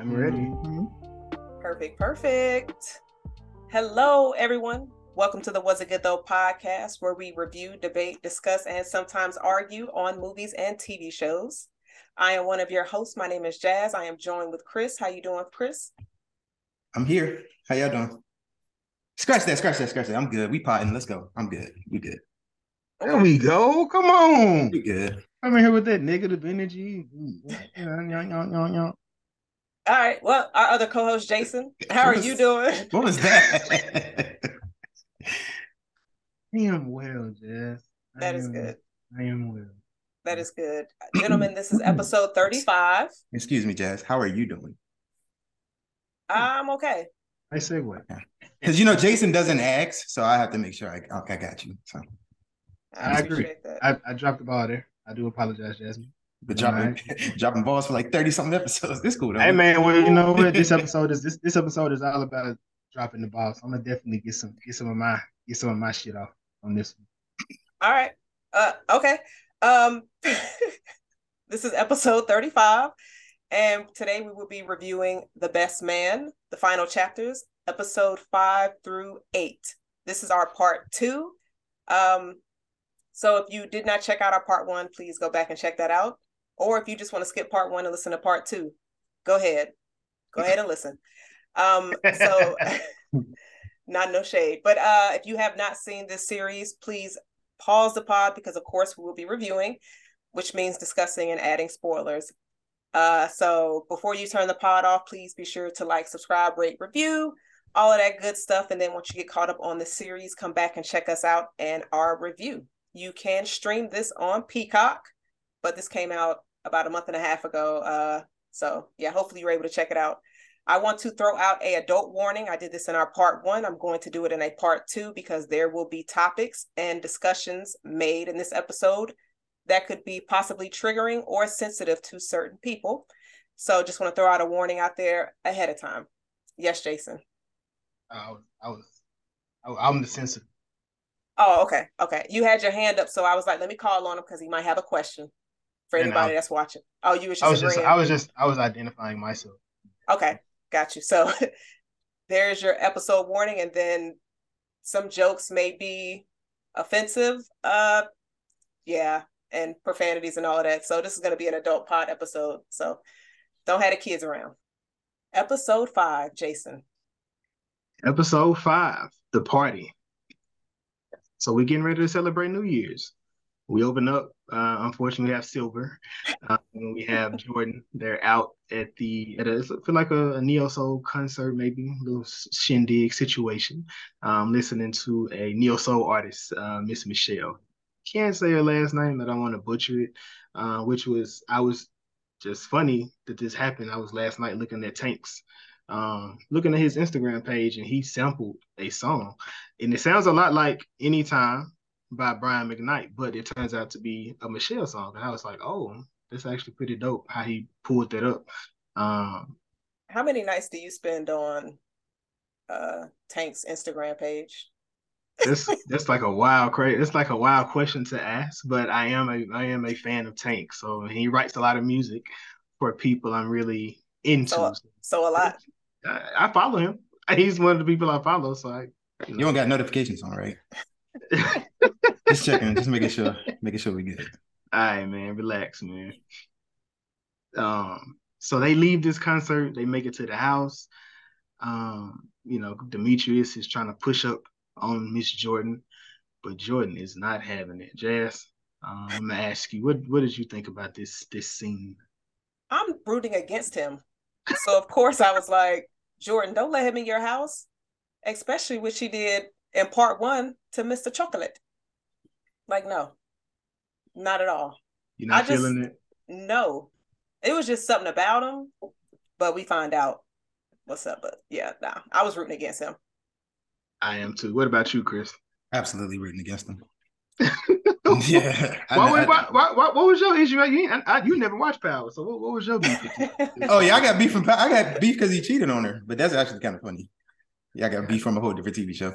I'm ready. Mm-hmm. Perfect, perfect. Hello, everyone. Welcome to the Was It Good Though podcast, where we review, debate, discuss, and sometimes argue on movies and TV shows. I am one of your hosts. My name is Jazz. I am joined with Chris. How you doing, Chris? I'm here. How y'all doing? Scratch that, scratch that, scratch that. I'm good. We potting. Let's go. I'm good. We good. There we go. Come on. We good. I'm in here with that negative energy. All right. Well, our other co-host Jason, how are you doing? What was that? I am well, Jess. I That is am- good. I am well. That is good, gentlemen. This is episode thirty-five. Excuse me, Jazz. How are you doing? I'm okay. I say what? Because you know Jason doesn't ask, so I have to make sure I okay, I got you. So I, I agree. that. I, I dropped the ball there. I do apologize, Jasmine. But dropping dropping balls for like 30 something episodes. This cool though. Hey man, well you know what? This episode is this this episode is all about dropping the balls. So I'm gonna definitely get some get some of my get some of my shit off on this one. All right. Uh okay. Um this is episode 35 and today we will be reviewing The Best Man, the final chapters, episode 5 through 8. This is our part 2. Um so if you did not check out our part 1, please go back and check that out. Or if you just want to skip part 1 and listen to part 2, go ahead. Go ahead and listen. Um so not no shade. But uh if you have not seen this series, please pause the pod because of course we will be reviewing, which means discussing and adding spoilers. Uh so before you turn the pod off, please be sure to like, subscribe, rate, review, all of that good stuff. And then once you get caught up on the series, come back and check us out and our review. You can stream this on Peacock, but this came out about a month and a half ago. Uh so yeah, hopefully you're able to check it out. I want to throw out a adult warning. I did this in our part one. I'm going to do it in a part two because there will be topics and discussions made in this episode that could be possibly triggering or sensitive to certain people. So just want to throw out a warning out there ahead of time. Yes, Jason. I was I was I, I'm the sensitive. Oh, okay. Okay. You had your hand up, so I was like, let me call on him because he might have a question for anybody I- that's watching. Oh, you was just I was just. I was just I was identifying myself. Okay, got you. So there's your episode warning, and then some jokes may be offensive. Uh, yeah, and profanities and all of that. So this is going to be an adult pod episode. So don't have the kids around. Episode five, Jason. Episode five, the party. So we're getting ready to celebrate New Year's. We open up. Uh, unfortunately, we have Silver. And we have Jordan. They're out at the at a feel like a, a neo soul concert, maybe a little shindig situation. Um, listening to a neo soul artist, uh, Miss Michelle. Can't say her last name. But I don't want to butcher it. Uh, which was I was just funny that this happened. I was last night looking at Tanks um, looking at his Instagram page and he sampled a song. And it sounds a lot like Anytime by Brian McKnight, but it turns out to be a Michelle song. And I was like, oh, that's actually pretty dope how he pulled that up. Um, How many nights do you spend on uh Tank's Instagram page? that's that's like a wild crazy it's like a wild question to ask, but I am a I am a fan of Tank. So he writes a lot of music for people I'm really into. So- So a lot. I, I follow him. He's one of the people I follow. So I You don't got notifications on, right? Just checking, just making sure, making sure we good. All right, man, relax, man. Um, so they leave this concert, they make it to the house. Um, you know, Demetrius is trying to push up on Miss Jordan, but Jordan is not having it. Jazz, um, I'm gonna ask you, what what did you think about this this scene? I'm rooting against him. So of course I was like, Jordan, don't let him in your house, especially what she did in part one to Mr. Chocolate. Like, no, not at all. You're not I just- feeling it? No, it was just something about him, but we find out what's up. But yeah, nah, I was rooting against him. I am too. What about you, Chris? Absolutely rooting against him. yeah. I- Why, I- why, why, why, what was your issue? You, I, I, you never watched Power, so what, what was your beef? Oh yeah, I got beef from I got beef because he cheated on her, but that's actually kind of funny. Yeah, I got beef from a whole different TV show.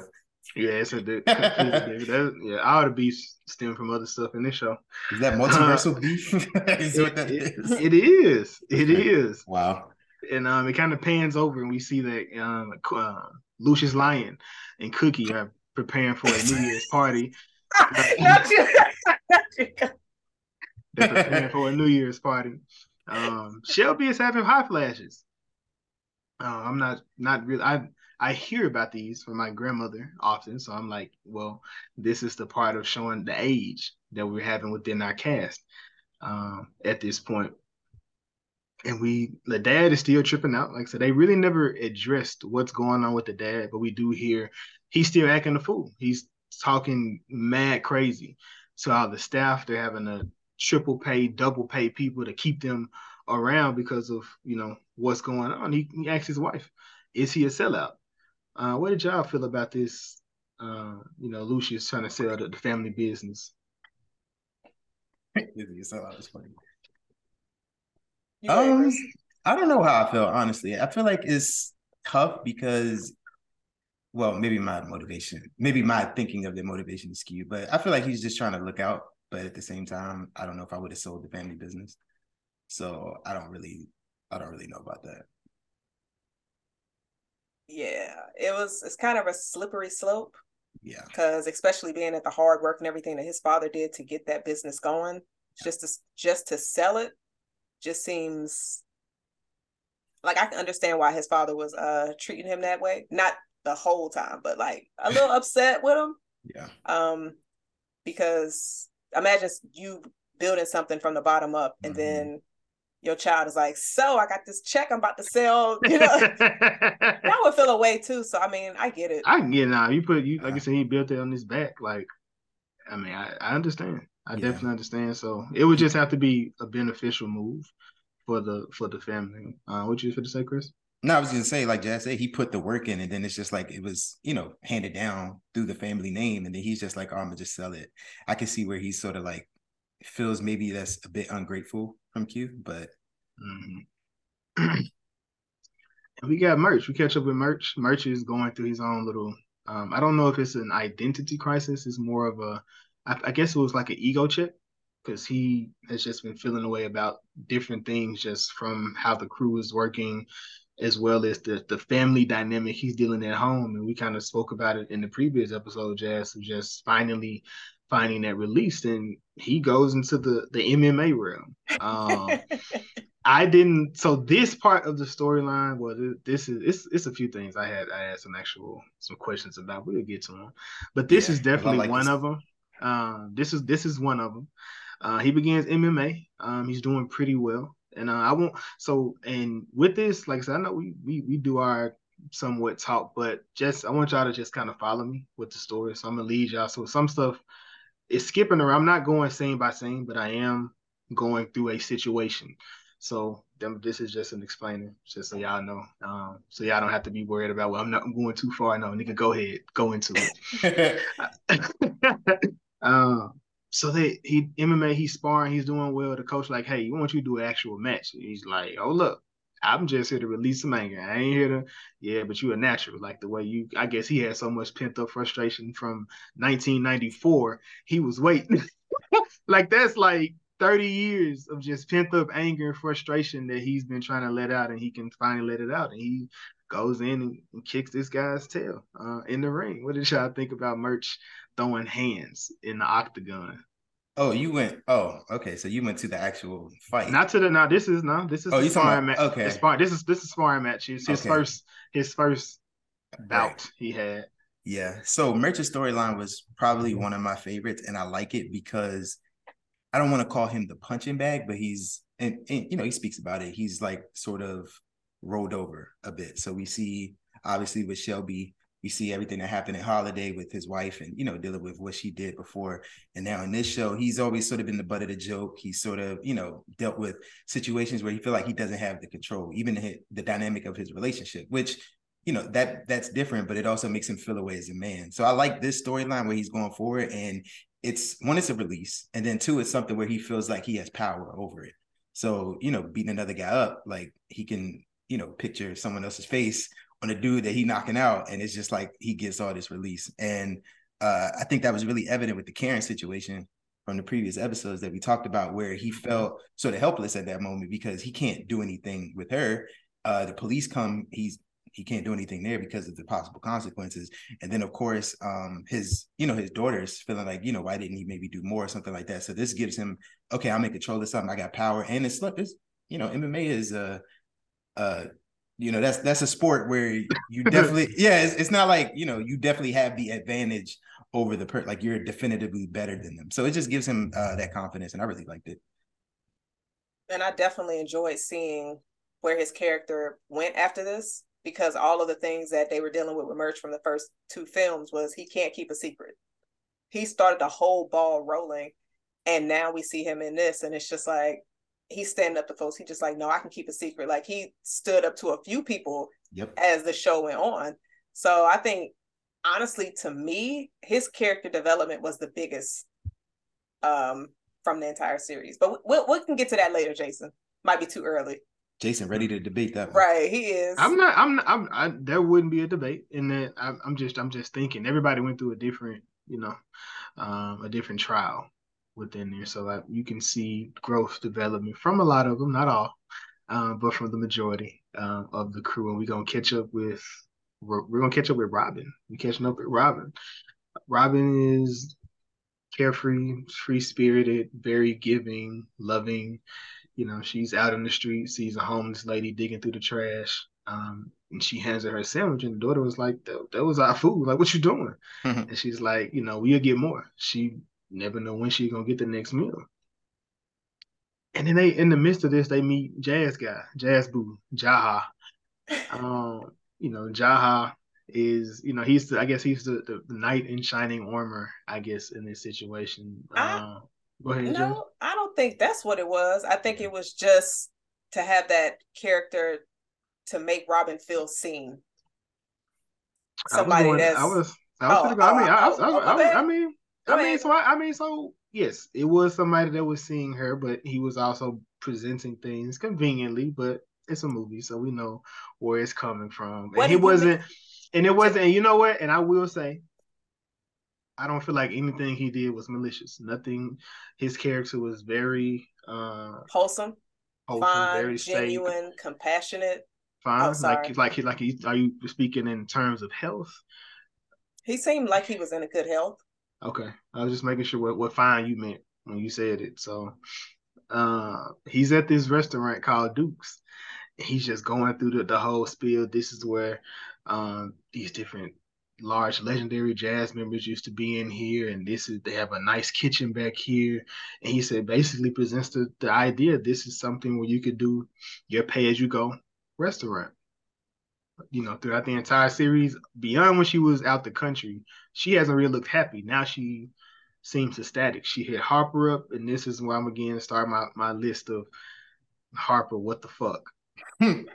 Yeah, it's a di- that, yeah. All the beefs stem from other stuff in this show. Is that multiversal beef? is what that It- is? it is. It is. Wow. and um, it kind of pans over, and we see that um, uh, Lucious Lyon and Cookie are preparing for a New Year's party. Not you. They're preparing for a New Year's party. Um, Shelby is having hot flashes. Uh, I'm not not really. I I hear about these from my grandmother often, so I'm like, well, this is the part of showing the age that we're having within our cast um, at this point. And we, the dad is still tripping out. Like I said, they really never addressed what's going on with the dad, but we do hear he's still acting a fool. He's talking mad crazy. So all the staff, they're having to triple pay, double pay people to keep them around because of you know what's going on. He, he asked his wife, "Is he a sellout?" Uh, what did y'all feel about this? Uh, you know, Lucious trying to sell the, the family business. Is he a sellout? It's funny. Um, I don't know how I feel honestly. I feel like it's tough because, well, maybe my motivation, maybe my thinking of the motivation is skewed, but I feel like he's just trying to look out. But at the same time, I don't know if I would have sold the family business. So I don't really, I don't really know about that. Yeah, it was. It's kind of a slippery slope. Yeah, because especially being at the hard work and everything that his father did to get that business going, yeah. just to just to sell it, just seems like I can understand why his father was uh treating him that way. Not the whole time, but like a little upset with him. Yeah. Um, because imagine you building something from the bottom up and mm-hmm. then your child is like, so I got this check I'm about to sell. You know, that would feel away too. So I mean, I get it. I get it now. You put you like I said, he built it on his back. Like, I mean, I, I understand. I yeah. definitely understand. So it would just have to be a beneficial move for the for the family. Uh, what you for to say, Chris? No, I was gonna say, like Jazz said, he put the work in, and then it's just like it was, you know, handed down through the family name, and then he's just like, oh, I'm gonna just sell it. I can see where he's sort of like feels maybe that's a bit ungrateful from Q, but mm-hmm. we got Murch. We catch up with Murch. Murch is going through his own little. Um, I don't know if it's an identity crisis. It's more of a. I, I guess it was like an ego check because he has just been feeling away about different things just from how the crew is working as well as the the family dynamic he's dealing at home and we kind of spoke about it in the previous episode jazz just finally finding that release and he goes into the the mma realm um i didn't so this part of the storyline well this is it's, it's a few things i had i had some actual some questions about we'll get to them but this yeah, is definitely like one this. of them um this is this is one of them uh he begins mma um he's doing pretty well and uh, I won't. So, and with this, like I said, I know we we we do our somewhat talk, but just I want y'all to just kind of follow me with the story. So I'm gonna lead y'all. So some stuff is skipping around. I'm not going scene by scene, but I am going through a situation. So them, this is just an explainer, just so y'all know. Um, so y'all don't have to be worried about well, I'm not I'm going too far. No, nigga, go ahead, go into it. um, so they he MMA, he's sparring, he's doing well. The coach like, hey, we want you to do an actual match. he's like, oh look, I'm just here to release some anger. I ain't here to, yeah, but you a natural. Like the way you, I guess he had so much pent up frustration from 1994. He was waiting. like that's like 30 years of just pent up anger and frustration that he's been trying to let out, and he can finally let it out. And he goes in and, and kicks this guy's tail uh, in the ring. What did y'all think about Murch throwing hands in the octagon. Oh, you went. Oh, okay. So you went to the actual fight. Not to the. Now this is no. This is. Oh, you sparring match. Okay. Spar, this is this is sparring match. It's his okay. first. His first bout right. he had. Yeah. So Murch's storyline was probably one of my favorites, and I like it because I don't want to call him the punching bag, but he's and, and you know he speaks about it. He's like sort of rolled over a bit. So we see obviously with Shelby you see everything that happened at Holiday with his wife and, you know, dealing with what she did before. And now in this show, he's always sort of been the butt of the joke. He's sort of, you know, dealt with situations where he feel like he doesn't have the control, even the, the dynamic of his relationship, which, you know, that that's different, but it also makes him feel away as a man. So I like this storyline where he's going forward and it's one, it's a release. And then two, it's something where he feels like he has power over it. So, you know, beating another guy up, like he can, you know, picture someone else's face on a dude that he knocking out, and it's just like he gets all this release. And uh, I think that was really evident with the Karen situation from the previous episodes that we talked about, where he felt sort of helpless at that moment because he can't do anything with her. Uh, the police come, he's he can't do anything there because of the possible consequences. And then of course, um, his you know his daughter's feeling like you know why didn't he maybe do more or something like that. So this gives him okay, I'm in control of something. I got power, and it's it's you know MMA is a uh, uh you know that's that's a sport where you definitely yeah it's, it's not like you know you definitely have the advantage over the per like you're definitively better than them. So it just gives him uh, that confidence, and I really liked it. And I definitely enjoyed seeing where his character went after this because all of the things that they were dealing with with Murch from the first two films was he can't keep a secret. He started the whole ball rolling, and now we see him in this, and it's just like he's standing up to folks. He just like, no, I can keep a secret. Like he stood up to a few people yep. as the show went on. So I think honestly, to me, his character development was the biggest um, from the entire series. But we, we, we can get to that later, Jason. Might be too early. Jason ready to debate that. One. Right, he is. I'm not. I'm. Not, I'm. I, there wouldn't be a debate in that. I'm, I'm just. I'm just thinking. Everybody went through a different, you know, um, a different trial within there. So like you can see growth development from a lot of them, not all, um, but from the majority um, of the crew. And we're gonna catch up with. We're, we're gonna catch up with Robin. We're catching up with Robin. Robin is carefree, free spirited, very giving, loving you know, she's out in the street, sees a homeless lady digging through the trash, um, and she hands her her sandwich, and the daughter was like, "That, that was our food. Like, what you doing?" Mm-hmm. And she's like, "You know, we'll get more." She never know when she's gonna get the next meal. And then they, in the midst of this, they meet Jazz guy, Jazz Boo, Jaha. Um, you know, Jaha is, you know, he's the, I guess he's the, the, knight in shining armor, I guess, in this situation. I, um, Go ahead. No, I don't think that's what it was. I think it was just to have that character to make Robin feel seen. Somebody I that's. I was. I was. Oh, I mean, I, oh, I, I, I, mean, I mean, so I, I mean, so yes, it was somebody that was seeing her, but he was also presenting things conveniently. But it's a movie, so we know where it's coming from. What and he wasn't, and it wasn't. And you know what? And I will say, I don't feel like anything he did was malicious. Nothing. His character was very uh wholesome, wholesome fine, very genuine, safe. compassionate. Fine, oh, like like he like he are you speaking in terms of health? He seemed like he was in a good health. Okay, I was just making sure what what fine you meant when you said it. So, uh, he's at this restaurant called Duke's. He's just going through the, the whole spiel. This is where um, these different large legendary jazz members used to be in here and this is they have a nice kitchen back here and he said basically presents the, the idea this is something where you could do your pay as you go restaurant you know throughout the entire series beyond when she was out the country she hasn't really looked happy now she seems ecstatic she hit harper up and this is where i'm again start my, my list of harper what the fuck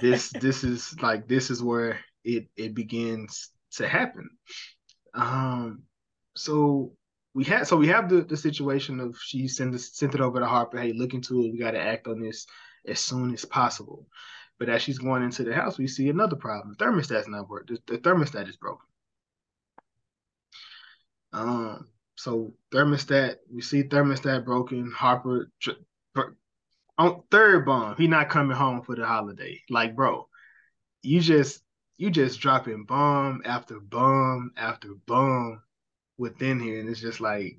this this is like this is where it it begins to happen. Um, so we had so we have the the situation of she sent sent it over to Harper. Hey, look into it. We got to act on this as soon as possible. But as she's going into the house, we see another problem. The thermostat's not working. The, the thermostat is broken. Um, so thermostat, we see thermostat broken. Harper on third bomb, he not coming home for the holiday. Like, bro, you just you just dropping bomb after bomb after bomb within here, and it's just like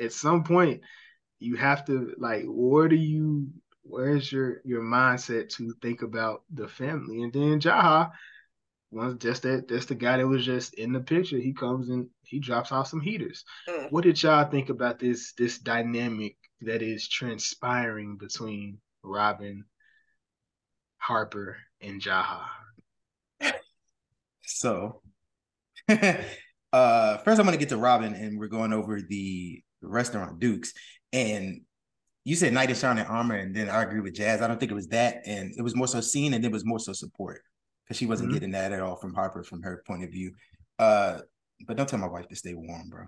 at some point you have to like where do you where's your your mindset to think about the family and then Jaha once just that that's the guy that was just in the picture he comes and he drops off some heaters mm. what did y'all think about this this dynamic that is transpiring between Robin Harper and Jaha so, uh, first I'm going to get to Robin, and we're going over the restaurant Dukes. And you said Knight in Shining Armor, and then I agree with Jazz. I don't think it was that, and it was more so seen, and it was more so support because she wasn't mm-hmm. getting that at all from Harper from her point of view. Uh, but don't tell my wife to stay warm, bro.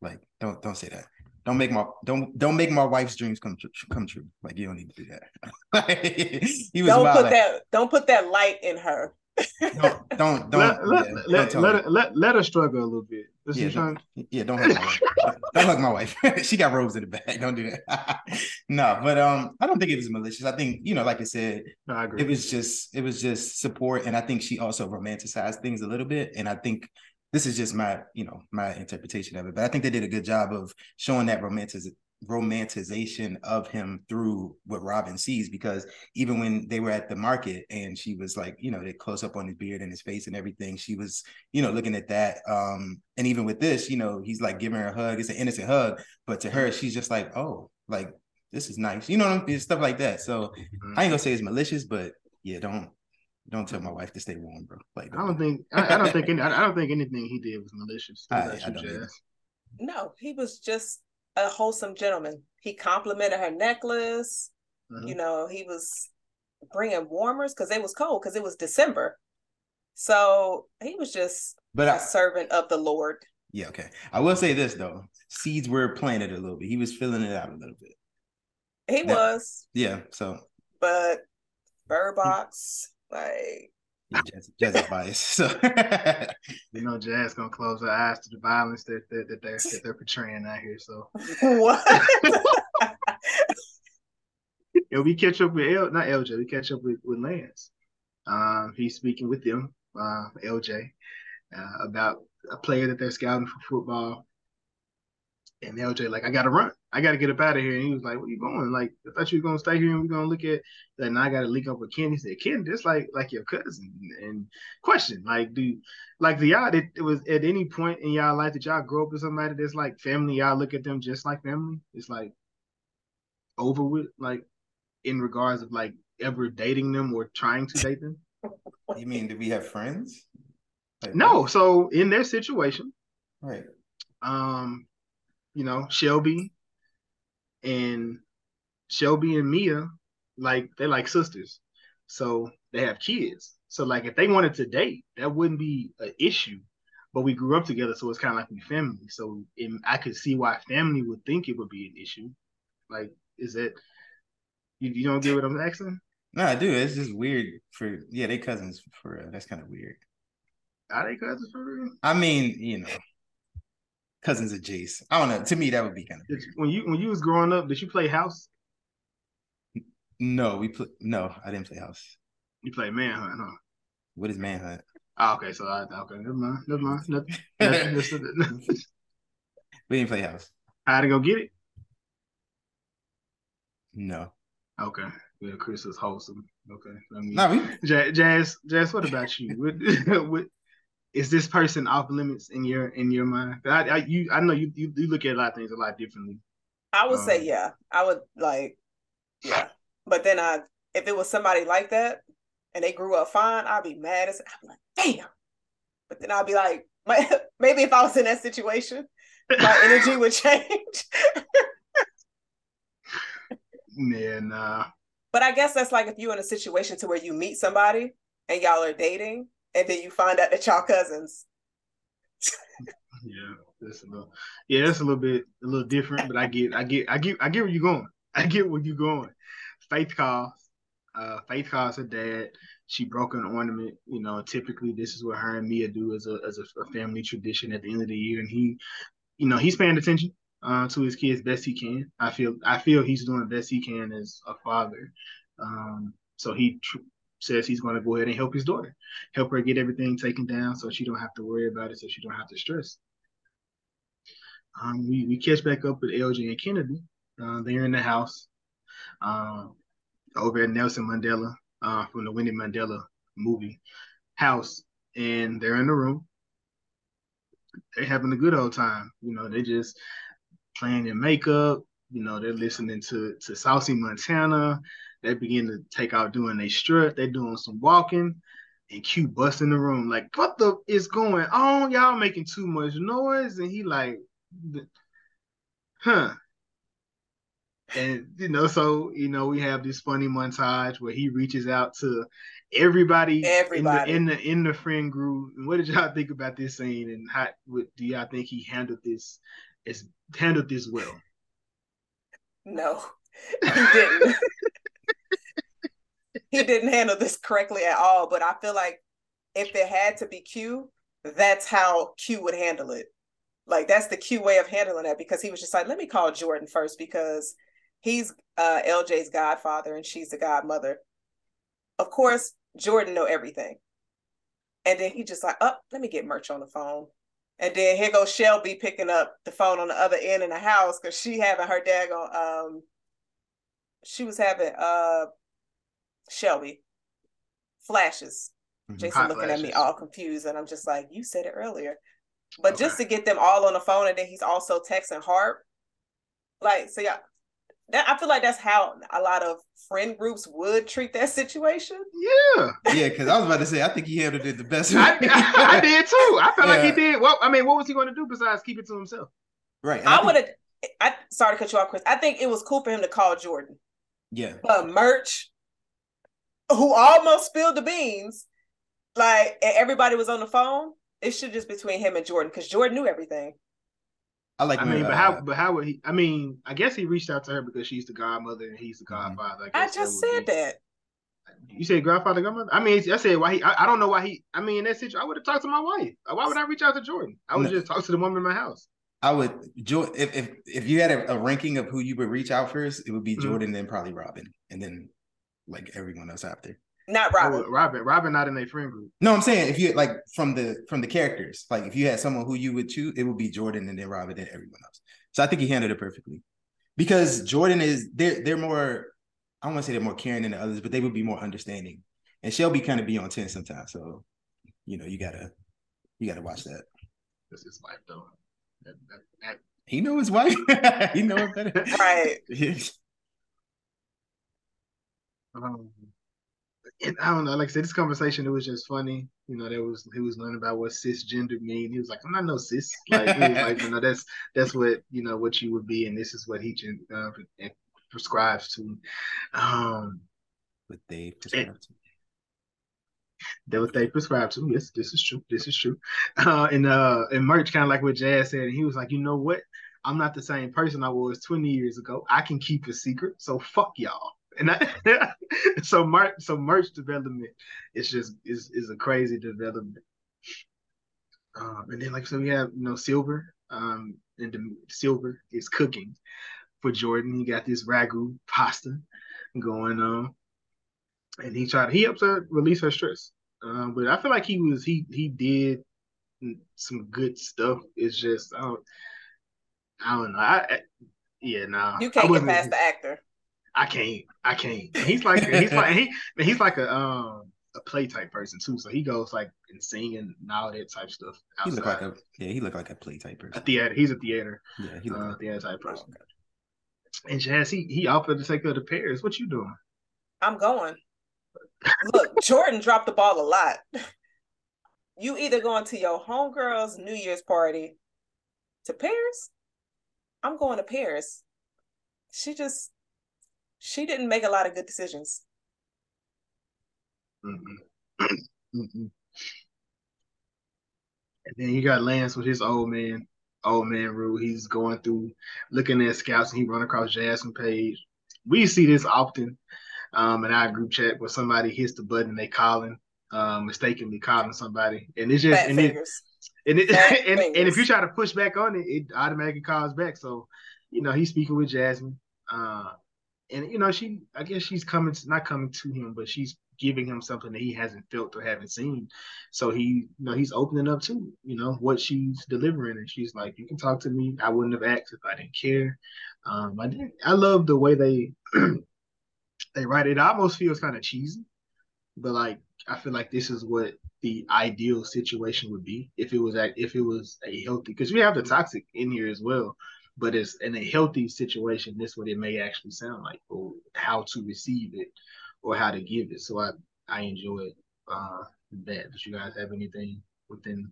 Like, don't don't say that. Don't make my don't don't make my wife's dreams come true. Come true. Like you don't need to do that. he was don't put that. Don't put that light in her don't don't don't let, let, let, let, let, let, her struggle a little bit. This Yeah, don't, yeah, don't hug my wife. don't hug my wife. she got robes in the back. Don't do that. no, but um, I don't think it was malicious. I think you know, like I said, No, I agree. it was just it was just support, and I think she also romanticized things a little bit, and I think this is just my you know my interpretation of it. But I think they did a good job of showing that romantic romanticization of him through what Robin sees because even when they were at the market and she was like you know they close up on his beard and his face and everything she was you know looking at that um and even with this you know he's like giving her a hug it's an innocent hug but to her she's just like oh like this is nice you know what I mean? stuff like that so I ain't gonna say it's malicious but yeah don't don't tell my wife to stay warm bro like I don't think. I, I don't think. Any, I don't think anything he did was malicious. I- I don't No, he was just a wholesome gentleman. He complimented her necklace. Mhm. You know, he was bringing warmers because it was cold because it was December. So he was just but a I, servant of the Lord. yeah okay I will say this though seeds were planted a little bit he was filling it out a little bit He That- was, yeah so but Bird Box, like yeah, Jazz, Jazz is biased so You know, Jazz gonna close her eyes to the violence that that, that they're that they're portraying out here. So what? yeah, we catch up with L, not LJ. We catch up with with Lance. Um, he's speaking with them, uh, LJ, uh, about a player that they're scouting for football. And LJ like, I gotta run. I gotta get up out of here. And he was like, Where you going? Like, I thought you were gonna stay here and we're gonna look at that. And I gotta link up with Ken. He said, Ken, just like like your cousin. And question, like, do like the y'all it, it was at any point in y'all life that y'all grow up with somebody that's like family, y'all look at them just like family. It's like over with, like in regards of like ever dating them or trying to date them. you mean do we have friends Like, No, so in their situation, right um, you know, Shelby and Shelby and Mia, like they're like sisters. So they have kids. So like if they wanted to date, that wouldn't be an issue. But we grew up together, so it's kind of like we family. So it, I could see why family would think it would be an issue. Like, is that you, you don't get what I'm asking? No, I do. It's just weird for yeah, they cousins for real. That's kind of weird. Are they cousins for real? I mean, you know, cousins of Jace. I don't know. To me, that would be kind of when you when you was growing up, did you play house? no. We play. No, I didn't play house. You played manhunt, huh? What is manhunt? Oh, okay, so I okay, never mind, never mind, nothing. nothing, we didn't play house. How to go get it? No, Okay, yeah, Chris is wholesome. Okay, no. We Jazz, Jazz, what about you? What, what is this person off limits in your in your mind? I, I you I know you, you you look at a lot of things a lot differently. I would say Um, yeah. I would like yeah. But then I if it was somebody like that and they grew up fine, I'd be mad as I'd be like, damn. But then I'd be like, my, maybe if I was in that situation, my energy would change. Yeah, nah. but I guess that's like if you're in a situation to where you meet somebody and y'all are dating and then you find out that y'all cousins. Yeah, that's a little. Yeah, that's a little bit a little different, but I get, I get, I get, I get where you're going. I get where you're going. Faith calls. Uh, Faith calls her dad. She broke an ornament. You know, typically this is what her and Mia do as a as a, family tradition at the end of the year, and he, you know, he's paying attention uh, to his kids best he can. I feel, I feel he's doing the best he can as a father. Um, so he tr- says he's going to go ahead and help his daughter, help her get everything taken down, so she don't have to worry about it, so she don't have to stress. Um, we, we catch back up with LJ and Kennedy. Uh, they're in the house um, over at Nelson Mandela uh, from the Winnie Mandela movie house, and they're in the room. They're having a good old time. You know, They're just playing their makeup. You know, they're listening to to Saucy Santana. They begin to take out doing their strut. They're doing some walking. And Q busts in the room like, "What the is going on? Y'all making too much noise." And he like, huh. And you know, so you know, we have this funny montage where he reaches out to everybody, Everybody. in the in the in the friend group. And what did y'all think about this scene? And how what, do y'all think he handled this? Is handled this well? No, he didn't. he didn't handle this correctly at all. But I feel like if it had to be Q, that's how Q would handle it. Like that's the Q way of handling that because he was just like, let me call Jordan first because he's uh LJ's godfather and she's the godmother. Of course, Jordan know everything. And then he just like, oh, let me get Murch on the phone. And then here goes Shelby picking up the phone on the other end in the house because she having her dad on um she was having uh Shelby flashes. Mm-hmm. Jason Hot looking flashes. at me all confused, and I'm just like, you said it earlier. But okay. just to get them all on the phone, and then he's also texting Harp. Like, so yeah, that I feel like that's how a lot of friend groups would treat that situation. Yeah, yeah. Because I was about to say, I think he handled it the best. I, I, I, did too. I felt yeah. like he did. Well, I mean, what was he going to do besides keep it to himself? Right. I, I would have. I sorry to cut you off, Chris. I think it was cool for him to call Jordan. Yeah. But Murch, who almost spilled the beans, like everybody was on the phone. It should just between him and Jordan because Jordan knew everything. I like. I mean, but how? But how would he? I mean, I guess he reached out to her because she's the godmother and he's the mm-hmm. godfather. I, I just that said be. that. You said grandfather, godmother. I mean, I said why he. I, I don't know why he. I mean, in that situation, I would have talked to my wife. Why would I reach out to Jordan? I would no. just talk to the woman in my house. I would if if if you had a, a, ranking of who you would reach out first, it would be mm-hmm. Jordan, mm-hmm. then probably Robin, and then like everyone else after. Not Robin. Oh, Robin. Robin not in a friend group. No, I'm saying if you like from the from the characters, like if you had someone who you would choose, it would be Jordan and then Robin and everyone else. So I think he handled it perfectly. Because Jordan is they're they're more I don't want to say they're more caring than the others, but they would be more understanding. And Shelby kind of be on 10 sometimes. So, you know, you gotta you gotta watch that. This is life though. That, that, that. He know his wife. he know it better. Right. um, and I don't know. Like I said, this conversation it was just funny. You know, there was he was learning about what cisgender mean. He was like, I'm not no cis. Like, like you know, that's that's what you know what you would be, and this is what he uh, prescribes to. Um, what they prescribe to. That what they prescribe to. Yes, this is true. This is true. Uh, and uh, and Murch kind of like what Jazz said, and he was like, you know what? I'm not the same person I was 20 years ago. I can keep a secret, so fuck y'all and I, so Murch so Murch development is just is is a crazy development. Um, and then like so we have you know silver um and the silver is cooking for Jordan. He got this ragu pasta going on, and he tried he helps her release her stress. Um, but I feel like he was he he did some good stuff. It's just I don't I don't know. I, I yeah, no. Nah, you can't get past the actor. I can't. I can't. he's like he's like he he's like a um a play type person too. So he goes like and singing and all that type stuff. Outside. He look like a yeah. He look like a play type person. A theater. He's a theater. Yeah, he look uh, like theater type person. Oh, and Jazz, he he offered to take her to Paris. What you doing? I'm going. Look, Jordan dropped the ball a lot. You either going to your homegirl's New Year's party to Paris. I'm going to Paris. She just she didn't make a lot of good decisions. Mm-hmm. mm-hmm. And then you got Lance with his old man, old man rule. He's going through looking at scouts and he run across Jasmine Page. We see this often um, in our group chat where somebody hits the button and they calling, um, mistakenly calling somebody. And it's just and it, and, it, and, and, if you try to push back on it, it automatically calls back. So, you know, he's speaking with Jasmine. Uh, and you know she i guess she's coming not coming to him but she's giving him something that he hasn't felt or haven't seen. So he you know he's opening up to you know what she's delivering. And she's like you can talk to me. I wouldn't have asked if i didn't care. Um i didn't i love the way they they write it. it almost feels kind of cheesy but like i feel like this is what the ideal situation would be if it was if it was a healthy because we have the toxic in here as well but it's in a healthy situation, this what it may actually sound like, or how to receive it, or how to give it. So I I enjoy uh, that. Did you guys have anything within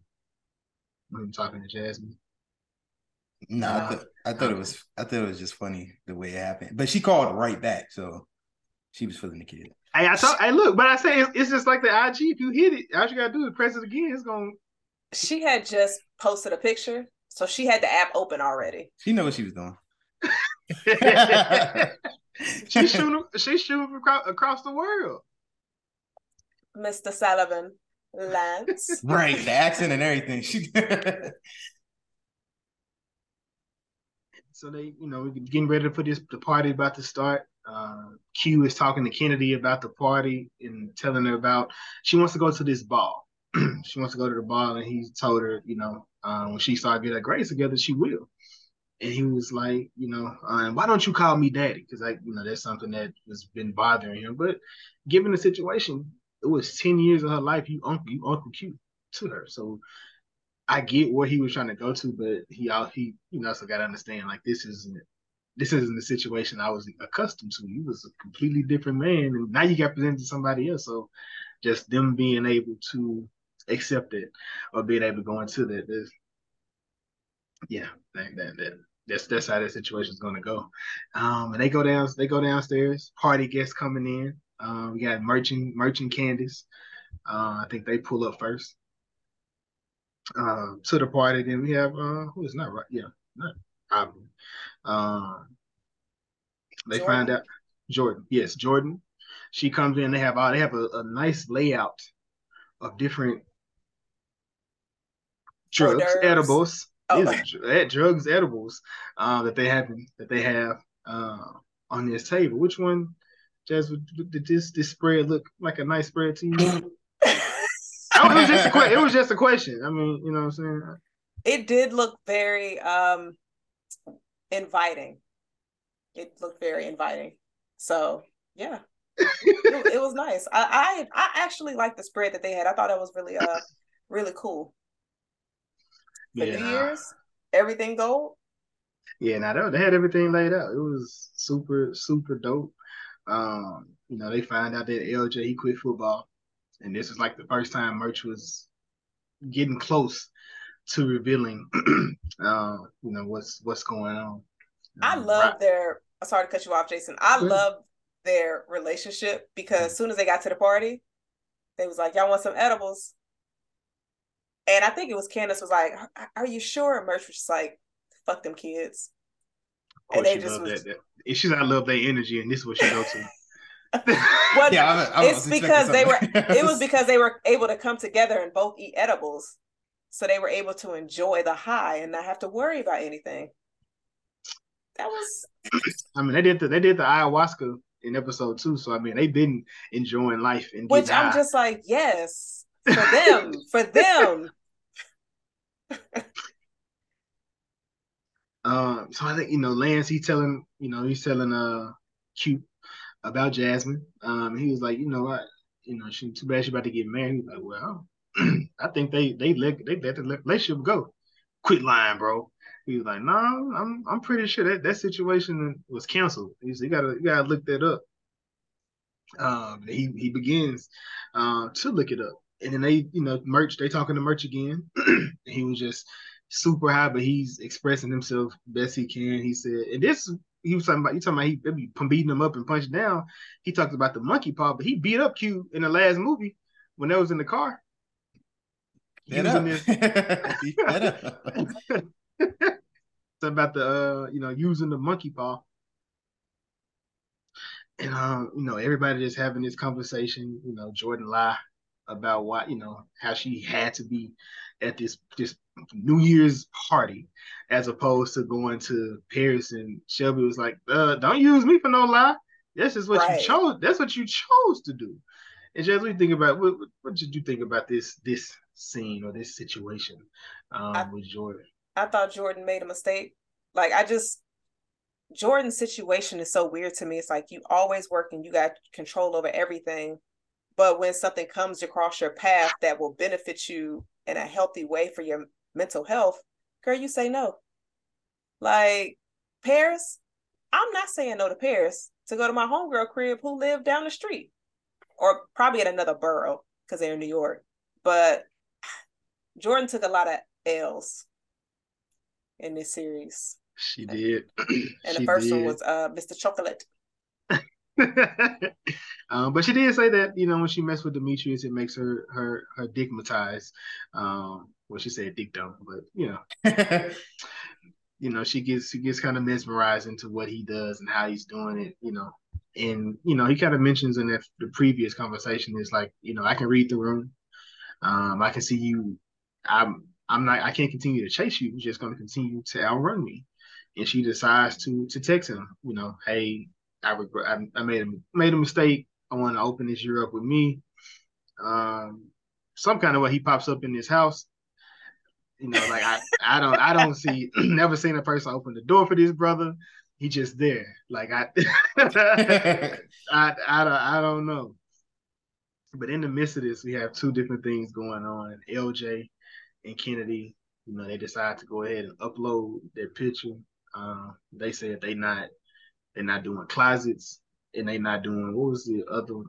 when talking to Jasmine? No, uh, I, th- I thought it was I thought it was just funny the way it happened. But she called right back, so she was feeling the kid. Hey, I thought, hey, look, but I say it's, it's just like the IG. If you hit it, all you gotta do is press it again. It's gonna. She had just posted a picture so she had the app open already. She knew what she was doing. she's shooting. She's shooting across, across the world. Mr. Sullivan, Lance. right, the accent and everything. She. so they, you know, getting ready for this the party about to start. Uh, Q is talking to Kennedy about the party and telling her about she wants to go to this ball. she wants to go to the ball, and he told her, you know, um, when she started getting her grades together, she will. And he was like, you know, um, why don't you call me daddy? Because like, you know, that's something that has been bothering him. But given the situation, it was ten years of her life. You uncle, you uncle Q to her. So I get where he was trying to go to, but he he you know also got to understand like this isn't this isn't the situation I was accustomed to. He was a completely different man, and now you got presented to somebody else. So just them being able to accept it or being able to go into that, this, yeah, that, that, that that's that's how that situation is going to go. Um, and they go down, they go downstairs. Party guests coming in. Um, we got merchant merchant Candace. Uh, I think they pull up first um, to the party. Then we have uh, who is not right? Yeah, not probably. Um, they Jordan. find out Jordan. Yes, Jordan. She comes in. They have all. They have a, a nice layout of different drugs, edibles. Oh. These drugs, edibles uh, that they have that they have uh, on this table. Which one, Jazz? Did this this spread look like a nice spread to you? it was just a question. It was just a question. I mean, you know what I'm saying? It did look very um inviting. It looked very inviting. So yeah. it, it, was nice. I, I I actually liked the spread that they had. I thought it was really uh really cool. For yeah. New Year's, everything gold. Yeah, now they had everything laid out. It was super, super dope. Um, you know, they find out that LJ he quit football and this is like the first time Murch was getting close to revealing uh, you know what's what's going on i um, love right. their sorry to cut you off jason i love their relationship because as soon as they got to the party they was like y'all want some edibles and i think it was candace was like are you sure and Murch was just like fuck them kids and they just was, that, that. she's i love their energy and this is what she goes to well, yeah, I, I it's because they were. It was because they were able to come together and both eat edibles, so they were able to enjoy the high and not have to worry about anything. That was. I mean, they did the they did the ayahuasca in episode two, so I mean, they've been enjoying life and which I'm high. just like, yes, for them, for them. Um, so I think you know Lance. He's telling you know he's telling uh cute about Jasmine. Um, he was like, you know what, you know, she too bad she about to get married. He was like, well, I think they they let they let the relationship go. Quit lying, bro. He was like, no, I'm I'm pretty sure that that situation was canceled. He said, you gotta you gotta look that up. Um, he he begins uh, to look it up, and then they you know Murch they talking to Murch again. he was just super high, but he's expressing himself best he can. He said, and this he was talking about you talking about he be beating him up and punching down. He talked about the monkey paw, but he beat up Q in the last movie when they was in the car. Using this. about the uh, you know, using the monkey paw. And um, you know, everybody just having this conversation, you know, Jordan lie about why, you know, how she had to be at this this New Year's party as opposed to going to Paris and Shelby was like, uh, don't use me for no lie. That's just what right. you chose. That's what you chose to do. And just we think about what, what did you think about this this scene or this situation um, I, with Jordan? I thought Jordan made a mistake. Like I just Jordan's situation is so weird to me. It's like you always working, you got control over everything. But when something comes across your path that will benefit you in a healthy way for your mental health, girl, you say no. Like Paris, I'm not saying no to Paris to go to my homegirl crib who lived down the street or probably in another borough because they're in New York. But Jordan took a lot of L's in this series. She did. And the first did. one was uh, Mr. Chocolate. um, but she did say that you know when she messed with Demetrius, it makes her her her digmatized. Um, well, she said dick dumb, but you know, you know, she gets she gets kind of mesmerized into what he does and how he's doing it. You know, and you know, he kind of mentions in the, the previous conversation is like, you know, I can read the room. Um, I can see you. I'm I'm not. I can't continue to chase you. You're just going to continue to outrun me. and she decides to to text him. You know, hey, I regret, I, I made a made a mistake. I want to open this year up with me. Um, some kind of way he pops up in this house. You know, like I, I don't, I don't see, never seen a person open the door for this brother. He just there. Like I, I, I, I, don't, I don't know. But in the midst of this, we have two different things going on. LJ and Kennedy, you know, they decide to go ahead and upload their picture. Uh, they said they not, they're not doing closets, and they not doing what was the other?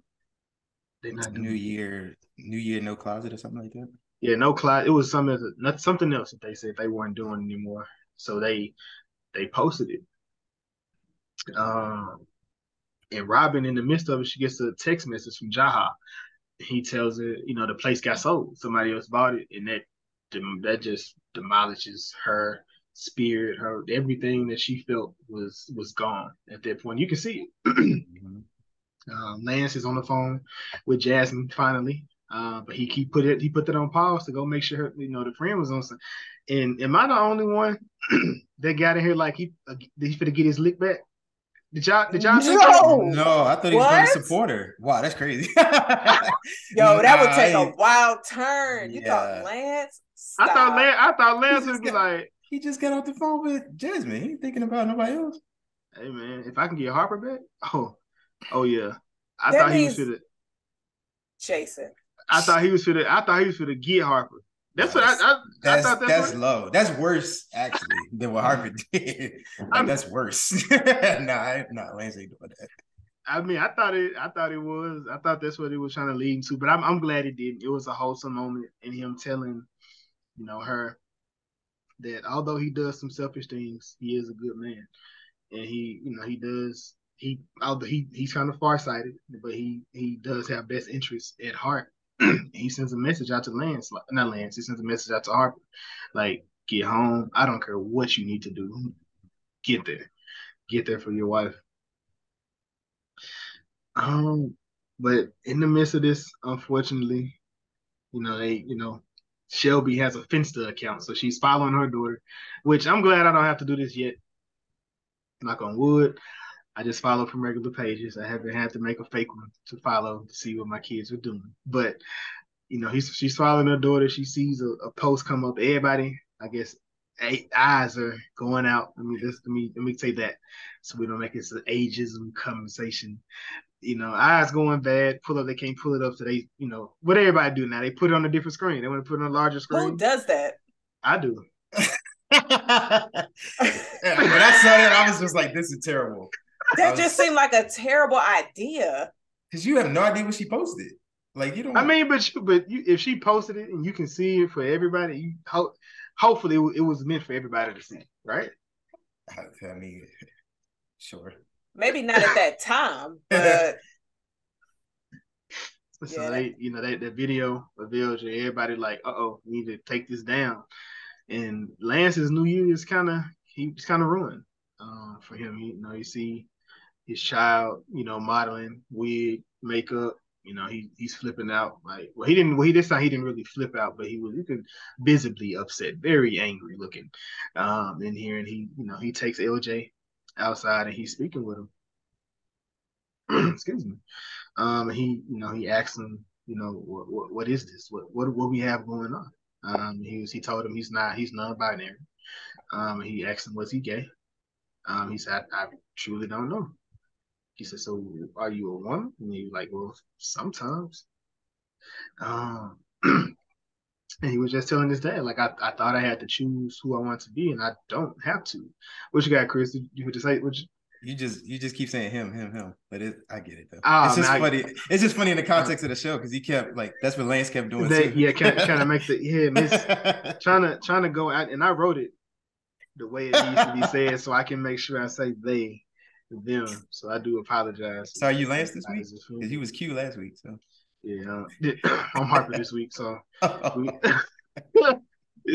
They not New Year, New Year, no closet or something like that. Yeah, no closet. It was something, not something else that they said they weren't doing anymore. So they they posted it. Um, and Robin, in the midst of it, she gets a text message from Jaha. He tells her, you know, the place got sold. Somebody else bought it, and that that just demolishes her spirit, her everything that she felt was was gone at that point. You can see it. mm-hmm. um, Lance is on the phone with Jasmine finally, uh, but he keep put it he put that on pause to go make sure her, you know the friend was on. Some, and am I the only one that got in here like he uh, he finna get his lick back? Did y'all did y'all no. no, I thought he was going to support her. Wow, that's crazy. Yo, that would take a wild turn. You yeah. thought Lance? Stop. I thought Lance I thought Lance would be like he just got off the phone with Jasmine. He ain't thinking about nobody else. Hey man, if I can get Harper back, oh, oh yeah. I that thought he was for the Jason. I thought he was for the. I thought he was for the get Harper. That's what I. I, that's, I thought that's, that's low. That's worse actually than what Harper did. Like, that's worse. nah, nah, Lance ain't doing that. I mean, I thought it. I thought it was. I thought that's what he was trying to lead him to. But I'm, I'm glad it didn't. It was a wholesome moment in him telling, you know, her that although he does some selfish things, he is a good man, and he, you know, he does he although he he's kind of farsighted, but he he does have best interests at heart. he sends a message out to Lance, not Lance. He sends a message out to Harper, like get home. I don't care what you need to do, get there, get there for your wife. Um, but in the midst of this, unfortunately, you know they, you know, Shelby has a Finsta account, so she's following her daughter, which I'm glad I don't have to do this yet. Knock on wood. I just follow from regular pages. I haven't had to make a fake one to follow to see what my kids are doing. But you know, he's she's following her daughter. She sees a, a post come up. Everybody, I guess, eight eyes are going out. Let me just let me let me say that, so we don't make it an ageism conversation you know, eyes going bad, pull up, they can't pull it up. So they, you know, what everybody do now, they put it on a different screen. They want to put it on a larger screen. Who does that? I do. when I saw that, I was just like, this is terrible. That was, just seemed like a terrible idea. Because you have no idea what she posted. Like you don't. I mean, but you, but you, if she posted it and you can see it for everybody, you ho- hopefully it, it was meant for everybody to see, right? I mean, sure. Maybe not at that time, but so yeah. they, you know, that the video reveals you everybody like, uh oh, we need to take this down. And Lance's New Year is kind of he's kind of ruined uh, for him. You know, you see his child, you know, modeling wig, makeup. You know, he he's flipping out. Like, well, he didn't. Well, he this time he didn't really flip out, but he was you could visibly upset, very angry looking, um, in here. And he, you know, he takes LJ outside and he's speaking with him. Excuse me. Um, he, you know, he asked him, you know, what, what, what is this? What, what, what we have going on? Um, he was, he told him he's not, he's non-binary. Um, he asked him, was he gay? Um, he said, I, I truly don't know. He said, so are you a woman? And he was like, well, sometimes. Um, and he was just telling his dad, like, I, I thought I had to choose who I want to be, and I don't have to. What you got, Chris? You would just say, what you, you just you just keep saying him, him, him. But it, I get it though. Oh, it's just man, funny. It's just funny in the context of the show because he kept like that's what Lance kept doing. They, yeah, kind of, kind of make the yeah, miss, trying to trying to go out, and I wrote it the way it needs to be said, so I can make sure I say they, them. So I do apologize. So are you Lance this week? Because he was cute last week. So yeah, I'm Harper this week. So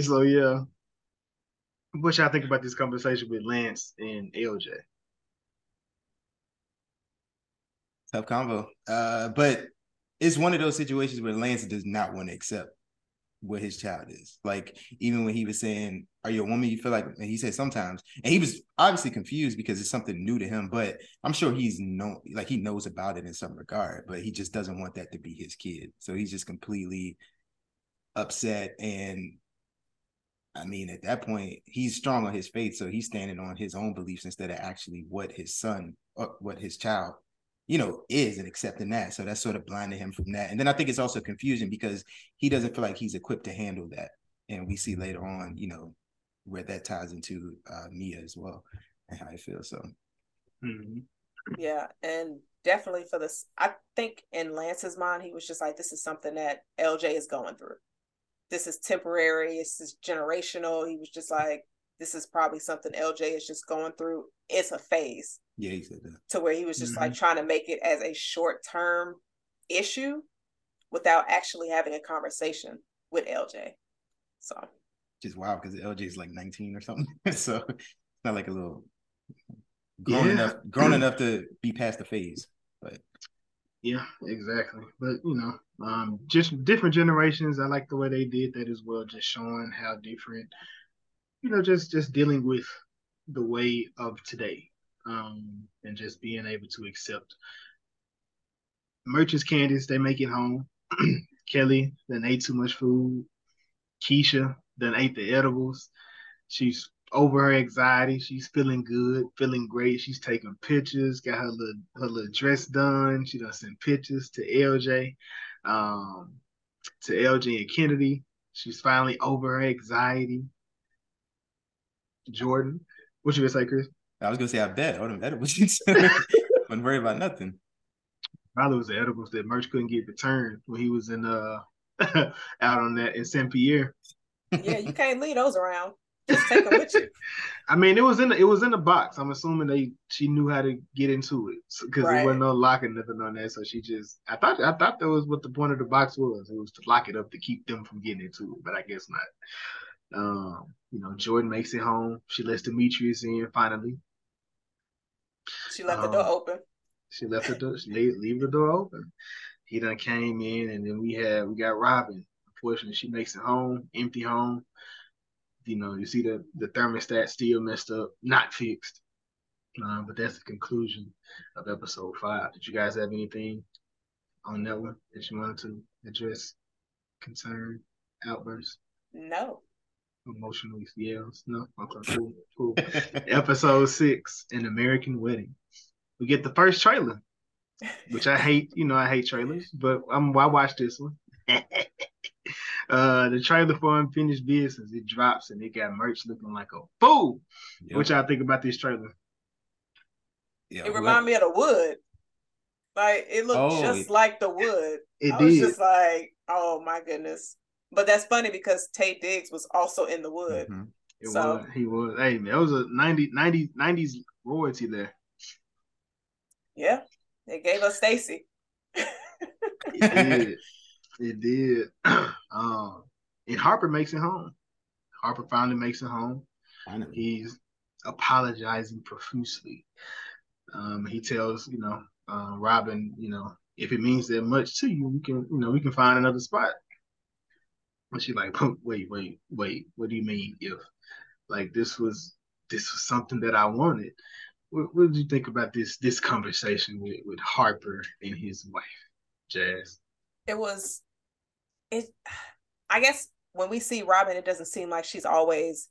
so yeah. What y'all think about this conversation with Lance and LJ? Tough combo. Uh, but it's one of those situations where Lance does not want to accept what his child is. Like even when he was saying, "Are you a woman?" You feel like and he said sometimes, and he was obviously confused because it's something new to him. But I'm sure he's known, like he knows about it in some regard, but he just doesn't want that to be his kid. So he's just completely upset. And I mean, at that point, he's strong on his faith, so he's standing on his own beliefs instead of actually what his son, uh, what his child you know, is and accepting that. So that's sort of blinding him from that. And then I think it's also confusion because he doesn't feel like he's equipped to handle that. And we see later on, you know, where that ties into uh, Mia as well and how I feel. So, mm-hmm. yeah, and definitely for this, I think in Lance's mind, he was just like, this is something that LJ is going through. This is temporary. This is generational. He was just like, this is probably something LJ is just going through. It's a phase. Yeah, he said that. To where he was just mm-hmm. like trying to make it as a short term issue without actually having a conversation with LJ. So just wow, because LJ is like 19 or something. so it's not like a little grown yeah. enough grown enough to be past the phase. But yeah, exactly. But you know, um, just different generations. I like the way they did that as well, just showing how different you know, just just dealing with the way of today, um, and just being able to accept. Merchants, Candace, they make it home. Kelly, then ate too much food. Keisha, then ate the edibles. She's over her anxiety. She's feeling good, feeling great. She's taking pictures, got her little her little dress done. She does send pictures to LJ, um, to LJ and Kennedy. She's finally over her anxiety. Jordan. What you gonna say, Chris? I was gonna say I bet all them edibles. Wasn't worried about nothing. Probably was the edibles that Murch couldn't get returned when he was in uh out on that in Saint Pierre. Yeah, you can't leave those around. Just take them with you. I mean, it was in the, it was in the box. I'm assuming they she knew how to get into it because right. there wasn't no locking nothing on that. So she just I thought I thought that was what the point of the box was. It was to lock it up to keep them from getting into it, but I guess not. Um, you know, Jordan makes it home. She lets Demetrius in finally. She left um, the door open. She left the door. She leave, leave the door open. He done came in, and then we had we got Robin. Unfortunately, she makes it home, empty home. You know, you see the the thermostat still messed up, not fixed. Um, but that's the conclusion of episode five. Did you guys have anything on that one that you wanted to address? Concern, outburst? No emotionally yells. No, okay, cool, cool. Episode six, an American wedding. We get the first trailer, which I hate. You know, I hate trailers, but I'm. I watched this one. uh, the trailer for unfinished business. It drops and it got Murch looking like a fool. Yep. What y'all think about this trailer? Yeah, it reminded me of the wood. Like it looked oh, just it, like the wood. It I did. was just like, oh my goodness. But that's funny because Taye Diggs was also in the wood. Mm-hmm. It so, was. He was. Hey that was a 90, 90, 90s royalty there. Yeah, they gave us Stacy. it did. It did. um, and Harper makes it home. Harper finally makes it home. Finally. He's apologizing profusely. Um, he tells you know uh, Robin, you know, if it means that much to you, we can you know we can find another spot. And she like, wait, wait, wait. What do you mean if like this was this was something that I wanted? What, what did you think about this this conversation with, with Harper and his wife, Jazz? It was it I guess when we see Robin, it doesn't seem like she's always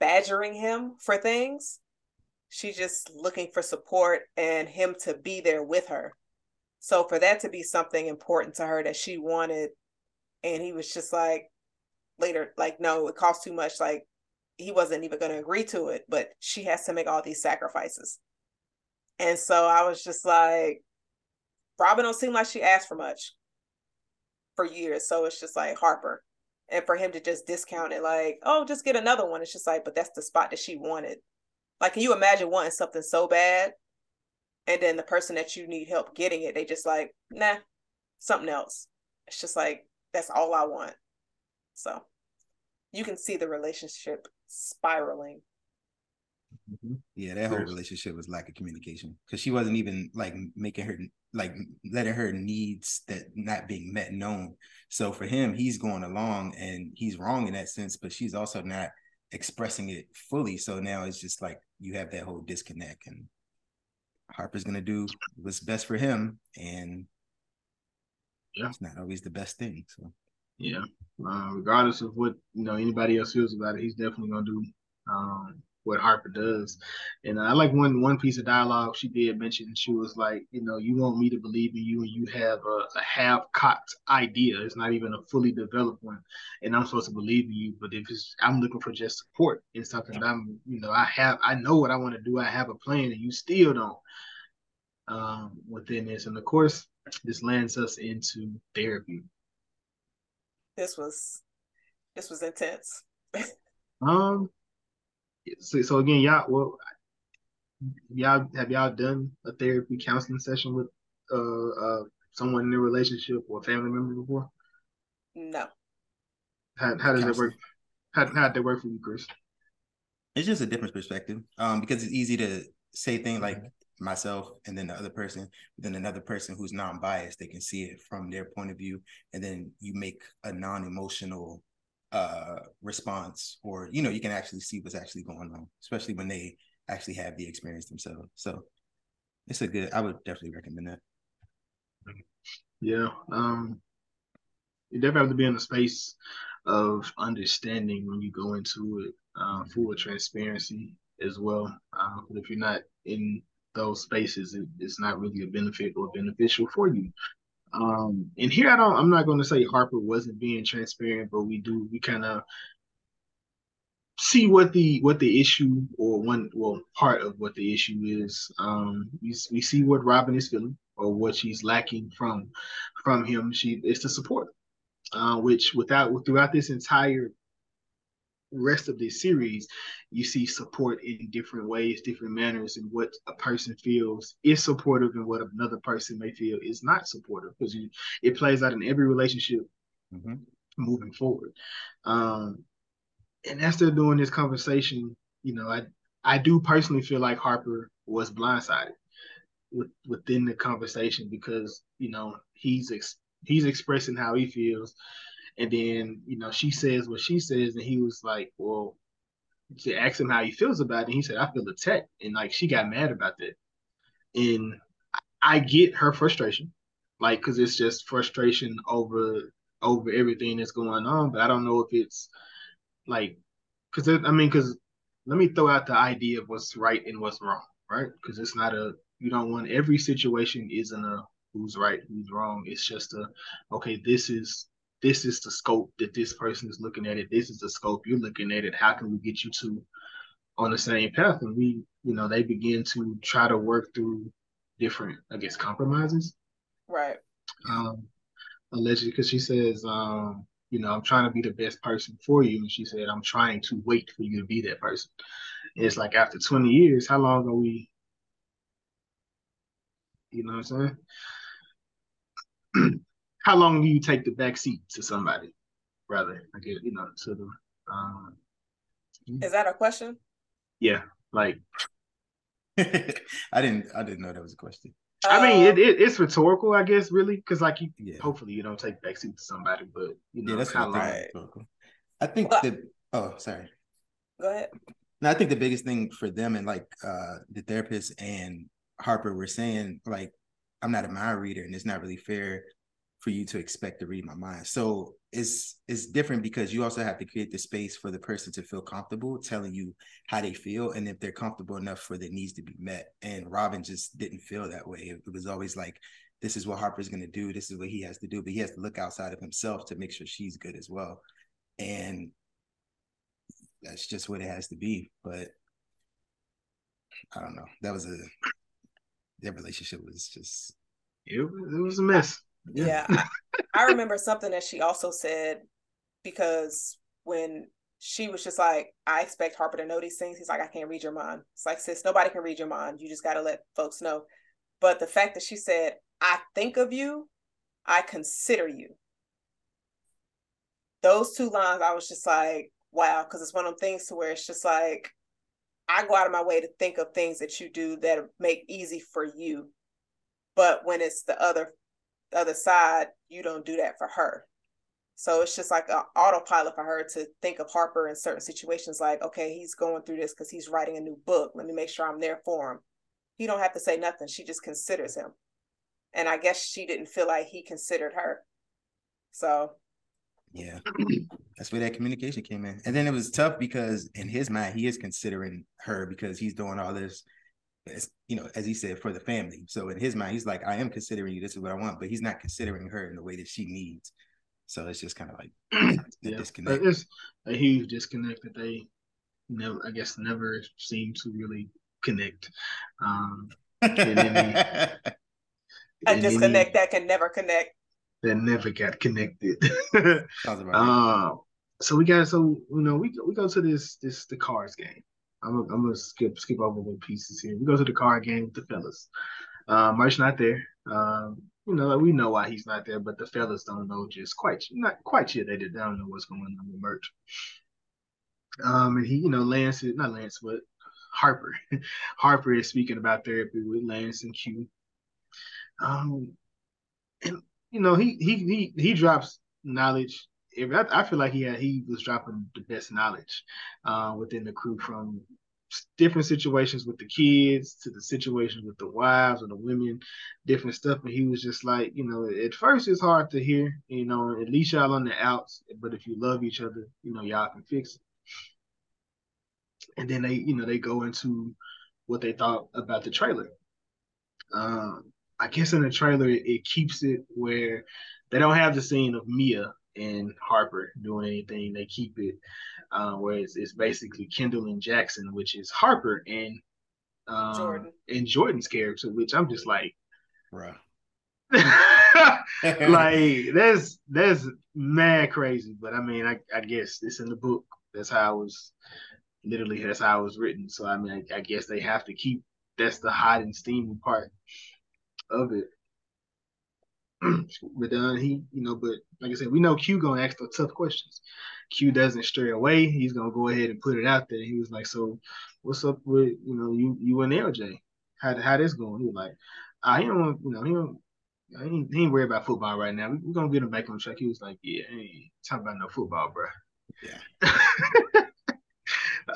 badgering him for things. She's just looking for support and him to be there with her. So for that to be something important to her that she wanted and he was just like later like no it costs too much. Like he wasn't even going to agree to it but she has to make all these sacrifices. And so i was just like robin don't seem like she asked for much for years. So it's just like harper. And for him to just discount it like oh just get another one. It's just like but that's the spot that she wanted. Like can you imagine wanting something so bad? And then the person that you need help getting it they just like nah something else. It's just like that's all I want. So you can see the relationship spiraling. Mm-hmm. Yeah, that whole relationship was lack of communication because she wasn't even like making her like letting her needs that not being met known. So for him, he's going along and he's wrong in that sense, but she's also not expressing it fully. So now it's just like you have that whole disconnect and Harper's gonna do what's best for him, and yeah, it's not always the best thing. So yeah, uh, regardless of what you know anybody else feels about it, he's definitely gonna do um, what Harper does. And I like one one piece of dialogue she did mention. She was like, you know, you want me to believe in you, and you have a, a half cocked idea. It's not even a fully developed one, and I'm supposed to believe in you. But if it's, I'm looking for just support in something that I'm, you know, I have, I know what I want to do. I have a plan, and you still don't. Um, within this, and of course, this lands us into therapy. This was, this was intense. um, so, so again, y'all, well, y'all have y'all done a therapy counseling session with uh, uh someone in a relationship or a family member before? No. How how does it work? How how did it work for you, Chris? It's just a different perspective. Um, because it's easy to say things like. Myself and then the other person, then another person who's non-biased, they can see it from their point of view, and then you make a non-emotional uh, response or you know you can actually see what's actually going on especially when they actually have the experience themselves. So it's a good i would definitely recommend that. Yeah um you definitely have to be in a space of understanding when you go into it uh, full of transparency as well. Uh, but if you're not in those spaces it, it's not really a benefit or beneficial for you um, and here I don't I'm not gonna say Harper wasn't being transparent, but we do we kind of see what the what the issue or one well part of what the issue is. Um, we, we see what Robin is feeling or what she's lacking from from him. She is the support, uh, which without throughout this entire rest of this series, you see support in different ways, different manners, and what a person feels is supportive and what another person may feel is not supportive because it plays out in every relationship mm-hmm. moving forward. Um, and as they're doing this conversation, you know, I I do personally feel like Harper was blindsided with, within the conversation because you know he's ex- he's expressing how he feels and then, you know, she says what she says, and he was like, Well, she asked him how he feels about it. And he said, I feel attacked. And like she got mad about that. And I get her frustration, like, because it's just frustration over over everything that's going on. But I don't know if it's like, because I mean, because let me throw out the idea of what's right and what's wrong, right? Because it's not a you don't want every situation isn't a who's right, who's wrong. It's just a okay, this is this is the scope that this person is looking at it. This is the scope you're looking at it. How can we get you to on the same path? And we, you know, they begin to try to work through different, I guess, compromises. Right. Um, allegedly, because she says, um, you know, I'm trying to be the best person for you. And she said, I'm trying to wait for you to be that person. And it's like after 20 years, how long are we? You know what I'm saying? how long do you take the back seat to somebody? Rather, I get you know to the. Um, Is that a question? Yeah, like. I didn't. I didn't know that was a question. I mean, it, it, it's rhetorical, I guess, really, because like you, yeah. hopefully you don't take backseat to somebody, but you know, yeah, that's how right. I think well, the oh, sorry. Go ahead. No, I think the biggest thing for them and like uh the therapist and Harper were saying, like, I'm not a mind reader, and it's not really fair for you to expect to read my mind. So it's it's different because you also have to create the space for the person to feel comfortable telling you how they feel and if they're comfortable enough for their needs to be met. And Robin just didn't feel that way. It, was always like, this is what Harper's gonna do, this is what he has to do, but he has to look outside of himself to make sure she's good as well. And that's just what it has to be. But I don't know. That was a that relationship was just it, it was a mess. Yeah. I remember something that she also said because when she was just like, I expect Harper to know these things. He's like, I can't read your mind. It's like, sis, nobody can read your mind. You just got to let folks know. But the fact that she said, I think of you, I consider you. Those two lines, I was just like, wow, because it's one of them things to where it's just like, I go out of my way to think of things that you do that make easy for you. But when it's the other the other side, you don't do that for her. So it's just like an autopilot for her to think of Harper in certain situations like, okay, he's going through this because he's writing a new book. Let me make sure I'm there for him. He don't have to say nothing. She just considers him. And I guess she didn't feel like he considered her. So yeah, that's where that communication came in. And then it was tough because in his mind, he is considering her because he's doing all this, as, you know, as he said, for the family. So in his mind, he's like, I am considering you. This is what I want, but he's not considering her in the way that she needs. So it's just kind of like yeah. disconnect. It's a huge disconnect that they never, I guess, never seem to really connect. Um, a disconnect that can never connect that never got connected. um, so we got so you know we we go to this this the cards game. I'm gonna, I'm gonna skip skip over the pieces here. We go to the card game with the fellas. Uh, Murch not there. Um, you know, we know why he's not there, but the fellas don't know just quite not quite sure they. They don't know what's going on with Murch. Um, and he, you know, Lance, not Lance, but Harper. Harper is speaking about therapy with Lance and Q. Um, and you know, he he he he drops knowledge. I, feel like he had, he was dropping the best knowledge uh, within the crew from different situations with the kids to the situations with the wives or the women, different stuff. And he was just like, you know, at first it's hard to hear, you know, at least y'all on the outs, but if you love each other, you know, y'all can fix it. And then they, you know, they go into what they thought about the trailer. Um, I guess in the trailer it keeps it where they don't have the scene of Mia and Harper doing anything. They keep it uh, where it's, it's, basically Kendall and Jackson, which is Harper and um, Jordan. and Jordan's character, which I'm just like, bro. like that's that's mad crazy, but I mean, I, I guess it's in the book. That's how it was. Literally, that's how it was written. So I mean, I, I guess they have to keep. That's the hot and steamy part of it. but then he, you know, but like I said, we know Q gonna ask the tough questions. Q doesn't stray away. He's gonna go ahead and put it out there. He was like, "So, what's up with you know you you and LJ? How how this going?" He was like, "I he don't you know he don't." He ain't, he ain't worried about football right now. We're gonna get him back on track. He was like, "Yeah, ain't talking about no football, bro." Yeah.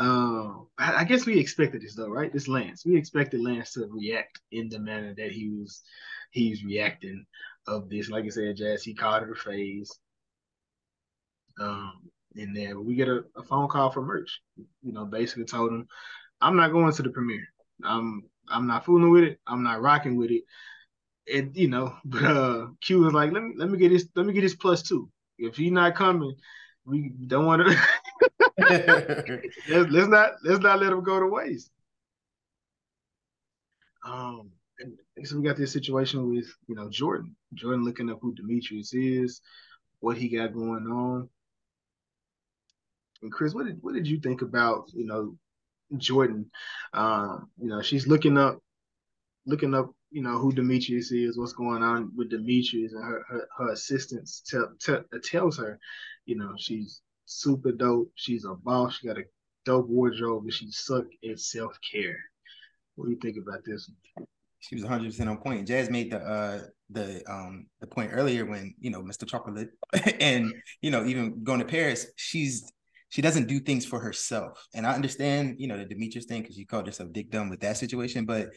um, I, I, guess we expected this though, right? This Lance, we expected Lance to react in the manner that he was he's reacting of this. Like I said, Jazz, he called it a phase. Um, and then we get a, a phone call from Murch. You know, basically told him, "I'm not going to the premiere. I'm I'm not fooling with it. I'm not rocking with it." And you know, but uh, Q was like, "Let me let me get his let me get this plus two. If he's not coming, we don't want to." let's, let's not let's not let him go to waste. Um, so we got this situation with you know Jordan. Jordan looking up who Demetrius is, what he got going on. And Chris, what did what did you think about you know Jordan? Um, you know, she's looking up looking up you know who Demetrius is, what's going on with Demetrius, and her her, her assistants tell, tell tells her, you know, she's super dope. She's a boss. She got a dope wardrobe, and she suck at self care. What do you think about this? She was 100 percent on point. Jazz made the uh the um the point earlier when you know Mr. Chocolate and you know even going to Paris, she's she doesn't do things for herself. And I understand you know the Demetrius thing because you called yourself dick dumb with that situation, but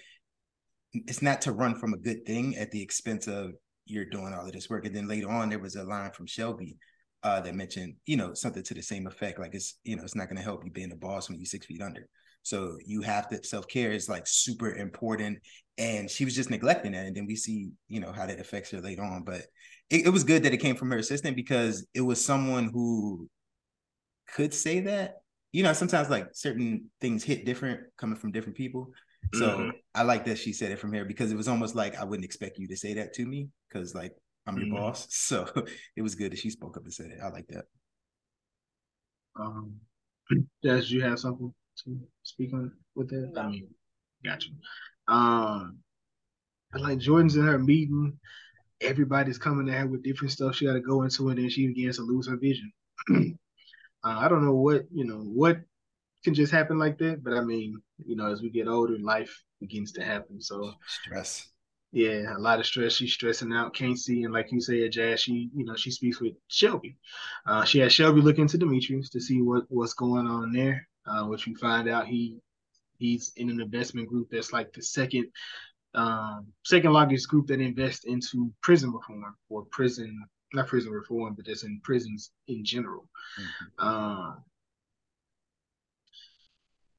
it's not to run from a good thing at the expense of you're doing all of this work. And then later on, there was a line from Shelby uh, that mentioned, you know, something to the same effect. Like it's, you know, it's not going to help you being a boss when you're six feet under. So you have to self care is like super important, and she was just neglecting that. And then we see, you know, how that affects her later on. But it, it was good that it came from her assistant because it was someone who could say that. You know, sometimes like certain things hit different coming from different people. So mm-hmm. I like that she said it from here because it was almost like I wouldn't expect you to say that to me because like I'm your mm-hmm. boss. So it was good that she spoke up and said it. I like that. Um, does you have something to speak on with that? No. I mean, gotcha. Um, I like Jordan's in her meeting. Everybody's coming at her with different stuff. She got to go into it, and she begins to lose her vision. uh, I don't know what you know what can just happen like that, but I mean, You know, as we get older, life begins to happen. So stress. Yeah, a lot of stress. She's stressing out. Can't see, and like you said, Jazz, she you know she speaks with Shelby. Uh, she had Shelby look into Demetrius to see what what's going on there. Uh, which we find out he he's in an investment group that's like the second um, second largest group that invests into prison reform or prison not prison reform, but just in prisons in general. Mm-hmm. Uh,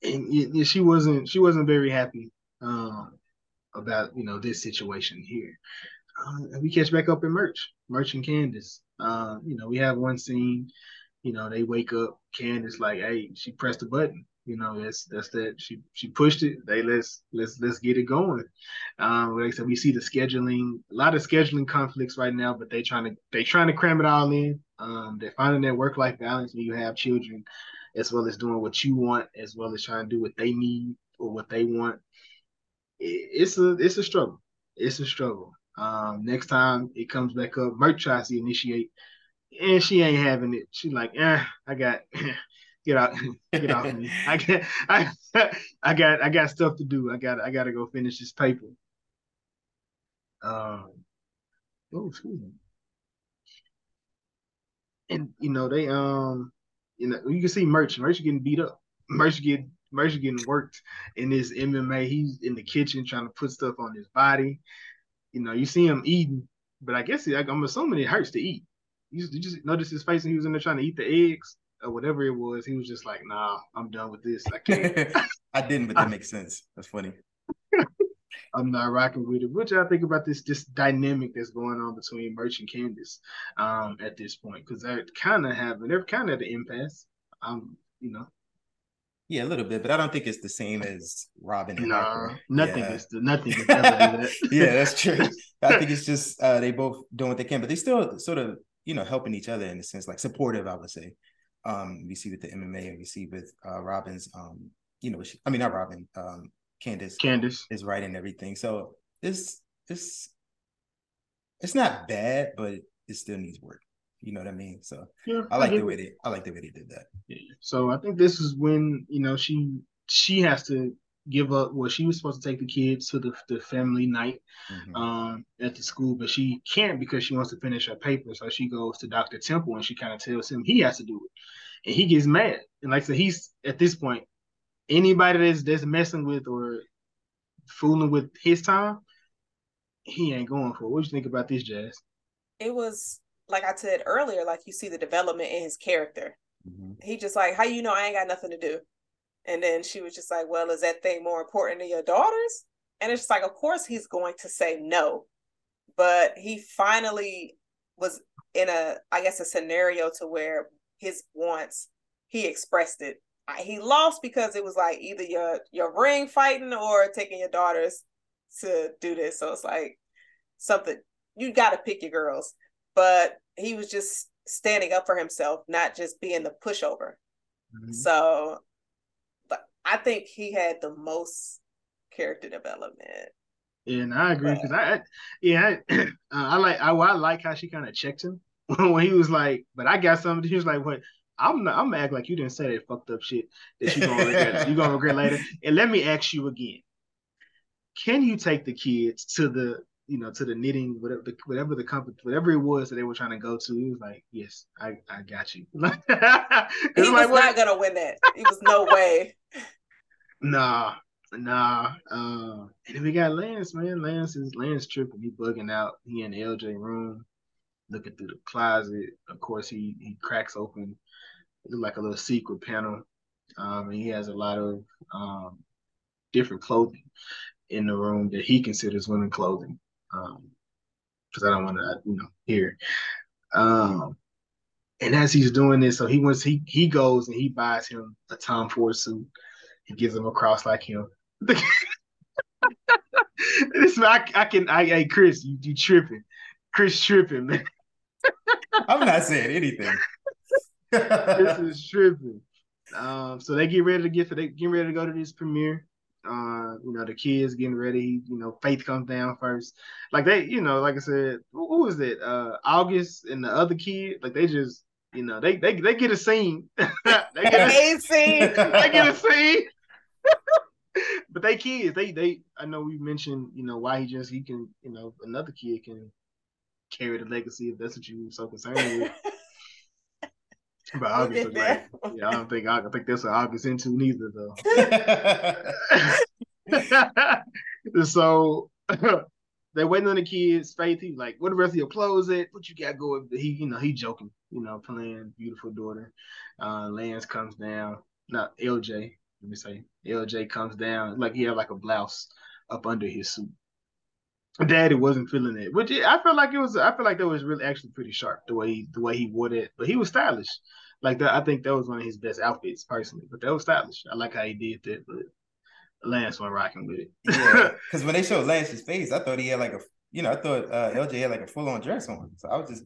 and she wasn't she wasn't very happy um, about you know this situation here. Uh, we catch back up in Murch, Murch and Candace. Uh, you know, we have one scene. You know, they wake up. Candace like, hey, she pressed the button. You know, that's that's that. She she pushed it. They let's let's let's get it going. Um, like I said, we see the scheduling, a lot of scheduling conflicts right now, but they trying to they trying to cram it all in. Um, they're finding their work life balance when you have children, as well as doing what you want, as well as trying to do what they need or what they want it's a it's a struggle. It's a struggle. Um, next time it comes back up, Murch tries to initiate, and she ain't having it. She like, eh, I got get out, get off me. I got I, I got I got stuff to do. I got I got to go finish this paper. Um, oh, excuse me. And you know they um, you know you can see Murch. Murch getting beat up. Murch get Mercer getting worked in this MMA. He's in the kitchen trying to put stuff on his body. You know, you see him eating, but I guess I'm assuming it hurts to eat. You just, you just notice his face and he was in there trying to eat the eggs or whatever it was. He was just like, "Nah, I'm done with this. I can't." I didn't, but that makes sense. That's funny. I'm not rocking with it. What y'all think about this this dynamic that's going on between Murch and Candace um, at this point? Because they're kind of having they're kind of at the impasse. Um, you know, yeah, a little bit, but I don't think it's the same as Robin and nah, Harper. Nothing yeah. is the, nothing is that. yeah, that's true. I think it's just uh, they both doing what they can, but they still sort of you know helping each other in a sense, like supportive. I would say. Um, we see with the MMA, and we see with uh, Robin's. Um, you know, she, I mean not Robin. Um, Candace. Candace is writing everything, so it's it's it's not bad, but it still needs work. You know what I mean? So yeah, I like I the way they I like the way they did that. Yeah. So I think this is when you know she she has to give up. Well, she was supposed to take the kids to the, the family night mm-hmm. um, at the school, but she can't because she wants to finish her paper. So she goes to Dr. Temple and she kind of tells him he has to do it, and he gets mad. And like I said, he's at this point anybody that's that's messing with or fooling with his time, he ain't going for. It. What do you think about this, Jazz? It was like I said earlier, like you see the development in his character. Mm-hmm. He just like, how you know I ain't got nothing to do? And then she was just like, well, is that thing more important than your daughters? And it's just like, of course he's going to say no. But he finally was in a, I guess, a scenario to where his wants, he expressed it. He lost because it was like either your your ring fighting or taking your daughters to do this. So it's like something you got to pick your girls but he was just standing up for himself, not just being the pushover. Mm-hmm. So, I think he had the most character development. Yeah, and I agree because I, yeah, I, uh, I like I, I like how she kind of checked him when he was like, but I got something. He was like, what? I'm not, I'm gonna act like you didn't say that fucked up shit that you gonna regret. you gonna regret later. And let me ask you again: Can you take the kids to the you know, to the knitting, whatever the whatever the company, whatever it was that they were trying to go to. He was like, "Yes, I, I got you." he was like, not gonna win that. It was no way. Nah, nah. Uh, and then we got Lance, man. Lance is Lance tripping. He bugging out. He in the LJ room, looking through the closet. Of course, he he cracks open. Like a little secret panel. Um, and he has a lot of um different clothing in the room that he considers women clothing because um, I don't want to, you know, hear. Um, and as he's doing this, so he wants he he goes and he buys him a Tom Ford suit. He gives him a cross like him. this I, I can I hey Chris, you, you tripping. Chris tripping, man. I'm not saying anything. this is tripping. Um, so they get ready to get for they get ready to go to this premiere uh, you know, the kids getting ready, you know, Faith comes down first. Like they, you know, like I said, who, who was it? Uh August and the other kid, like they just, you know, they they they get a scene. they get a, scene. they get a scene. but they kids, they they I know we mentioned, you know, why he just he can, you know, another kid can carry the legacy if that's what you were so concerned with. But obviously, like, yeah, I don't think I, I think that's what August into neither though. so they waiting on the kids. Faith, he like, what the rest of your clothes at? What you got going? He, you know, he joking, you know, playing beautiful daughter. Uh, Lance comes down. Not LJ. Let me say, LJ comes down like he had like a blouse up under his suit. Daddy wasn't feeling it, which I felt like it was. I feel like that was really actually pretty sharp the way he, the way he wore it, but he was stylish. Like that, I think that was one of his best outfits personally. But that was stylish. I like how he did that. But Lance went rocking with it. yeah, because when they showed Lance's face, I thought he had like a, you know, I thought uh, LJ had like a full on dress on. So I was just,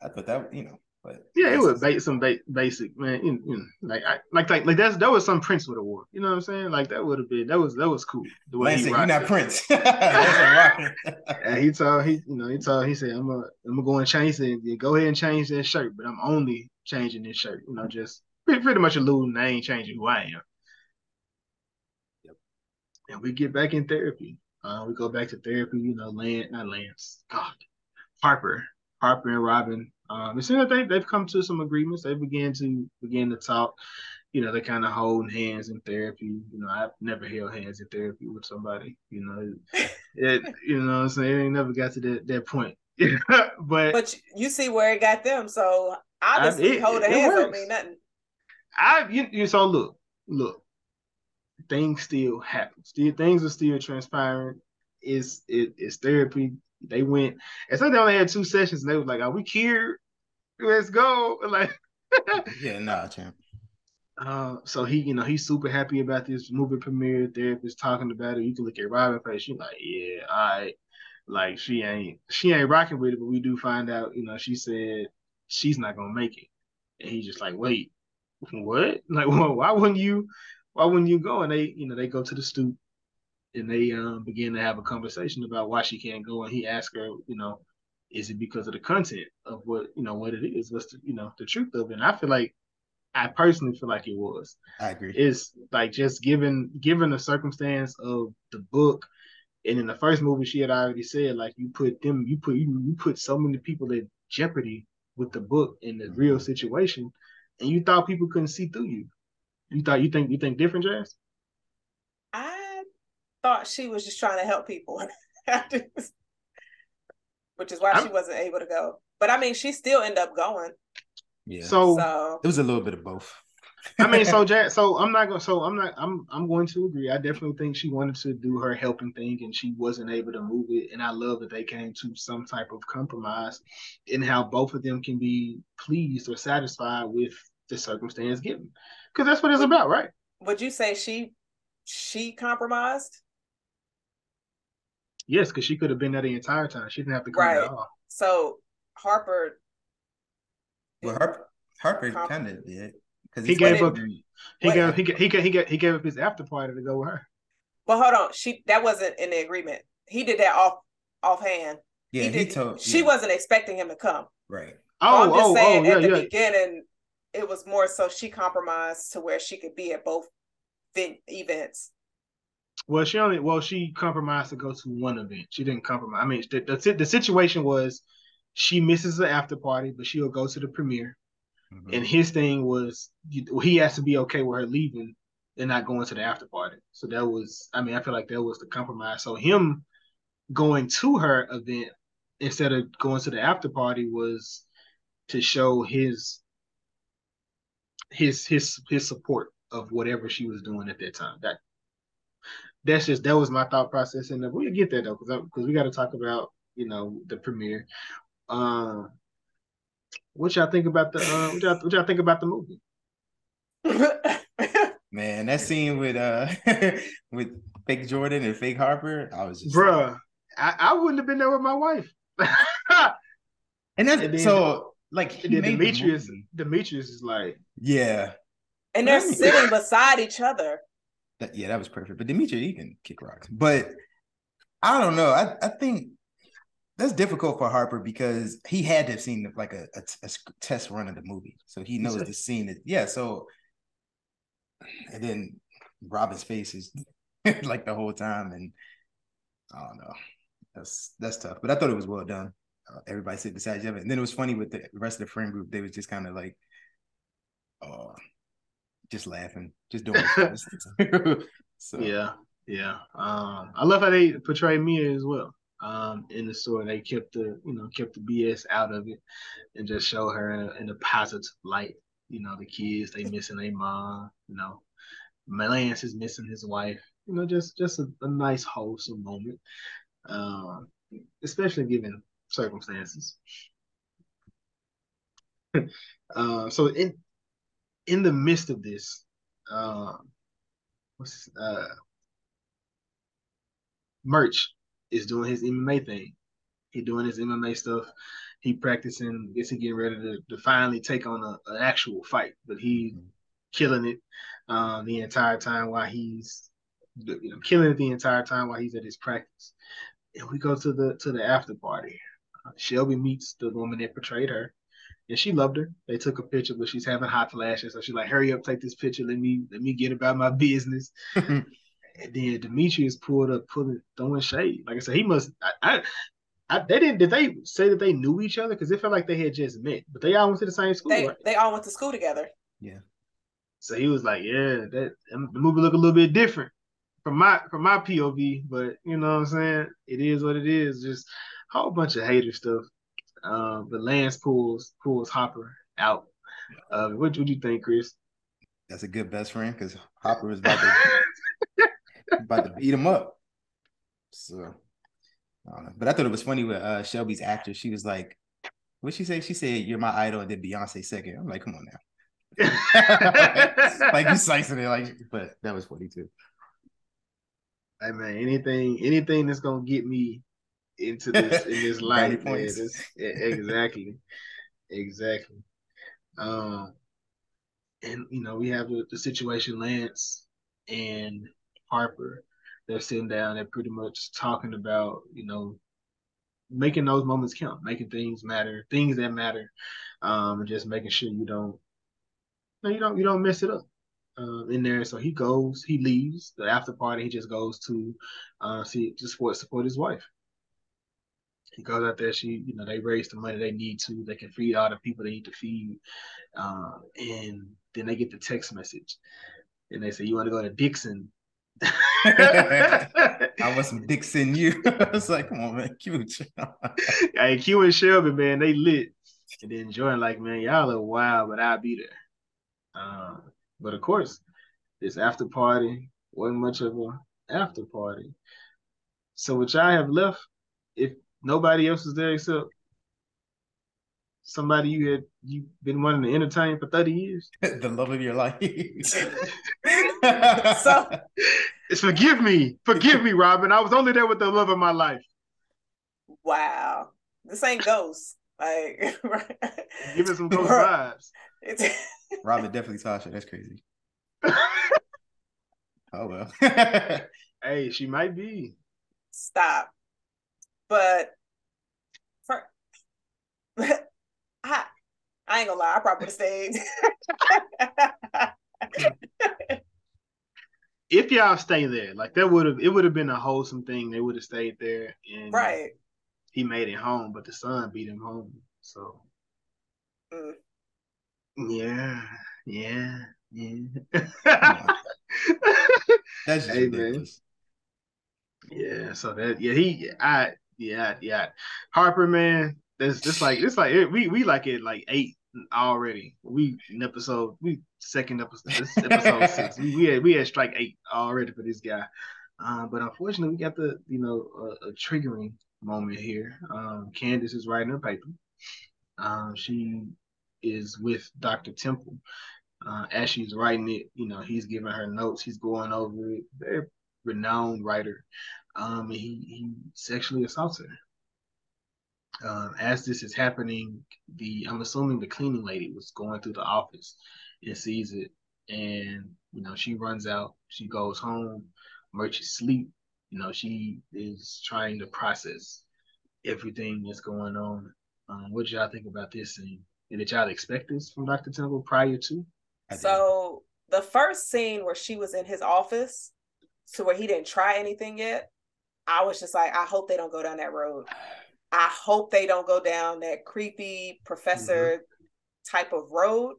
I thought that, you know, but yeah, it was ba- some ba- basic man. You, you know, like I like like like that's that was some Prince would have wore. You know what I'm saying? Like that would have been that was that was cool. The way Lance "You're not Prince." yeah, he told he you know he told he said I'm gonna I'm gonna go and change it. Yeah, go ahead and change that shirt, but I'm only changing this shirt. You know, just pretty, pretty much alluding I ain't changing who I am. Yep. And we get back in therapy. Uh, we go back to therapy. You know, Lance, not Lance. God, Harper, Harper and Robin um, it seems like they, they've come to some agreements. They began to begin to talk. You know, they kind of hold hands in therapy. You know, I've never held hands in therapy with somebody. You know, it. You know, what I'm saying it never got to that that point. but but you see where it got them. So obviously, I, it, holding hands don't mean nothing. I you, you so look look things still happen. Still things are still transpiring. It's it, it's therapy. They went and so they only had two sessions and they were like, Are we cured? Let's go. Like, yeah, nah, champ. Uh, so he, you know, he's super happy about this movie premiere. Therapist talking about it. You can look at Robin face. She's like, yeah, I like she ain't she ain't rocking with it, but we do find out, you know, she said she's not gonna make it, and he's just like, wait, what? Like, well, why wouldn't you? Why wouldn't you go? And they, you know, they go to the stoop, and they um begin to have a conversation about why she can't go. And he asks her, you know, is it because of the content of what you know what it is? What's the you know the truth of it? And I feel like I personally feel like it was. I agree. It's like just given given the circumstance of the book, and in the first movie she had already said like you put them you put you, you put so many people in jeopardy with the book in the mm-hmm. real situation, and you thought people couldn't see through you. You thought you think you think different, Jazz? I thought she was just trying to help people. which is why I'm, she wasn't able to go. But I mean, she still ended up going. Yeah. So, so it was a little bit of both. I mean, so Jack, so I'm not gonna, So I'm not. I'm. I'm going to agree. I definitely think she wanted to do her helping thing, and she wasn't able to move it. And I love that they came to some type of compromise, in how both of them can be pleased or satisfied with the circumstance given, because that's what it's about, right? Would you say she she compromised? Yes, because she could have been there the entire time. She didn't have to come right. at all. So Harper. Well, Harper, Harper kind of did because he gave up. He gave, he, he, he, he, he gave up his after party to go with her. But hold on, she that wasn't in the agreement. He did that off offhand. Yeah, he, did, he told. She yeah. wasn't expecting him to come. Right. Oh, I'm just oh, saying oh, yeah, at the yeah. beginning, it was more so she compromised to where she could be at both events. Well, she only well she compromised to go to one event. She didn't compromise. I mean, the the, the situation was she misses the after party, but she'll go to the premiere. Mm-hmm. And his thing was he has to be okay with her leaving and not going to the after party. So that was, I mean, I feel like that was the compromise. So him going to her event instead of going to the after party was to show his his his his support of whatever she was doing at that time. That that's just that was my thought process, and we'll get there though, because because we got to talk about you know the premiere. Um, what y'all think about the uh, what, y'all, what y'all think about the movie? Man, that scene with uh with fake Jordan and fake Harper, I was just bruh. I, I wouldn't have been there with my wife. and that's and then so like he then Demetrius, the Demetrius is like, yeah, and they're sitting beside each other. That, yeah, that was perfect. But Dimitri, he can kick rocks. But I don't know. I, I think that's difficult for Harper because he had to have seen like a, a, a test run of the movie, so he knows the scene. That, yeah, so and then Robin's face is like the whole time, and I don't know. That's that's tough, but I thought it was well done. Uh, everybody sit beside each other, and then it was funny with the rest of the friend group. They was just kind of like, uh, just laughing, just doing. so yeah, yeah. Um, I love how they portray Mia as well. Um, in the story, they kept the you know kept the BS out of it and just show her in a, in a positive light. You know, the kids they missing their mom. You know, Lance is missing his wife. You know, just just a, a nice wholesome moment, uh, especially given circumstances. uh, so in in the midst of this, uh, what's uh, Murch is doing his MMA thing. He doing his MMA stuff. He practicing. Guess he getting ready to, to finally take on a, an actual fight, but he mm-hmm. killing it um, the entire time while he's you know killing it the entire time while he's at his practice. And we go to the to the after party. Uh, Shelby meets the woman that portrayed her, and she loved her. They took a picture, but she's having hot flashes, so she's like, "Hurry up, take this picture. Let me let me get about my business." And then Demetrius pulled up, pulling, throwing shade. Like I said, he must. I, I, I, they didn't. Did they say that they knew each other? Because it felt like they had just met, but they all went to the same school. They right? they all went to school together. Yeah. So he was like, "Yeah, that um, the movie look a little bit different from my from my POV, but you know what I'm saying? It is what it is. Just a whole bunch of hater stuff. Um, but Lance pulls pulls Harper out. Uh, what would you think, Chris? That's a good best friend because Harper is about to about to beat him up. So, I but I thought it was funny with uh, Shelby's actor. She was like, "What she say?" She said, "You're my idol," and then Beyonce second. I'm like, "Come on now." like you slicing it like, but that was funny too. Hey man, anything, anything that's gonna get me into this in this life, man. This, exactly, exactly. Um, and you know we have the, the situation Lance and Harper. They're sitting down. They're pretty much talking about you know making those moments count, making things matter, things that matter, um, and just making sure you don't you don't you don't mess it up. Um, in there, so he goes, he leaves the after party. He just goes to uh, see just support support his wife. He goes out there. She, you know, they raise the money they need to. They can feed all the people they need to feed, uh, and then they get the text message, and they say, "You want to go to Dixon I want some Dixon you. I was like, come on, man, Q. hey, Q and Shelby, man, they lit. And then Jordan, like, man, y'all are wild, but I'll be there. Um, but of course, this after party wasn't much of a after party. So what y'all have left, if nobody else is there except somebody you had you've been wanting to entertain for 30 years? the love of your life. so it's forgive me. Forgive me, Robin. I was only there with the love of my life. Wow. This ain't ghosts Like give it some ghost vibes. Robin definitely Tasha. That's crazy. oh well. hey, she might be. Stop. But for I, I ain't gonna lie, I probably stayed. if y'all stay there, like that would have it would have been a wholesome thing. They would have stayed there and right. He made it home, but the son beat him home. So mm. yeah, yeah, yeah. That's hey, man. Yeah, so that yeah, he I yeah, yeah. Harper, man, that's just like it's like it, we we like it like eight already. We in episode we second episode this episode six. We, we had we had strike eight already for this guy. Um, but unfortunately, we got the you know a, a triggering moment here. Um, Candace is writing her paper. Um, she is with Dr. Temple. Uh, as she's writing it, you know, he's giving her notes. He's going over it. Very renowned writer. Um, and he he sexually assaults her. Um, as this is happening, the I'm assuming the cleaning lady was going through the office and sees it, and you know she runs out. She goes home. Murch is asleep. You know she is trying to process everything that's going on. Um, what y'all think about this scene? And did y'all expect this from Dr. Temple prior to? So the first scene where she was in his office, to where he didn't try anything yet, I was just like, I hope they don't go down that road. I hope they don't go down that creepy professor mm-hmm. type of road.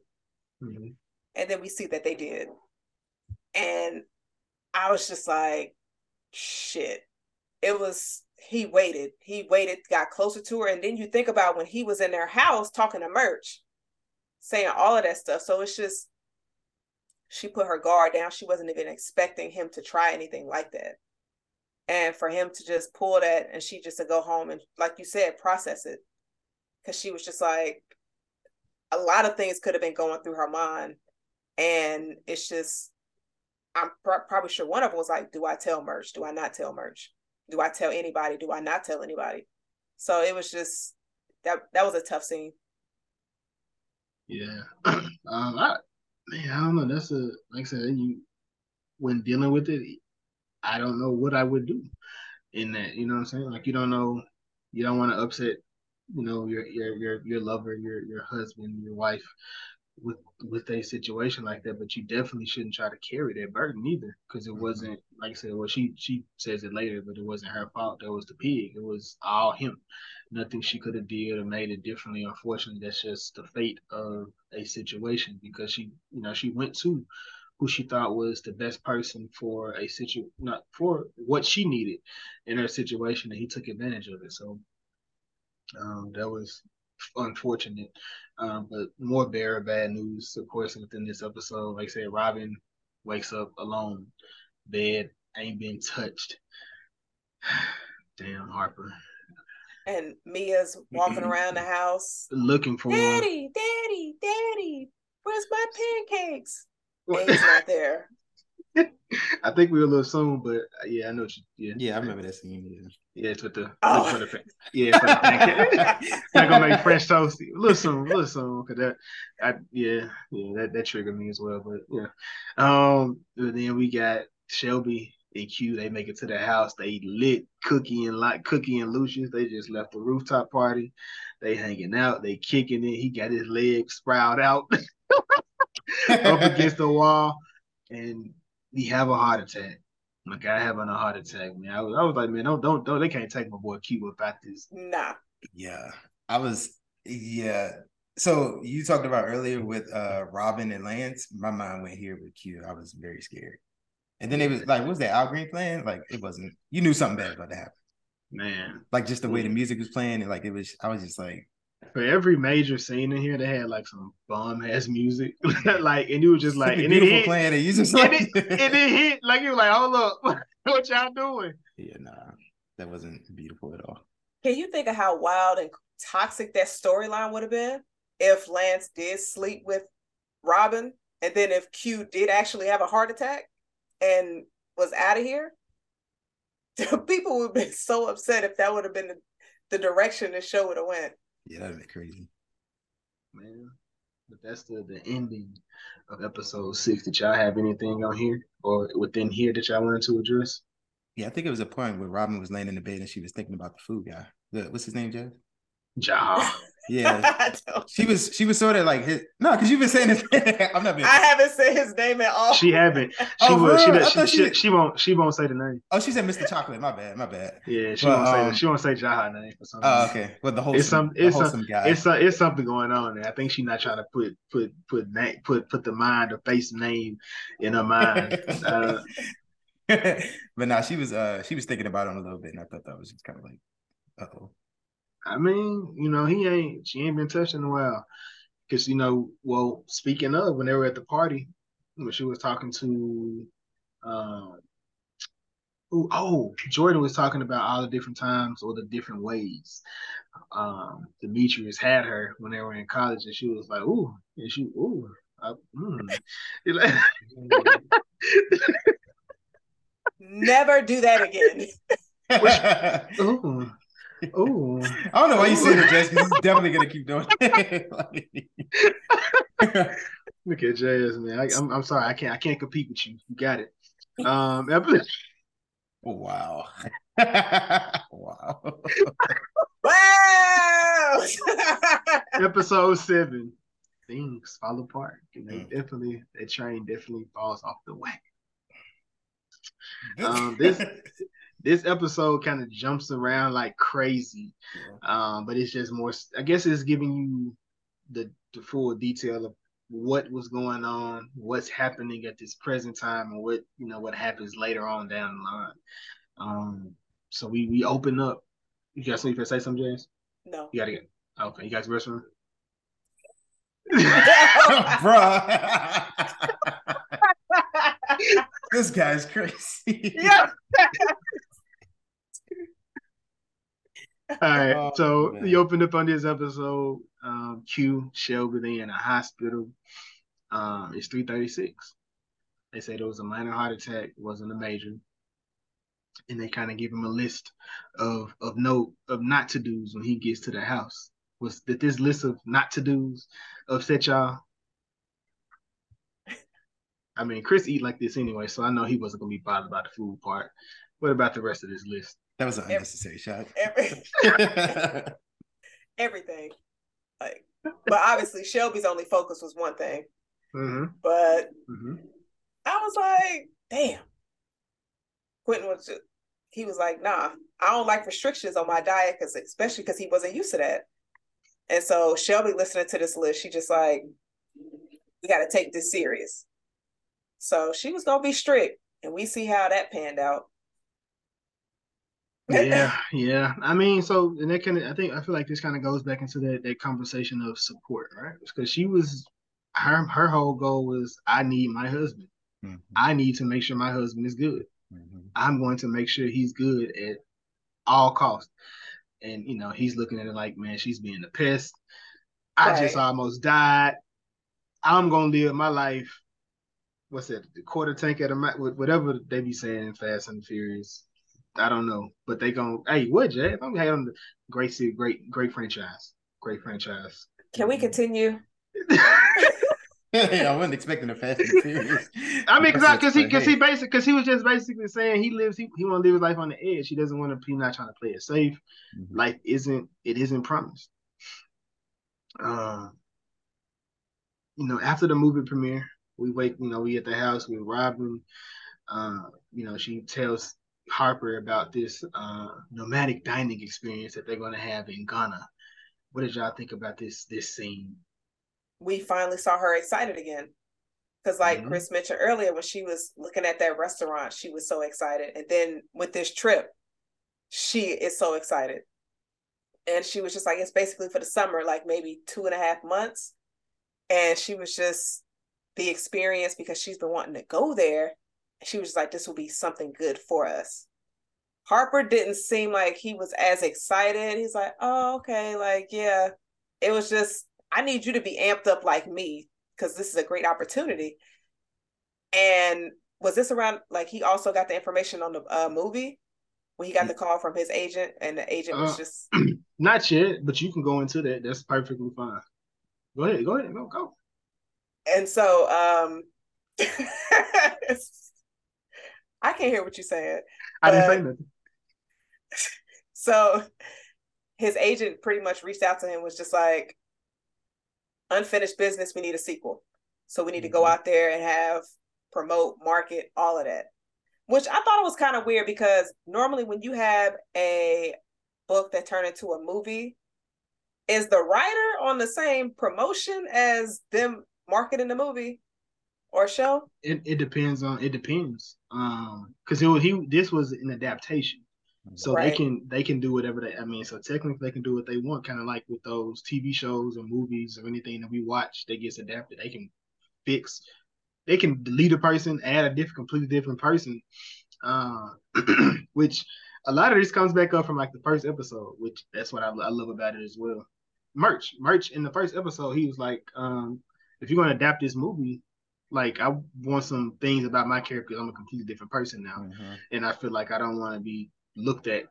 Mm-hmm. And then we see that they did. And I was just like, shit. It was, he waited. He waited, got closer to her. And then you think about when he was in their house talking to Murch, saying all of that stuff. So it's just, she put her guard down. She wasn't even expecting him to try anything like that. And for him to just pull that and she just to go home and, like you said, process it. Cause she was just like, a lot of things could have been going through her mind. And it's just, I'm pr- probably sure one of them was like, do I tell Murch? Do I not tell Murch? Do I tell anybody? Do I not tell anybody? So it was just that that was a tough scene. Yeah. um, I, man, I don't know. That's a like I said, you when dealing with it, I don't know what I would do in that. You know what I'm saying? Like you don't know, you don't want to upset, you know, your your your your lover, your your husband, your wife with with a situation like that, but you definitely shouldn't try to carry that burden either, because it mm-hmm. wasn't like I said. Well, she she says it later, but it wasn't her fault. That was the pig. It was all him. Nothing she could have did or made it differently. Unfortunately, that's just the fate of a situation because she, you know, she went to who she thought was the best person for a situation, not for what she needed in her situation, and he took advantage of it. So um, that was unfortunate. Um, but more bare bad news, of course, within this episode. Like I said, Robin wakes up alone, bed ain't been touched. Damn Harper. And Mia's walking around the house looking for Daddy, Daddy, Daddy, where's my pancakes? And not there. I think we were a little soon, but uh, yeah, I know. What you, yeah, yeah, I remember that scene. Yeah, yeah it's with the, oh. for the yeah, for the pancake. I'm gonna make French toast. A little soon, a little soon, cause that, I yeah, yeah, that that triggered me as well. But yeah, um, then we got Shelby and Q. They make it to the house. They lit Cookie and like Cookie and Lucius. They just left the rooftop party. They hanging out. They kicking it. He got his legs sprout out up against the wall, and he have a heart attack. My guy having a heart attack, man. I was, I was like, man, don't, don't, don't. They can't take my boy Q without this. Nah. Yeah, I was. Yeah. So you talked about earlier with uh Robin and Lance. My mind went here with Q. I was very scared. And then it was like, what was that Al Green playing? Like it wasn't. You knew something bad about to happen. Man, like just the way the music was playing, and like it was. I was just like, for every major scene in here, they had like some bomb ass music, like, and it was just like, and it hit, playing, and you just like, and it, and it hit, like you were like, hold up, what y'all doing? Yeah, nah, that wasn't beautiful at all. Can you think of how wild and toxic that storyline would have been if Lance did sleep with Robin, and then if Q did actually have a heart attack and was out of here? People would have been so upset if that would have been the, the direction the show would have went. Yeah, that'd be crazy. Man. But that's the, the ending of episode six. Did y'all have anything on here or within here that y'all wanted to address? Yeah, I think it was a point where Robin was laying in the bed and she was thinking about the food guy. The, what's his name, Jeff? Ja. Yeah, she was. She was sort of like his. No, because you've been saying his. I'm not. Being, I haven't said his name at all. She haven't. She oh, will. She, does, she, she, she, won't. She won't say the name. Oh, she said Mr. Chocolate. My bad. My bad. Yeah, she but, won't um, say. She won't say Jaha name for something. Oh, okay. Well, the whole. It's some. It's some. Guy. It's a, It's something going on there. I think she's not trying to put put put name put put the mind or face name in her mind. uh, but now she was uh she was thinking about him a little bit, and I thought that was just kind of like, uh oh. I mean, you know, he ain't she ain't been touched in a while. Cause you know, well, speaking of when they were at the party, when she was talking to um ooh, oh, Jordan was talking about all the different times or the different ways um Demetrius had her when they were in college and she was like, ooh, and she ooh, I, mm. Never do that again. Which, ooh. Oh, I don't know why you said it, Jess, because he's definitely gonna keep doing it. Look at Jazz, man. I, am I'm, I'm sorry, I can't I can't compete with you. You got it. Um, oh, wow, wow, wow. Episode seven, things fall apart. And they mm. definitely that train definitely falls off the wagon. Um, this this episode kind of jumps around like crazy, yeah. um, but it's just more. I guess it's giving you the the full detail of what was going on, what's happening at this present time, and what you know what happens later on down the line. Um, so we we open up. You got something to say, something, James? No. You gotta get. Okay, you guys restroom. Bruh. this guy's crazy. Yeah. All right, oh, so man. you opened up on this episode. Um, Q Shelby they in a hospital. Um, it's three thirty six. They said it was a minor heart attack, wasn't a major, and they kind of give him a list of of note of not to dos when he gets to the house. Was that this list of not to dos upset y'all? I mean, Chris eat like this anyway, so I know he wasn't gonna be bothered about the food part. What about the rest of this list? That was an unnecessary shot. Every, everything. Like, but obviously Shelby's only focus was one thing. Mm-hmm. But mm-hmm. I was like, damn. Quentin was just, he was like, nah, I don't like restrictions on my diet because especially because he wasn't used to that. And so Shelby listening to this list, she just like, we got to take this serious. So she was gonna be strict, and we see how that panned out yeah, yeah. I mean, so and that kind of, I think, I feel like this kind of goes back into that that conversation of support, right? Because she was, her her whole goal was, I need my husband. Mm-hmm. I need to make sure my husband is good. Mm-hmm. I'm going to make sure he's good at all costs. And you know, he's looking at it like, man, she's being a pest. I right. just almost died. I'm gonna live my life. What's that? The quarter tank at a whatever they be saying in Fast and Furious I don't know, but they going hey, what Jay? I'm having on the great great great franchise, great franchise. Can we continue? yeah, I wasn't expecting a Fast and Furious. I mean, because he because he basically because he was just basically saying he lives he, he want to live his life on the edge. He doesn't want to. He's not trying to play it safe. Mm-hmm. Life isn't it isn't promised. Uh, you know, after the movie premiere, we wake. You know, we at the house with Robin. Uh, you know, she tells Harper about this uh, nomadic dining experience that they're going to have in Ghana. What did y'all think about this this scene? We finally saw her excited again. Because, like mm-hmm. Chris mentioned earlier, when she was looking at that restaurant, she was so excited. And then with this trip, she is so excited. And she was just like, it's basically for the summer, like maybe two and a half months. And she was just the experience because she's been wanting to go there she was like, this will be something good for us. Harper didn't seem like he was as excited. He's like, oh, okay, like, yeah. It was just, I need you to be amped up like me because this is a great opportunity. And was this around, like, he also got the information on the uh, movie when he got the call from his agent, and the agent was uh, just. Not yet, but you can go into that. That's perfectly fine. Go ahead, go ahead, go, go. And so, um, I can't hear what you're saying. I didn't say nothing. So his agent pretty much reached out to him, was just like, unfinished business, we need a sequel. So we need to go mm-hmm. out there and have promote, market, all of that. Which I thought it was kind of weird because normally when you have a book that turned into a movie, is the writer on the same promotion as them marketing the movie? Or show? It it depends on it depends. Um, because it was he this was an adaptation, so right. they can they can do whatever they. I mean, so technically they can do what they want, kind of like with those TV shows or movies or anything that we watch that gets adapted. They can fix, they can delete a person, add a different, completely different person, uh, which a lot of this comes back up from like the first episode, which that's what I, I love about it as well. Murch, Murch in the first episode, he was like, um, if you're going to adapt this movie, like I want some things about my character. I'm a completely different person now, mm-hmm. and I feel like I don't want to be looked at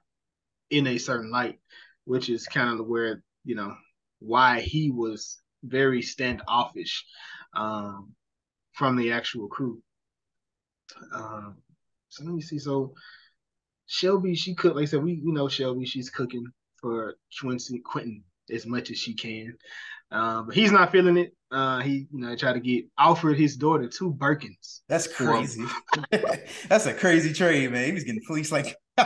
in a certain light, which is kind of where you know why he was very standoffish um, from the actual crew. Um, so let me see. So Shelby, she cooked. Like I said, we you know Shelby. She's cooking for Quincy Quentin. as much as she can. Uh, but he's not feeling it. Uh, he, you know, tried to get offered his daughter two Birkins. That's crazy. That's a crazy trade, man. He was getting fleeced like.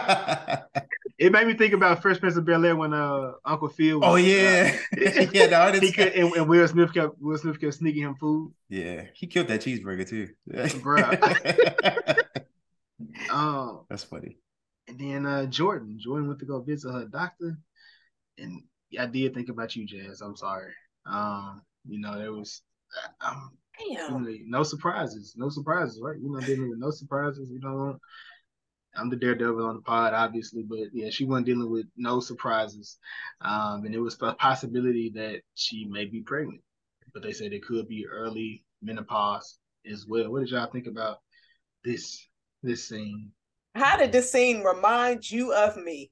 it made me think about Fresh Prince of Bel Air when uh Uncle Phil. Was, oh yeah, uh, yeah. The artist. He could, and, and, Will Smith kept Will Smith kept sneaking him food. Yeah, he killed that cheeseburger too, bro. um, that's funny. And then uh Jordan, Jordan went to go visit her doctor, and I did think about you, Jazz. I'm sorry. Um, you know, there was um, Damn. no surprises, no surprises, right? You know, dealing with no surprises. You know, I'm the daredevil on the pod, obviously, but yeah, she wasn't dealing with no surprises. Um, and it was a possibility that she may be pregnant, but they said it could be early menopause as well. What did y'all think about this this scene? How did this scene remind you of me?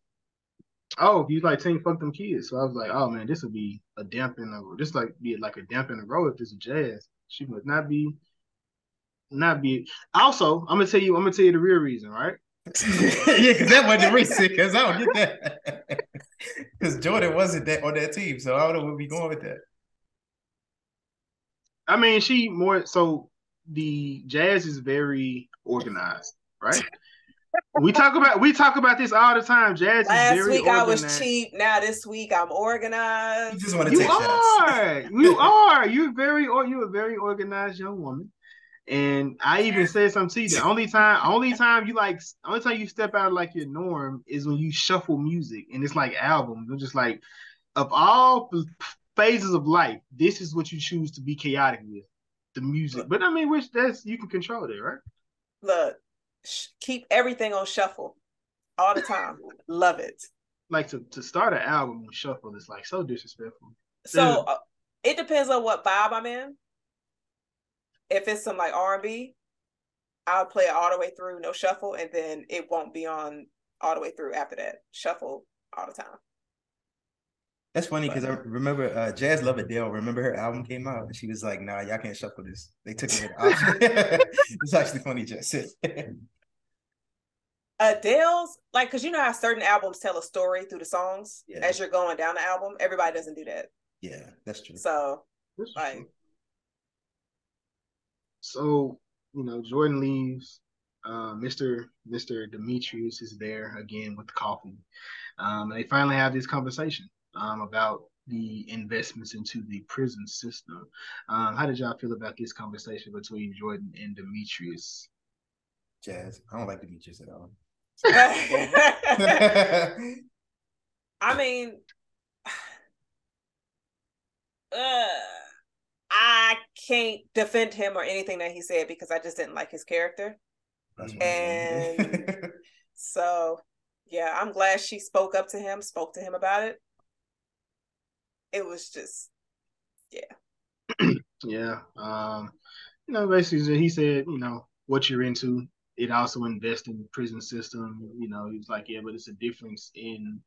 Oh, he's like team fuck them kids. So I was like, oh man, this would be a damp in the this like be like a damp in the road if this is jazz. She must not be not be also, I'm gonna tell you, I'm gonna tell you the real reason, right? yeah, because that wasn't the reason, because I don't get that. Because Jordan wasn't that on that team, so I don't know where we going with that. I mean, she more so the Jazz is very organized, right? We talk about we talk about this all the time. Jazz Last week organized. I was cheap. Now this week I'm organized. You just want to you take are. you are. You're very or you're a very organized young woman. And I even said something to you. The only time, only time you like, only time you step out of like your norm is when you shuffle music, and it's like albums. It's just like, of all phases of life, this is what you choose to be chaotic with, the music. But I mean, which that's you can control it, right? Look, keep everything on shuffle all the time. Love it. Like to, to start an album on shuffle is like so disrespectful. So uh, it depends on what vibe I'm in. If it's some like R and B, I'll play it all the way through, no shuffle, and then it won't be on all the way through after that. Shuffle all the time. That's funny because I remember uh, Jazz Love Adele. Remember her album came out and she was like, "Nah, y'all can't shuffle this." They took it out. it's actually funny, Jazz. Adele's like because you know how certain albums tell a story through the songs yeah. as you're going down the album. Everybody doesn't do that. Yeah, that's true. So that's like, true. so you know, Jordan leaves. Uh, Mr. Mr. Demetrius is there again with the coffee. Um, they finally have this conversation um, about the investments into the prison system. Um, how did y'all feel about this conversation between Jordan and Demetrius? Jazz, I don't like Demetrius at all. I mean, uh, I can't defend him or anything that he said because I just didn't like his character. and so, yeah, I'm glad she spoke up to him, spoke to him about it. It was just, yeah. yeah. Um, you know, basically, he said, you know, what you're into, it also invests in the prison system. You know, he was like, yeah, but it's a difference in,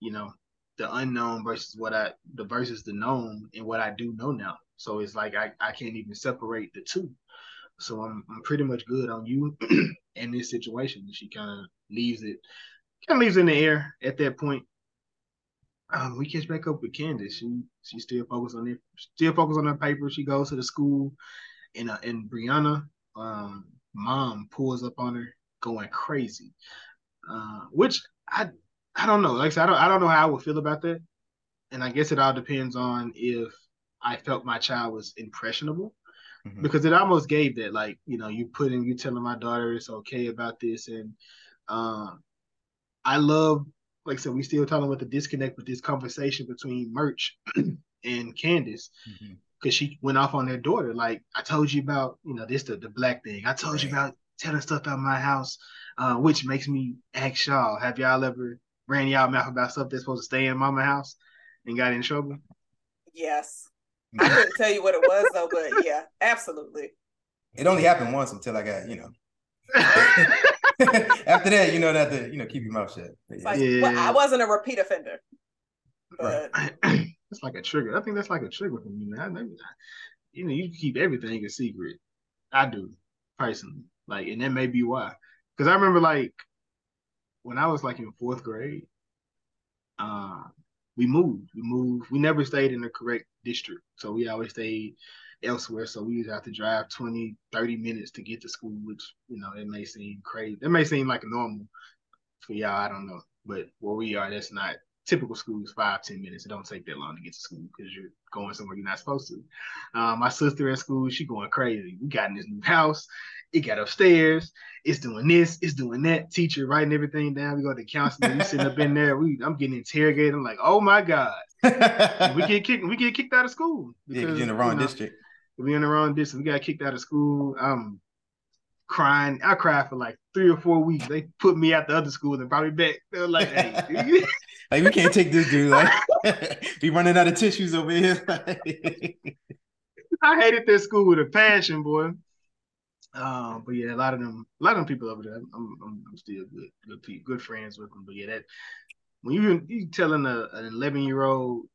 you know, the unknown versus what I the versus the known and what I do know now. So it's like I, I can't even separate the two. So I'm I'm pretty much good on you in this situation. She kind of leaves it kind of leaves in the air at that point. Um, we catch back up with Candace. She she still focused on it, still focused on her paper. She goes to the school, and uh, and Brianna um mom pulls up on her going crazy. Uh, which I I don't know. Like I said, I don't I don't know how I would feel about that. And I guess it all depends on if I felt my child was impressionable. Mm-hmm. Because it almost gave that, like, you know, you putting you telling my daughter it's okay about this. And um I love, like I said, we still talking about the disconnect with this conversation between Murch and Candace. Mm-hmm because she went off on their daughter. Like I told you about, you know, this the, the black thing. I told right. you about telling stuff out my house, uh, which makes me ask y'all: Have y'all ever ran y'all mouth about stuff that's supposed to stay in mama house and got in trouble? Yes, I couldn't tell you what it was though, but yeah, absolutely. It only happened once until I got, you know. After that, you know, not to you know keep your mouth shut. Yeah. Like, yeah. Well, I wasn't a repeat offender. But... Right. That's like a trigger. I think that's like a trigger for me, man. Maybe, you know, you keep everything a secret. I do personally, like, and that may be why. Because I remember, like, when I was like in fourth grade, uh, we moved. We moved. We never stayed in the correct district. So we always stayed elsewhere. So we to have to drive 20, 30 minutes to get to school, which, you know, it may seem crazy. It may seem like normal for y'all. I don't know. But where we are, that's not typical school is five, ten minutes. It don't take that long to get to school because you're going somewhere you're not supposed to. Um, my sister at school, she going crazy. We got in this new house. It got upstairs. It's doing this. It's doing that. Teacher writing everything down. We go to counseling. We sitting up in there. We I'm getting interrogated. I'm like, oh my god. we get kicked. We get kicked out of school. Because, yeah, in the wrong you know, district. We in the wrong district. We got kicked out of school. I'm crying. I cried for like three or four weeks. They put me at the other school and brought me back. They were like, hey. like we can't take this dude. Like we running out of tissues over here. I hated that school with a passion, boy. Um, but yeah, a lot of them, a lot of them people over there, I'm, I'm, I'm still good, good, people, good friends with them. But yeah, that when you you telling a, an 11 year old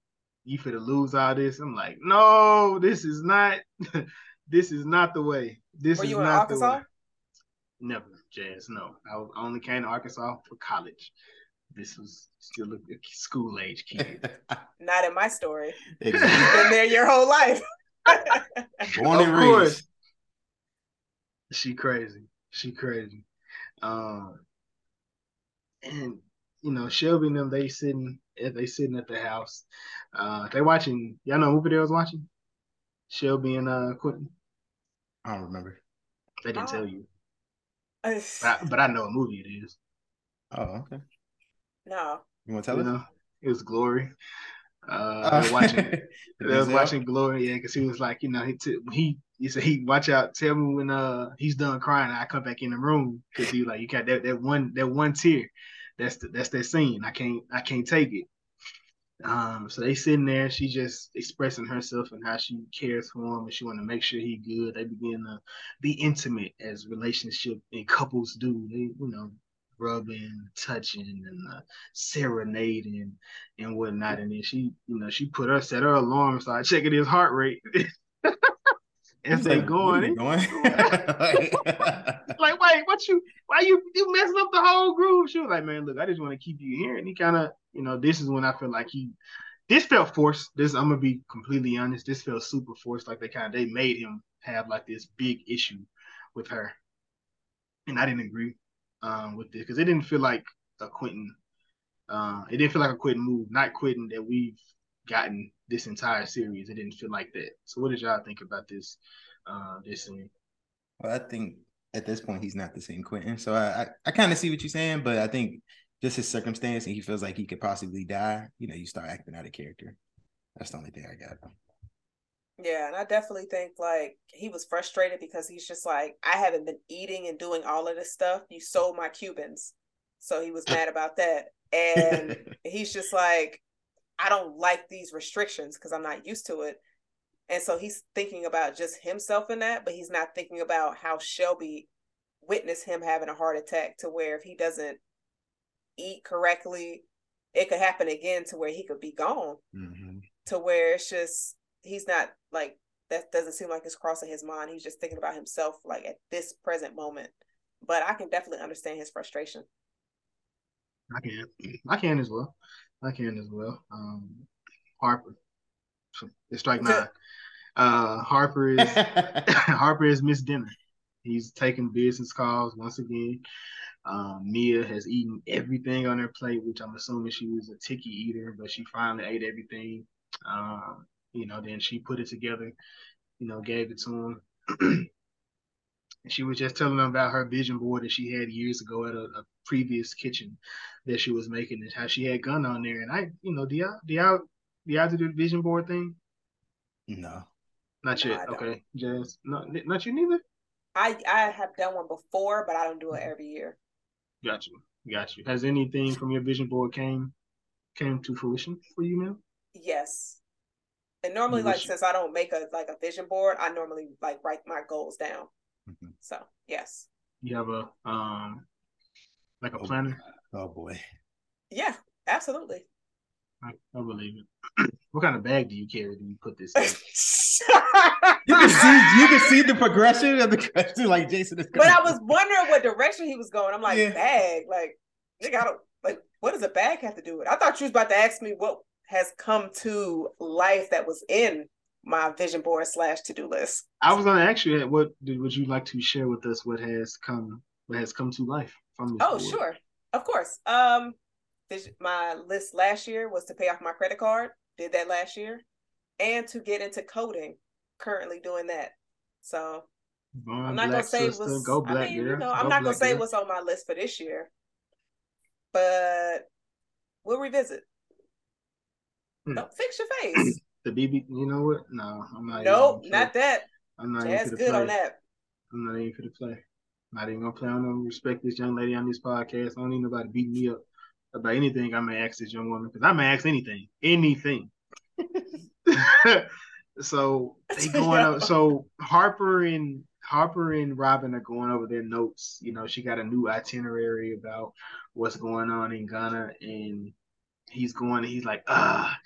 you for to lose all this, I'm like, no, this is not, this is not the way. This Were is you in not Arkansas? the way. Never, Jazz. No, I only came to Arkansas for college. This was still a school age kid. Not in my story. Exactly. You've been there your whole life. Born and raised. She crazy. She crazy. Um, and you know, Shelby and them, they sitting they sitting at the house. Uh, they watching. Y'all know who they was watching? Shelby and uh Quentin. I don't remember. They didn't oh. tell you. but, I, but I know a movie it is. Oh, okay. No. You want to tell you us? Know, it was Glory. Uh, oh. watching, they was watching Glory, yeah, because he was like, you know, he t- he he said he watch out, tell me when uh he's done crying, I come back in the room because he like you got that that one that one tear, that's the, that's that scene. I can't I can't take it. Um, so they sitting there, she just expressing herself and how she cares for him and she want to make sure he good. They begin to be intimate as relationship and couples do. They, you know, rubbing, touching, and uh, serenading and whatnot. And then she, you know, she put her set her alarm, started checking his heart rate. and say, going, going? like, wait, what you? Why you you messing up the whole groove? She was like, man, look, I just want to keep you here. And he kind of, you know, this is when I feel like he. This felt forced. This I'm gonna be completely honest. This felt super forced. Like they kind of they made him have like this big issue with her, and I didn't agree um, with this because it didn't feel like a Quentin. Uh, it didn't feel like a Quentin move, not Quentin that we've gotten this entire series. It didn't feel like that. So, what did y'all think about this? Uh, this scene? Well, I think at this point he's not the same Quentin. So I I, I kind of see what you're saying, but I think just his circumstance and he feels like he could possibly die. You know, you start acting out of character. That's the only thing I got. Yeah, and I definitely think like he was frustrated because he's just like, I haven't been eating and doing all of this stuff. You sold my Cubans. So he was mad about that. And he's just like, I don't like these restrictions because I'm not used to it. And so he's thinking about just himself in that, but he's not thinking about how Shelby witnessed him having a heart attack to where if he doesn't eat correctly, it could happen again to where he could be gone. Mm-hmm. To where it's just he's not like that doesn't seem like it's crossing his mind. He's just thinking about himself like at this present moment. But I can definitely understand his frustration. I can. I can as well. I can as well. Um Harper. It's strike nine. Uh Harper is Harper is Miss Dinner. He's taking business calls once again. Um, Mia has eaten everything on her plate, which I'm assuming she was a ticky eater, but she finally ate everything. Um, you know, then she put it together, you know, gave it to him. she was just telling them about her vision board that she had years ago at a, a, previous kitchen that she was making and how she had Ghana on there. And I, you know, do y'all do y'all do y'all do the vision board thing? No. Not yet. No, okay. Just not not you neither? I I have done one before, but I don't do it mm-hmm. every year. Got you. Got you. Has anything from your vision board came came to fruition for you now? Yes. And normally, like since I don't make a like a vision board, I normally like write my goals down. Mm-hmm. So yes. You have a um like a oh, planner? Oh boy. Yeah, absolutely. I, I believe it. what kind of bag do you carry? Do you put this in? you can see you can see the progression of the question, like Jason is. But I was wondering what direction he was going. I'm like, yeah. bag, like, you gotta like, what does a bag have to do with? It? I thought you was about to ask me what has come to life that was in my vision board slash to do list. I was going to ask you, what would you like to share with us? What has come, what has come to life from this? Oh, board? sure, of course. Um, this, my list last year was to pay off my credit card. Did that last year, and to get into coding. Currently doing that. So I'm not gonna say sister, what's. Go black I mean, girl. you know, I'm not gonna say girl. what's on my list for this year, but we'll revisit. Hmm. Don't fix your face. the BB, you know what? No, I'm not. Nope, not that. I'm not Jazz even good play. on that. I'm not even for the play. Not even gonna play. I'm gonna respect this young lady on this podcast. I don't need nobody beating me up about anything I may ask this young woman because I may ask anything, anything. so they going up. So Harper and Harper and Robin are going over their notes. You know, she got a new itinerary about what's going on in Ghana, and he's going. He's like, ah,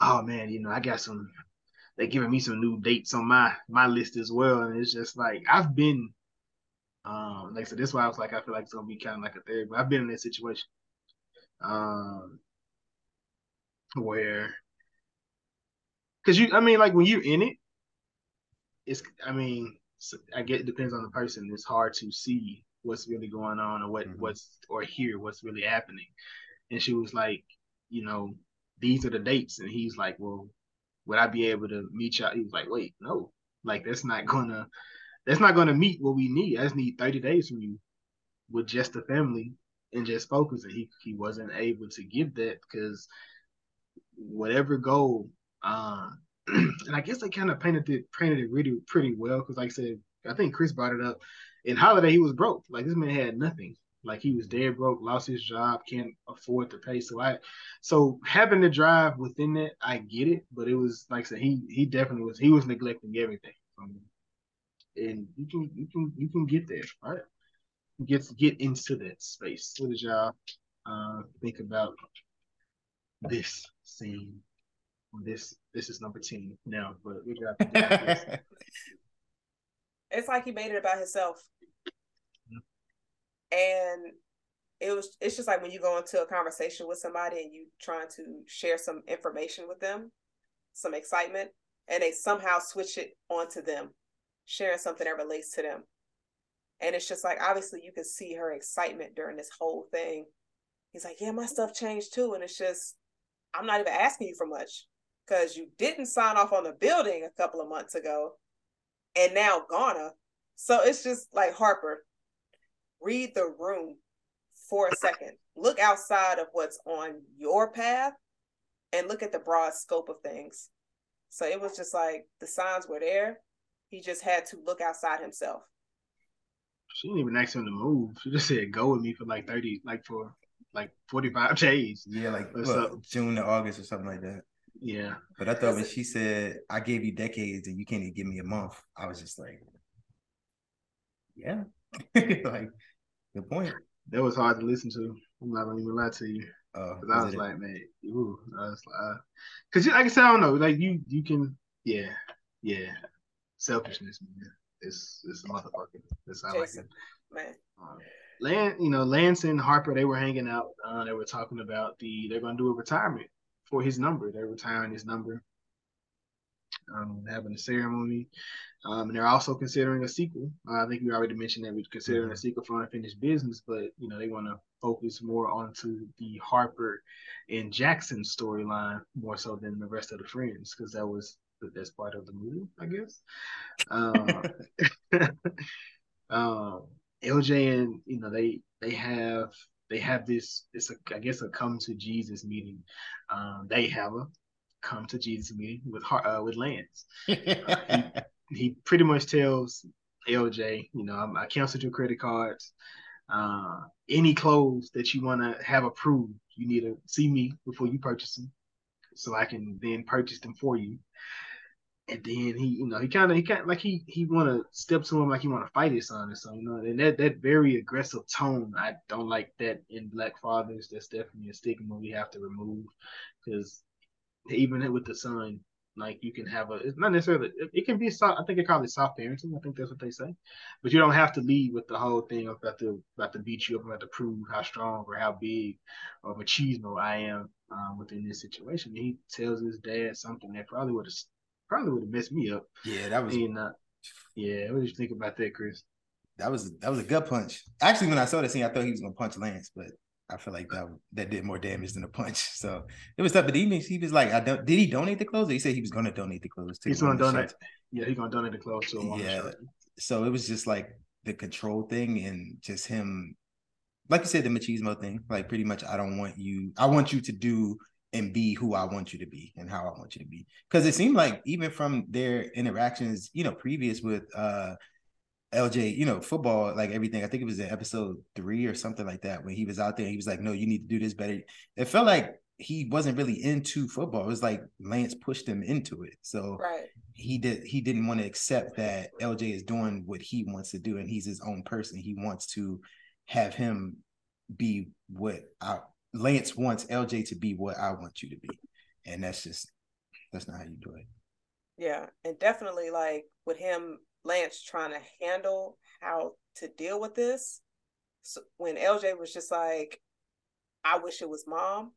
oh man, you know, I got some. They're giving me some new dates on my my list as well, and it's just like I've been. Um, like I said, this is why I was like, I feel like it's gonna be kind of like a therapy. I've been in that situation, um, where, because you, I mean, like when you're in it, it's, I mean, I get it depends on the person. It's hard to see what's really going on or what mm-hmm. what's or hear what's really happening. And she was like, you know, these are the dates, and he's like, well, would I be able to meet y'all? He was like, wait, no, like that's not gonna that's not gonna meet what we need. I just need 30 days from you with just the family and just focus. And he he wasn't able to give that because whatever goal, um, and I guess they kind of painted it painted it really pretty well because, like I said, I think Chris brought it up. In Holiday, he was broke. Like this man had nothing. Like he was dead broke, lost his job, can't afford to pay. So I, so having to drive within that, I get it. But it was like I said, he he definitely was. He was neglecting everything. Um, and you can you can you can get there. right? get get into that space. What did y'all uh, think about this scene? This this is number ten now, but we got. it's like he made it about himself, and it was. It's just like when you go into a conversation with somebody and you trying to share some information with them, some excitement, and they somehow switch it onto them, sharing something that relates to them and it's just like obviously you can see her excitement during this whole thing. He's like, Yeah, my stuff changed too. And it's just, I'm not even asking you for much because you didn't sign off on the building a couple of months ago and now Ghana. So it's just like Harper, read the room for a second. Look outside of what's on your path and look at the broad scope of things. So it was just like the signs were there. He just had to look outside himself. She didn't even ask him to move. She just said go with me for like thirty, like for like forty five days. Yeah, like well, June to August or something like that. Yeah. But I thought when she said, I gave you decades and you can't even give me a month, I was just like, yeah. like, good point. That was hard to listen to. I'm not gonna even lie to you. Uh, Cause I was like, it? man, ooh, I was like, uh, cause you, like I said, I don't know, like you, you can, yeah, yeah, selfishness, man. It's it's a motherfucker. That's how Jason, I like it. Man. Um, Lan, you know, Lance and Harper, they were hanging out. Uh, they were talking about the they're going to do a retirement for his number. They're retiring his number, um, having a ceremony, um, and they're also considering a sequel. Uh, I think you already mentioned that we're considering a sequel for Unfinished Business, but you know they want to focus more onto the Harper and Jackson storyline more so than the rest of the friends because that was that's part of the movie, I guess. Um, um, LJ and you know they they have they have this it's a I guess a come to Jesus meeting. Um, they have a come to Jesus meeting with uh, with Lance. Uh, he, he pretty much tells LJ, you know, I, I canceled your credit cards. Uh, any clothes that you want to have approved, you need to see me before you purchase them, so I can then purchase them for you and then he, you know, he kind of, he kind like he he want to step to him like he want to fight his son or something. You know, and that that very aggressive tone, I don't like that in black fathers. That's definitely a stigma we have to remove because even with the son, Like you can have a, it's not necessarily, it, it can be soft. I think they call it soft parenting. I think that's what they say. But you don't have to lead with the whole thing of about to about to beat you up, about to prove how strong or how big or machismo I am um, within this situation. And he tells his dad something that probably would have probably would have messed me up. Yeah, that was. And, uh, yeah, what did you think about that, Chris? That was that was a gut punch. Actually, when I saw that scene, I thought he was gonna punch Lance, but I feel like that that did more damage than a punch. So it was tough. But he he was like, I don't. Did he donate the clothes? he said he was going to donate the clothes. To he's going to donate. Yeah, he's going to donate the clothes to him. Yeah. So it was just like the control thing and just him, like you said, the machismo thing. Like pretty much, I don't want you. I want you to do and be who I want you to be and how I want you to be. Because it seemed like even from their interactions, you know, previous with uh LJ, you know, football, like everything. I think it was in episode three or something like that when he was out there. He was like, "No, you need to do this better." It felt like he wasn't really into football. It was like Lance pushed him into it. So right. he did. He didn't want to accept that LJ is doing what he wants to do, and he's his own person. He wants to have him be what I, Lance wants LJ to be what I want you to be, and that's just that's not how you do it. Yeah, and definitely like with him Lance trying to handle how to deal with this. So when LJ was just like, I wish it was mom.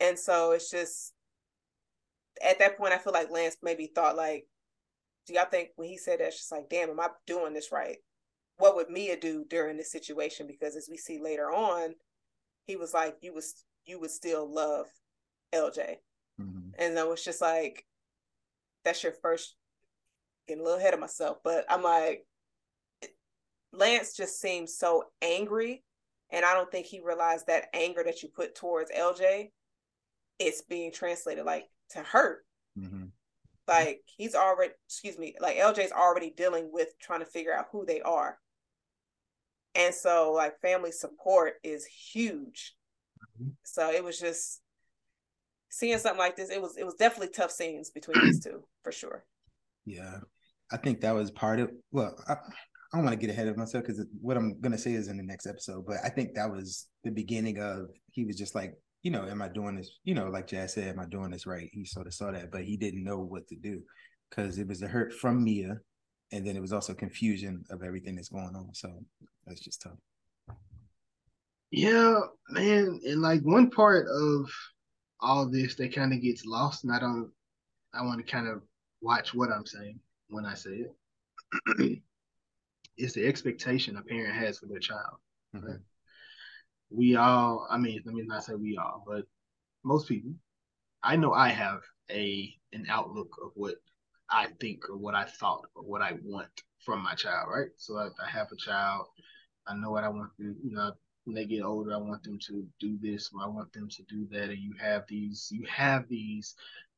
And so it's just at that point, I feel like Lance maybe thought like, do y'all think when he said that, it's just like, damn, am I doing this right? What would Mia do during this situation? Because as we see later on, he was like, you was you would still love LJ. Mm-hmm. And then was just like, that's your first getting a little ahead of myself, but I'm like, Lance just seems so angry. And I don't think he realized that anger that you put towards LJ, it's being translated like to hurt. Mm-hmm. Like he's already, excuse me, like LJ's already dealing with trying to figure out who they are. And so like family support is huge. Mm-hmm. So it was just seeing something like this, it was it was definitely tough scenes between these two for sure. Yeah. I think that was part of well, I, I don't want to get ahead of myself because what I'm gonna say is in the next episode, but I think that was the beginning of he was just like, you know, am I doing this? You know, like Jazz said, am I doing this right? He sort of saw that, but he didn't know what to do because it was a hurt from Mia, and then it was also confusion of everything that's going on. So that's just tough. Yeah, man, and like one part of all this that kind of gets lost, and I don't, I want to kind of watch what I'm saying when I say it. it's the expectation a parent has for their child. Mm-hmm. Right? We all, I mean, let me not say we all, but most people, I know I have a an outlook of what I think or what I thought or what I want from my child, right? So I, I have a child, I know what I want to, you know, when they get older, I want them to do this, or I want them to do that, and you have these, you have these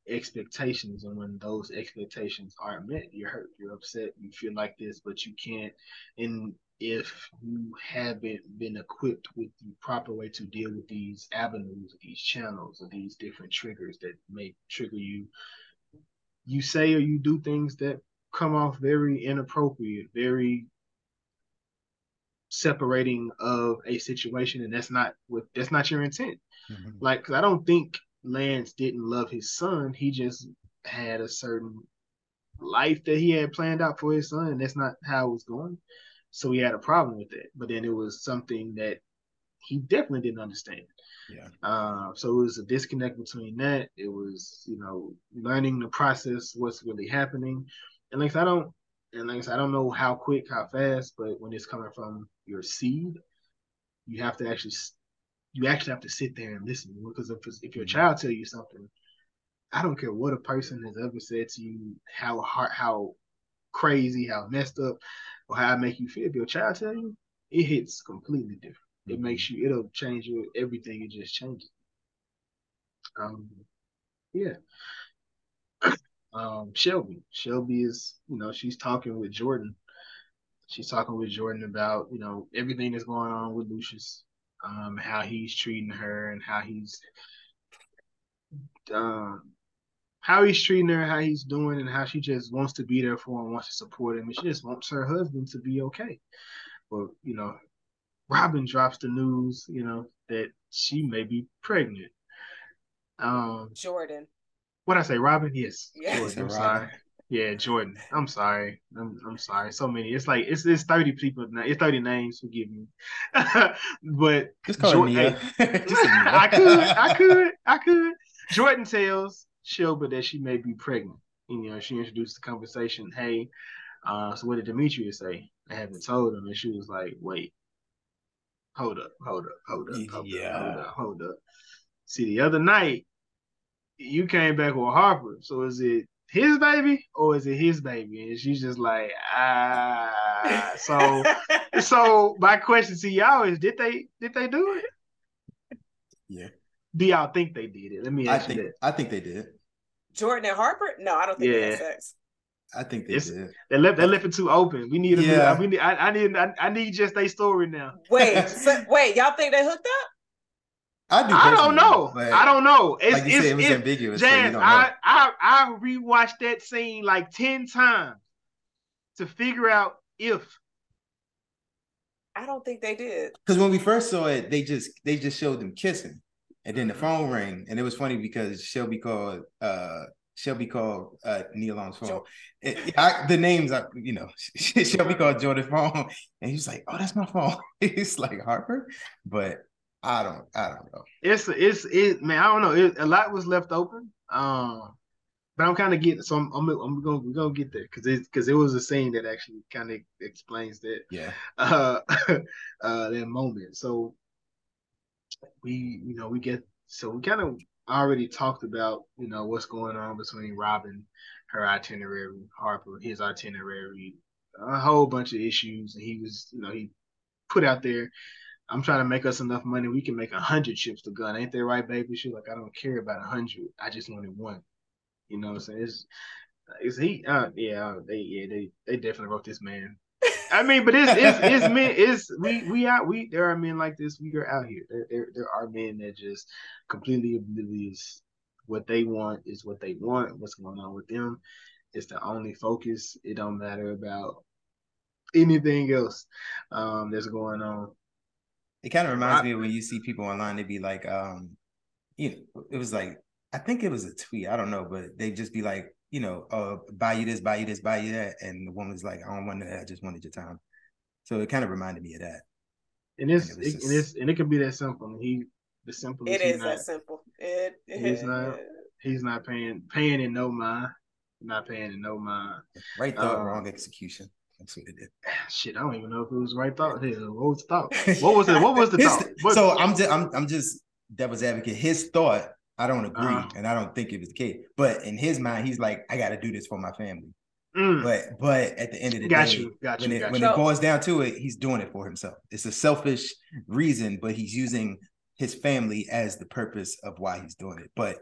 expectations and when those expectations aren't met you're hurt you're upset you feel like this but you can't and if you haven't been equipped with the proper way to deal with these avenues these channels or these different triggers that may trigger you you say or you do things that come off very inappropriate very separating of a situation and that's not what that's not your intent mm-hmm. like i don't think Lance didn't love his son. He just had a certain life that he had planned out for his son, and that's not how it was going. So he had a problem with it. But then it was something that he definitely didn't understand. Yeah. Uh, so it was a disconnect between that. It was, you know, learning the process, what's really happening. And like I don't, and like I don't know how quick, how fast, but when it's coming from your seed, you have to actually you actually have to sit there and listen because if if your child tell you something, I don't care what a person has ever said to you, how hard, how crazy, how messed up, or how it make you feel. If your child tell you, it hits completely different. It mm-hmm. makes you, it'll change your everything. It just changes. Um, yeah. Um, Shelby. Shelby is, you know, she's talking with Jordan. She's talking with Jordan about, you know, everything that's going on with Lucius um, how he's treating her and how he's um, how he's treating her, how he's doing, and how she just wants to be there for him, wants to support him, and she just wants her husband to be okay. But you know, Robin drops the news, you know, that she may be pregnant. Um, Jordan. What I say, Robin? Yes. Yeah. Jordan, I'm sorry. Yeah, Jordan. I'm sorry. I'm I'm sorry. So many. It's like it's it's 30 people now. It's 30 names, forgive me. but Just call Jordan- Nia. I could, I could, I could. Jordan tells Shelby that she may be pregnant. You know, she introduced the conversation. Hey, uh, so what did Demetrius say? I haven't told him, and she was like, "Wait, hold up, hold up, hold up, hold Yeah. up, hold up, hold up." See, the other night you came back with Harper. So is it his baby or is it his baby? And she's just like, ah. So, so my question to y'all is, did they did they do it? Yeah. Do y'all think they did it? Let me I ask you think that. I think they did. Jordan and Harper? No, I don't think they had sex. I think they It's- did. They left. They left it too open. We need. Yeah. new, we need. I, I need. I, I need just a story now. Wait, so, wait, y'all think they hooked up? I do. I don't know. I don't know. It's, Like you it's, said, it was it's, ambiguous. so you Jazz, don't know. I, I I rewatched that scene like ten times to figure out if I don't think they did. Because when we first saw it, they just they just showed them kissing, and then the Mm-hmm. phone rang, and it was funny because Shelby called uh Shelby called uh Neil on his phone. It- I, the names are you know Shelby called Jordan's phone, and he was like, "Oh, that's my phone." He's like Harper, but I don't I don't know. it's it's it man. I don't know. It, a lot was left open. Um, but I'm kind of getting. So I'm I'm, I'm gonna we're gonna get there because it because it was a scene that actually kind of explains that Yeah, uh uh that moment. So we you know we get so we kind of already talked about you know what's going on between Robin, her itinerary, Harper, his itinerary, a whole bunch of issues, and he was you know he put out there. I'm trying to make us enough money. We can make a hundred chips to gun. Ain't that right, baby? She like, I don't care about a hundred. I just wanted one. You know what I'm saying? It's, is he? Uh, yeah, uh, they, yeah, they, they definitely wrote this man I mean, but it's it's it's men. It's we we out. We there are men like this. We are out here. There there, there are men that just completely oblivious. What they want is what they want. What's going on with them? It's the only focus. It don't matter about anything else um, that's going on. It kind of reminds I- me of when you see people online. They'd be like, um, you know, it was like I think it was a tweet. I don't know, but they'd just be like, you know, uh, buy you this, buy you this, buy you that, and the woman's like, I don't want that. I just wanted your time. So it kind of reminded me of that. And it's And it it, just- and it's and it can be that simple. And he the simple it is not, that simple. It, He's not- he's not paying paying in no mind. Not paying in no mind. Right thought, Um, wrong execution. That's what it did. Shit, I don't even know if it was right thought. Hell, what was the thought? What was it? What was the His- thought? What- so I'm just I'm I'm just devil's advocate. His thought, I don't agree, Uh-huh. and I don't think it was the case. But in his mind, he's like, I got to do this for my family. Mm, But but at the end of the got day, you, got you, when it got when you. it boils down to it, he's doing it for himself. It's a selfish reason, but he's using his family as the purpose of why he's doing it. But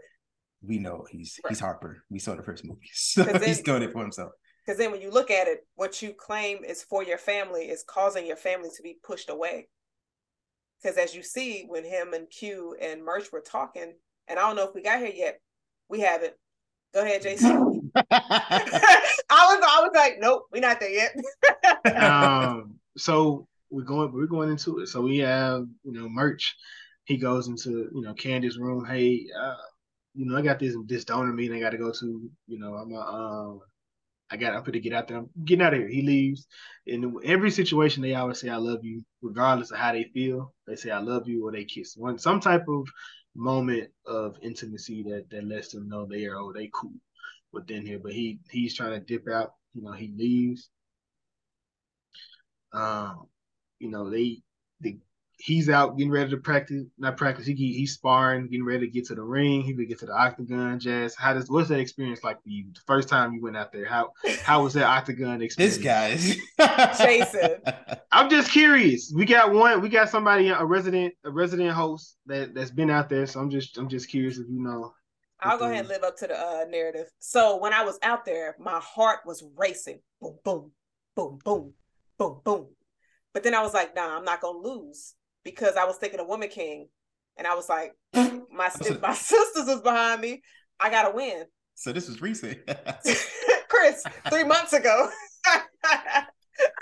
we know he's he's Harper. We saw the first movie, so 'Cause he's then- doing it for himself. Because then when you look at it, what you claim is for your family is causing your family to be pushed away. Because as you see, when him and Q and Murch were talking, and I don't know if we got here yet, we haven't. Go ahead, Jason. I was I was like, nope, we're not there yet. um, so we're going we're going into it. So we have you know Murch. He goes into you know Candy's room. Hey, uh, you know I got this this donor meeting I got to go to. You know I'm a, um I got I'm going to get out there. I'm getting out of here. He leaves. In every situation, they always say I love you, regardless of how they feel. They say I love you or they kiss. One some type of moment of intimacy that that lets them know they are oh they cool within here. But he he's trying to dip out. You know he leaves. Um, you know, they the he's out getting ready to practice, not practice. He he's sparring, getting ready to get to the ring. He would get to the octagon. Jazz, how does what's that experience like for you? The first time you went out there, how how was that octagon experience? This guy is Jason. I'm just curious. We got one. We got somebody, a resident, a resident host that that's been out there. So I'm just I'm just curious if you know. I'll go ahead and live up to the uh, narrative. So when I was out there, my heart was racing. Boom, boom, boom, boom, boom, boom. But then I was like, nah, I'm not gonna lose because I was thinking of Woman King, and I was like, my si- my sisters was behind me. I gotta win, So this was recent. Chris, three months ago.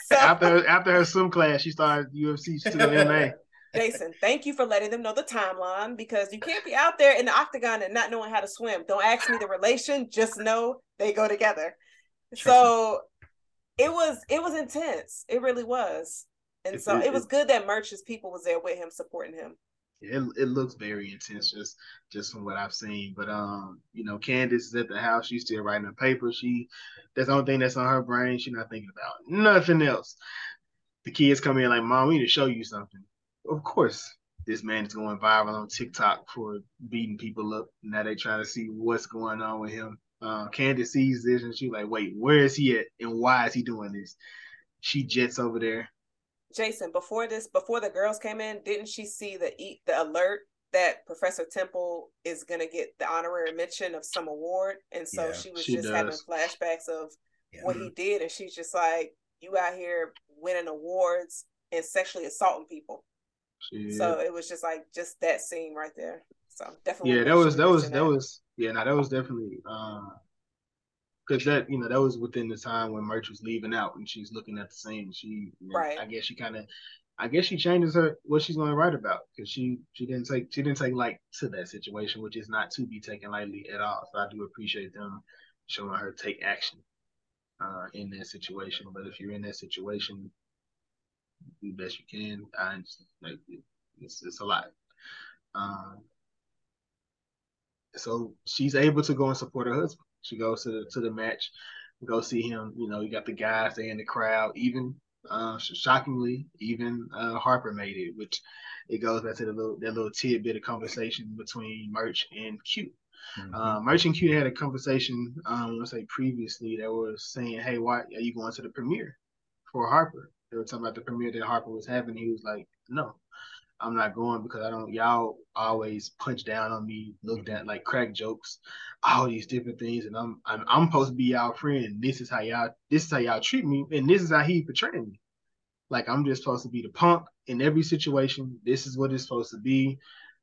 so After after her swim class, she started UFC. She took an Jason, thank you for letting them know the timeline because you can't be out there in the octagon and not knowing how to swim. Don't ask me the relation, just know they go together. Trust so me. it was it was intense. It really was. And so it, it was good that Murch's people was there with him supporting him. It, it looks very intense just just from what I've seen. But um, you know, Candace is at the house. She's still writing a paper. She that's the only thing that's on her brain. She's not thinking about nothing else. The kids come in like, Mom, we need to show you something. Of course, this man is going viral on TikTok for beating people up. Now they trying to see what's going on with him. Uh, Candace sees this and she's like, wait, where is he at and why is he doing this? She jets over there. Jason, before this, before the girls came in, didn't she see the eat the alert that Professor Temple is gonna get the honorary mention of some award? And so yeah, she was she just does. having flashbacks of yeah. what he did, and she's just like, "You out here winning awards and sexually assaulting people." So it was just like just that scene right there. So definitely. Yeah, that was that was that. that was yeah, now that was definitely um, because that you know that was within the time when Murch was leaving out and she's looking at the scene. She right. I guess she kind of. I guess she changes her what she's going to write about because she she didn't take she didn't take light to that situation, which is not to be taken lightly at all. So I do appreciate them showing her take action uh, in that situation. But if you're in that situation, do the best you can. I like it's it's a lot. Um, so she's able to go and support her husband. She goes to the to the match, go see him. You know, you got the guys they in the crowd. Even uh, shockingly, even uh, Harper made it, which it goes back to the little that little tidbit of conversation between Murch and Q. Mm-hmm. Uh, Murch and Q had a conversation, um, let's say previously, that was saying, "Hey, why are you going to the premiere for Harper?" They were talking about the premiere that Harper was having. He was like, "No, I'm not going because I don't. Y'all always punch down on me, look at like crack jokes, all these different things, and I'm I'm I'm supposed to be y'all friend. And This is how y'all this is how y'all treat me, and this is how he portraying me. Like I'm just supposed to be the punk in every situation. This is what it's supposed to be,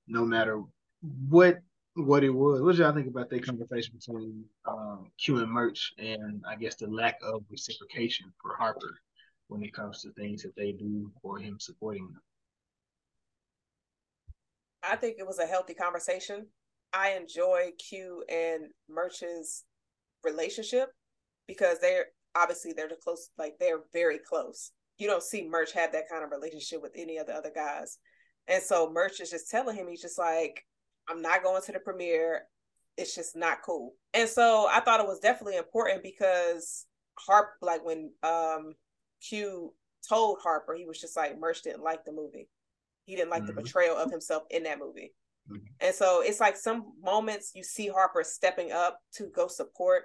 no matter what what it was. What did y'all think about that conversation between um, Q and Murch, and I guess the lack of reciprocation for Harper? when it comes to things that they do or him supporting them. I think it was a healthy conversation. I enjoy Q and Murch's relationship because they're obviously they're the close, like they're very close. You don't see Murch have that kind of relationship with any of the other guys. And so Murch is just telling him, he's just like, I'm not going to the premiere. It's just not cool. And so I thought it was definitely important because Harp, like when um Q told Harper, he was just like, Murch didn't like the movie. He didn't like mm-hmm. the portrayal of himself in that movie. Mm-hmm. And so it's like some moments you see Harper stepping up to go support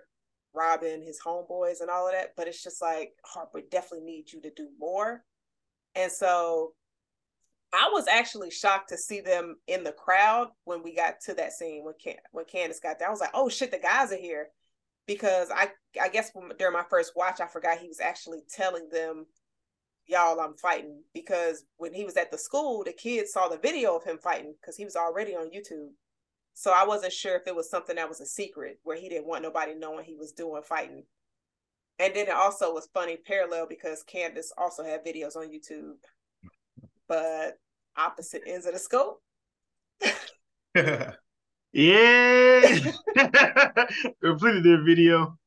Robin, his homeboys, and all of that. But it's just like Harper definitely needs you to do more. And so I was actually shocked to see them in the crowd when we got to that scene when Can- when Candace got there. I was like, oh shit, the guys are here because I I guess during my first watch I forgot he was actually telling them y'all I'm fighting because when he was at the school the kids saw the video of him fighting because he was already on YouTube. So I wasn't sure if it was something that was a secret where he didn't want nobody knowing he was doing fighting. And then it also was funny parallel because Candace also had videos on YouTube. But opposite ends of the scope. Yeah, completed their video.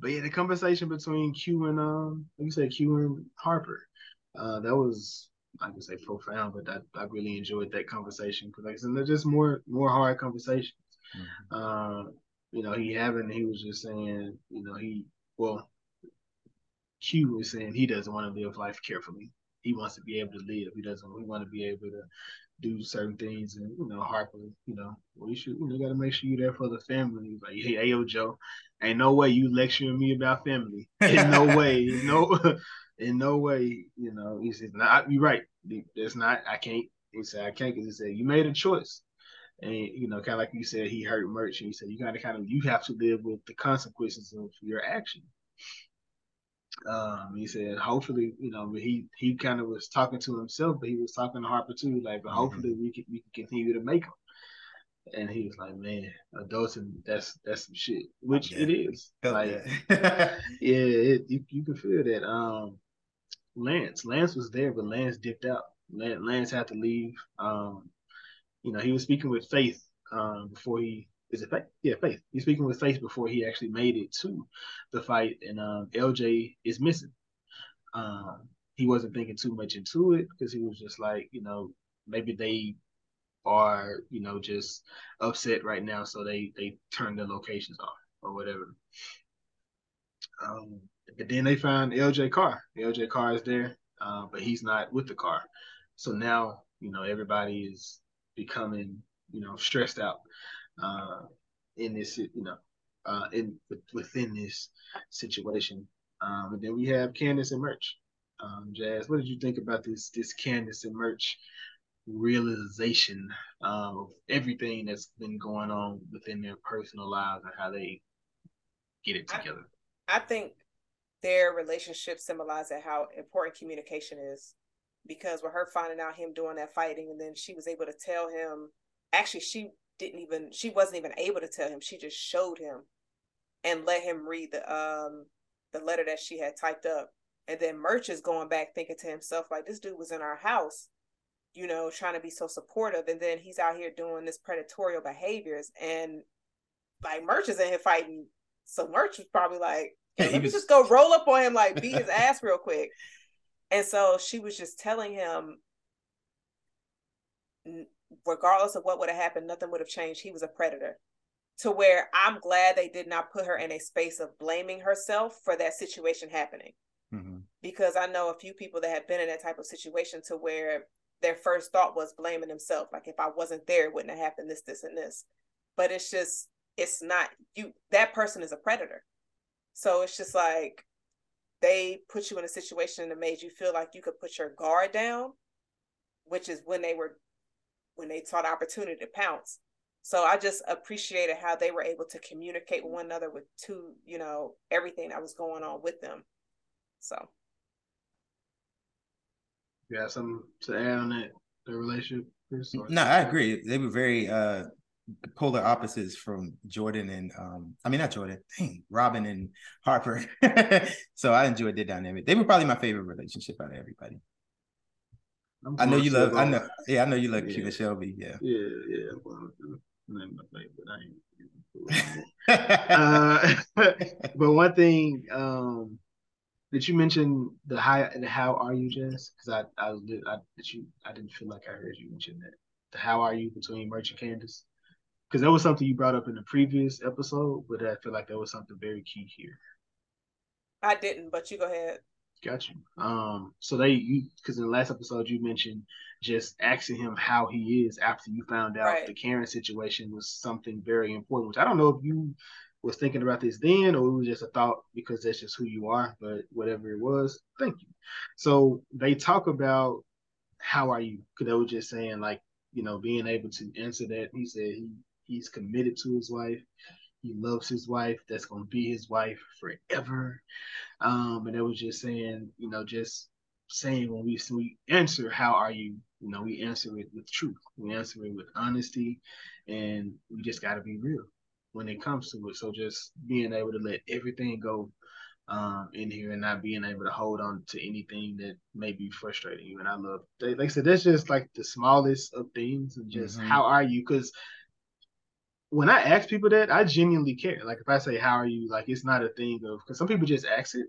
But yeah, the conversation between Q and um, like you said, Q and Harper, uh, that was I would say profound, but I, I really enjoyed that conversation because like they're just more more hard conversations. Mm-hmm. Uh, you know, he having he was just saying, you know, he well, Q was saying he doesn't want to live life carefully. He wants to be able to live. He doesn't. He want to be able to do certain things and you know Harper, you know, well you should you know gotta make sure you're there for the family. He's Like, hey, hey yo, Joe, ain't no way you lecturing me about family. In no way, no in no way, you know, he said, nah, you're right. That's not I can't he said I can't because he said you made a choice. And you know, kind of like you said, he hurt Murch, and he said you gotta kind of you have to live with the consequences of your action. Um, he said, hopefully, you know, he he kind of was talking to himself, but he was talking to Harper too, like, but mm-hmm. hopefully we can we can continue to make them. And he was like, man, adulting, that's that's some shit, which yeah. it is. Hell like, yeah, yeah it, you, you can feel that. Um, Lance, Lance was there, but Lance dipped out. Lance had to leave. Um, you know, he was speaking with Faith um, before he is it Faith? Yeah, Faith. He's speaking with Faith before he actually made it to the fight, and um, LJ is missing. Um, he wasn't thinking too much into it because he was just like, you know, maybe they are, you know, just upset right now, so they they turn their locations off or whatever. Um, but then they find LJ Carr. LJ Carr is there, uh, but he's not with the car. So now, you know, everybody is becoming, you know, stressed out uh, in this, you know, uh, in within this situation. Um, and then we have Candace and Murch. Um, Jazz, what did you think about this this Candace and Murch realization um, of everything that's been going on within their personal lives and how they get it together? I, I think their relationship symbolizes how important communication is because with her finding out him doing that fighting and then she was able to tell him actually she didn't even she wasn't even able to tell him. She just showed him and let him read the um the letter that she had typed up. And then Murch is going back thinking to himself like this dude was in our house you know trying to be so supportive. And then he's out here doing this predatory behaviors. And like Murch is in here fighting. So Murch was probably like hey, let me was... just go roll up on him like beat his ass real quick. And so she was just telling him regardless of what would have happened, nothing would have changed. He was a predator. To where I'm glad they did not put her in a space of blaming herself for that situation happening. Mm-hmm. Because I know a few people that have been in that type of situation to where their first thought was blaming themselves. Like if I wasn't there, it wouldn't have happened this, this, and this. But it's just, it's not you. That person is a predator. So it's just like they put you in a situation that made you feel like you could put your guard down, which is when they were when they saw the opportunity to pounce. So I just appreciated how they were able to communicate with one another with two, you know, everything that was going on with them. So you got something to add on that the relationship? No, I agree. They were very uh polar opposites from Jordan and um I mean not Jordan, dang, Robin and Harper. so I enjoyed their dynamic. They were probably my favorite relationship out of everybody. I know you love. I know. Yeah, I know you love yeah. Cuba Shelby. Yeah. Yeah, yeah. uh, but one thing um, did you mention the how the how are you, Jess? Because I I did I did you I didn't feel like I heard you mention that the how are you between Murch and Candace. Because that was something you brought up in the previous episode, but I feel like that was something very key here. I didn't, but you go ahead. Got you. Um, so they you because in the last episode you mentioned just asking him how he is after you found out right. the Karen situation was something very important, which I don't know if you was thinking about this then or it was just a thought because that's just who you are, but whatever it was, thank you. So they talk about how are you? Because they were just saying like, you know, being able to answer that. He said he he's committed to his wife. He loves his wife. That's gonna be his wife forever. Um, and it was just saying, you know, just saying when we we answer, how are you? You know, we answer it with truth. We answer it with honesty, and we just got to be real when it comes to it. So just being able to let everything go um, in here and not being able to hold on to anything that may be frustrating you. And I love, like I said, that's just like the smallest of things, and just mm-hmm. how are you? Because when I ask people that, I genuinely care. Like if I say how are you, like it's not a thing of because some people just ask it.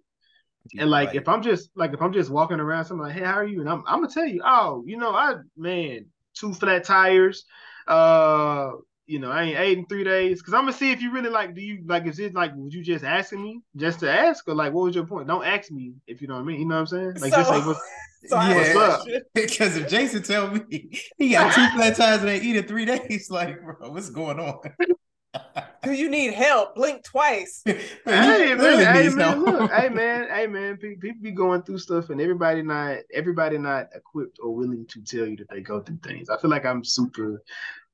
And like right. if I'm just like if I'm just walking around, something like, hey, how are you? And I'm I'm gonna tell you, oh, you know, I man, two flat tires, uh, you know, I ain't ate in three days. Cause I'm gonna see if you really like, do you like, is it like, would you just asking me just to ask, or like, what was your point? Don't ask me if you know what I mean. You know what I'm saying? Like, so, just say what's, so yeah, what's up? Because if Jason tell me he got two flat tires and they eat in three days, like, bro, what's going on? Do you need help? Blink twice. hey, man, hey, man, look, hey man, hey man, people be going through stuff, and everybody not everybody not equipped or willing to tell you that they go through things. I feel like I'm super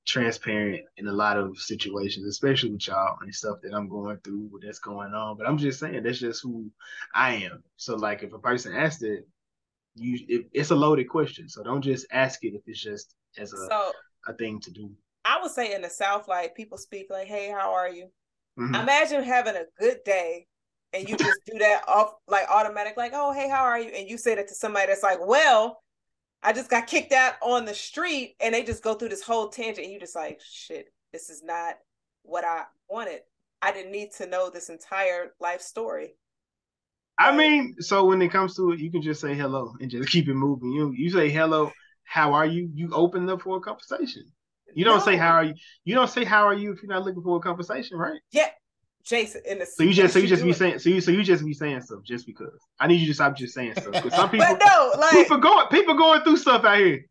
transparent in a lot of situations, especially with y'all and stuff that I'm going through, what that's going on. But I'm just saying that's just who I am. So like if a person asks it, you it, it's a loaded question. So don't just ask it if it's just as a so, a thing to do. I would say in the South, like people speak like, "Hey, how are you?" Mm-hmm. Imagine having a good day and you just do that off like automatic, like, "Oh, hey, how are you?" And you say that to somebody that's like, "Well." I just got kicked out on the street and they just go through this whole tangent and you just like, shit, this is not what I wanted. I didn't need to know this entire life story. I mean, so when it comes to it, you can just say hello and just keep it moving. You you say hello, how are you? You open up for a conversation. You don't no. say how are you. You don't say how are you if you're not looking for a conversation, right? Yeah, Jason. In the so you just so you just be saying so you so you just be saying stuff just because. I need you to stop just saying stuff because some people no, like, people going people going through stuff out here.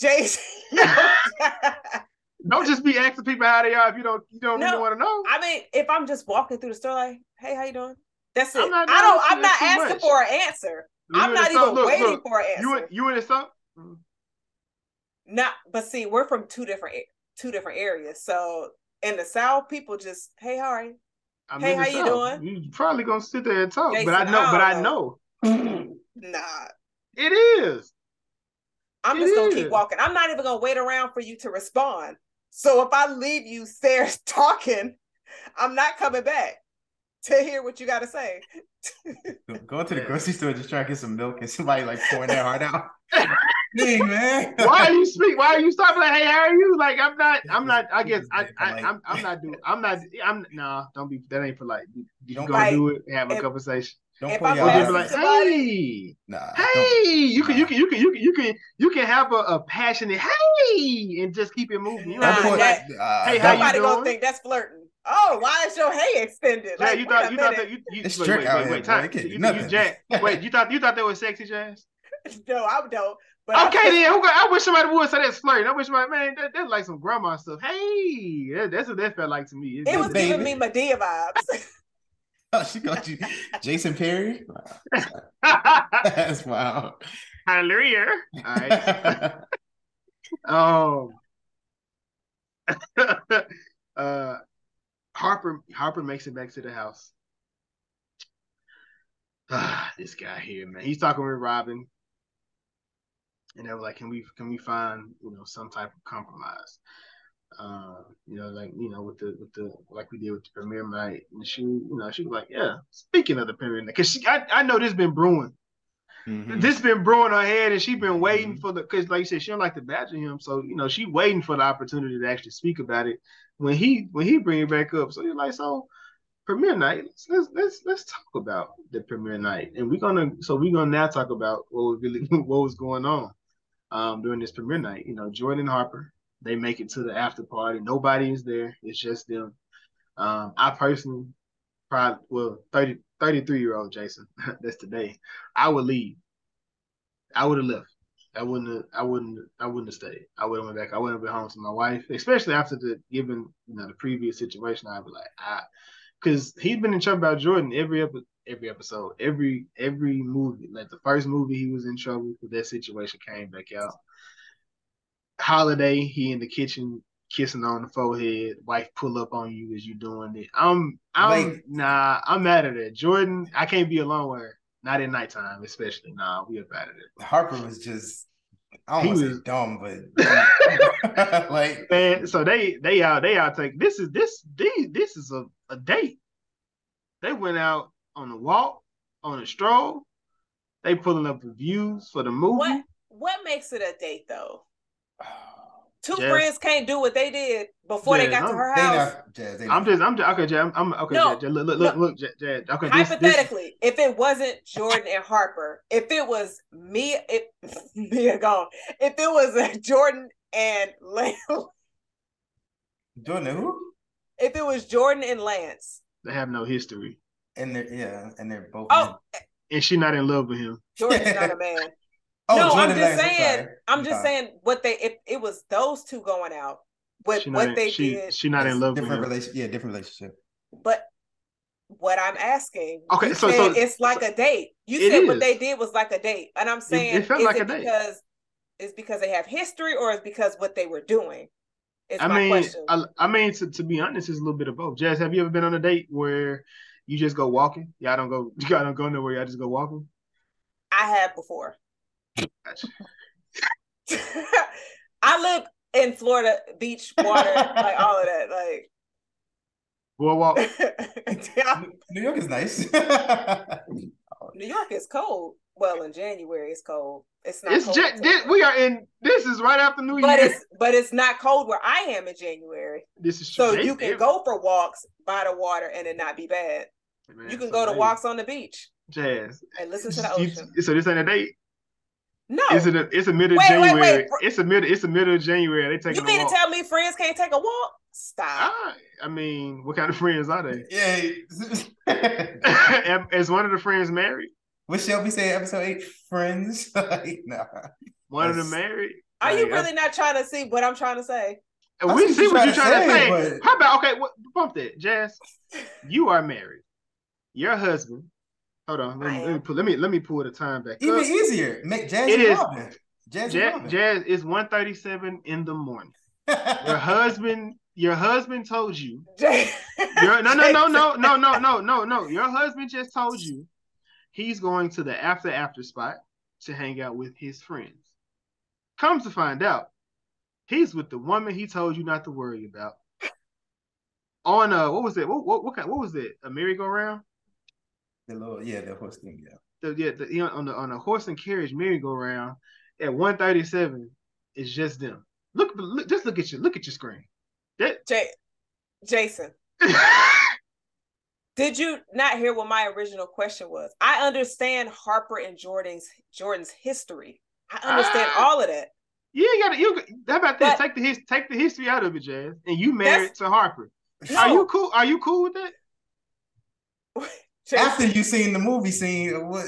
Jason. don't just be asking people how they are if you don't you don't no, really want to know. I mean, if I'm just walking through the store like, hey, how you doing? That's it. I don't. I'm not asking much. for an answer. You I'm not even look, waiting look, for an answer. You you in the stuff? Mm-hmm. Not, but see, we're from two different two different areas. So in the South, people just, hey, how are you? I'm hey, how you doing? You probably gonna sit there and talk, Jason, but I know, I but I know. nah, it is. I'm it just gonna keep walking. I'm not even gonna wait around for you to respond. So if I leave you stairs talking, I'm not coming back to hear what you got to say. Going to the grocery store just trying to get some milk and somebody like pouring their heart out. Dang, man. Why are you speak? Why are you stopping? Like, hey, how are you? Like, I'm not. I'm not. I guess I. I I'm. I'm not doing. I'm not. I'm. Nah. Don't be. That ain't polite. You don't go do it. Have a if, conversation. Don't put your eyes. Like, hey, nah, hey, you can, nah. you can, you can, you can, you can, you can have a, a passionate hey, and just keep it moving. You nah, that, uh, hey, how you doing? gonna think that's flirting. Oh, why is your hay extended? Yeah, like, you thought you thought that you, you it's wait, wait, wait, wait, time. You, you, jazz, wait, you thought you thought that was sexy, Jazz? no, I don't. But okay, I then. I wish somebody would say that's flirting. I wish my man, that, that's like some grandma stuff. Hey, that, that's what that felt like to me. It, it was baby. giving me Madea vibes. oh, she got you, Jason Perry. that's wow. Hallelujah. All right. um. uh, Harper Harper makes it back to the house. Ah, this guy here, man. He's talking with Robin. And they were like, Can we can we find, you know, some type of compromise? Uh, you know, like, you know, with the with the like we did with the premiere night. And she, you know, she was like, Yeah, speaking of the premiere night, because she I, I know this been brewing. Mm-hmm. This been brewing her head, and she's been waiting mm-hmm. for the because, like you said, she don't like to badger him, so you know she waiting for the opportunity to actually speak about it when he when he bring it back up. So you're like, so premiere night. Let's let's let's, talk about the premiere night, and we're gonna so we're gonna now talk about what was really what was going on um, during this premiere night. You know, Jordan Harper they make it to the after party. Nobody is there. It's just them. Um, I personally, probably well 30, 33 year old Jason. that's today. I would leave. I would have left. I wouldn't have, I wouldn't I wouldn't have stayed. I would have went back. I wouldn't have been home to my wife, especially after the given you know the previous situation. I'd be like, ah. I because he's been in trouble about Jordan every epi- every episode, every every movie. Like the first movie, he was in trouble because that situation came back out. Holiday, he in the kitchen kissing on the forehead. Wife pull up on you as you doing it. I'm I'm like, nah. I'm mad at it. Jordan, I can't be alone with her. Not at nighttime, especially. Nah, we up out of it. Harper was just I don't was dumb, but like man, so they they out they out take this is this these this is a, a date. They went out on a walk, on a stroll. They pulling up reviews for the movie. What what makes it a date though? Ah, Two Jazz. friends can't do what they did before Jazz, they got I'm, to her house. Not, Jazz, I'm just, I'm just, okay, Jazz, I'm, okay, no, Jazz, look, look, no. look, Jazz, okay. Hypothetically, this, this... if it wasn't Jordan and Harper, if it was me, it Mia gone. If it was uh, Jordan and Lance, Jordan who? If it was Jordan and Lance, they have no history. And they're yeah, and they're both. Oh, men. and she's not in love with him. Jordan's not a man. Oh, no, I'm just Lance, saying. I'm, I'm just saying what they if it was those two going out, what what in, they she, did. She not in love different relationship. Yeah, different relationship. But what I'm asking, okay, so, so it's like so, a date. You said is. what they did was like a date, and I'm saying it, it felt like it a date because it's because they have history, or is because what they were doing. I mean, I, I, mean, to, to be honest, it's a little bit of both. Jazz, have you ever been on a date where you just go walking? Y'all don't go, y'all don't go nowhere. Y'all just go walking. I have before. I live in Florida, beach, water, like all of that. Like Boardwalk. New York is nice. New York is cold. well, in January it's cold. It's not. It's cold ja- this, we are in. This is right after New but Year. it's but it's not cold where I am in January. This is true. So They- you can they- go for walks by the water and it not be bad. Man, You can so go to walks on the beach Jazz. and listen to the ocean. So this ain't a date. No, Is it? A, it's a middle of Wait, wait, January. wait. It's a middle. It's a middle of January. They take. you mean a to walk. tell me friends can't take a walk? Stop. Ah, I mean, what kind of friends are they? Yeah. Is one of the friends married? what Shelby say? Episode eight, friends. like, nah. One of them married? Are you Like, really not trying to see what I'm trying to say? I- I we see see what you're trying to say. but- How about okay? What, bump that, Jazz. You are married. Your husband. Hold on. Let me, let me pull. Let me let me pull the time back. Even up. easier. Make Jazz It and is. Robin. Jazz Jazz, Robin. Jazz is 1.37 in the morning. Your husband, your husband told you. Your, no, no, no, no, no, no, no, no, no. Your husband just told you he's going to the after after spot to hang out with his friends. Comes to find out, he's with the woman he told you not to worry about. On uh, what was it? What what what, kind, what was it? A merry-go-round? The little, yeah, the horse thing, yeah. The, yeah, the, you know, on the on a horse and carriage merry-go-round at 137, it's just them. Look, look, just look at your look at your screen. That Jay- Jason, did you not hear what my original question was? I understand Harper and Jordan's Jordan's history. I understand Ah. all of that. Yeah, You ain't gotta. You how about this? But- take the his, take the history out of it, Jazz, and you married to Harper. No. Are you cool? Are you cool with that? Jason, After you seen the movie scene, what?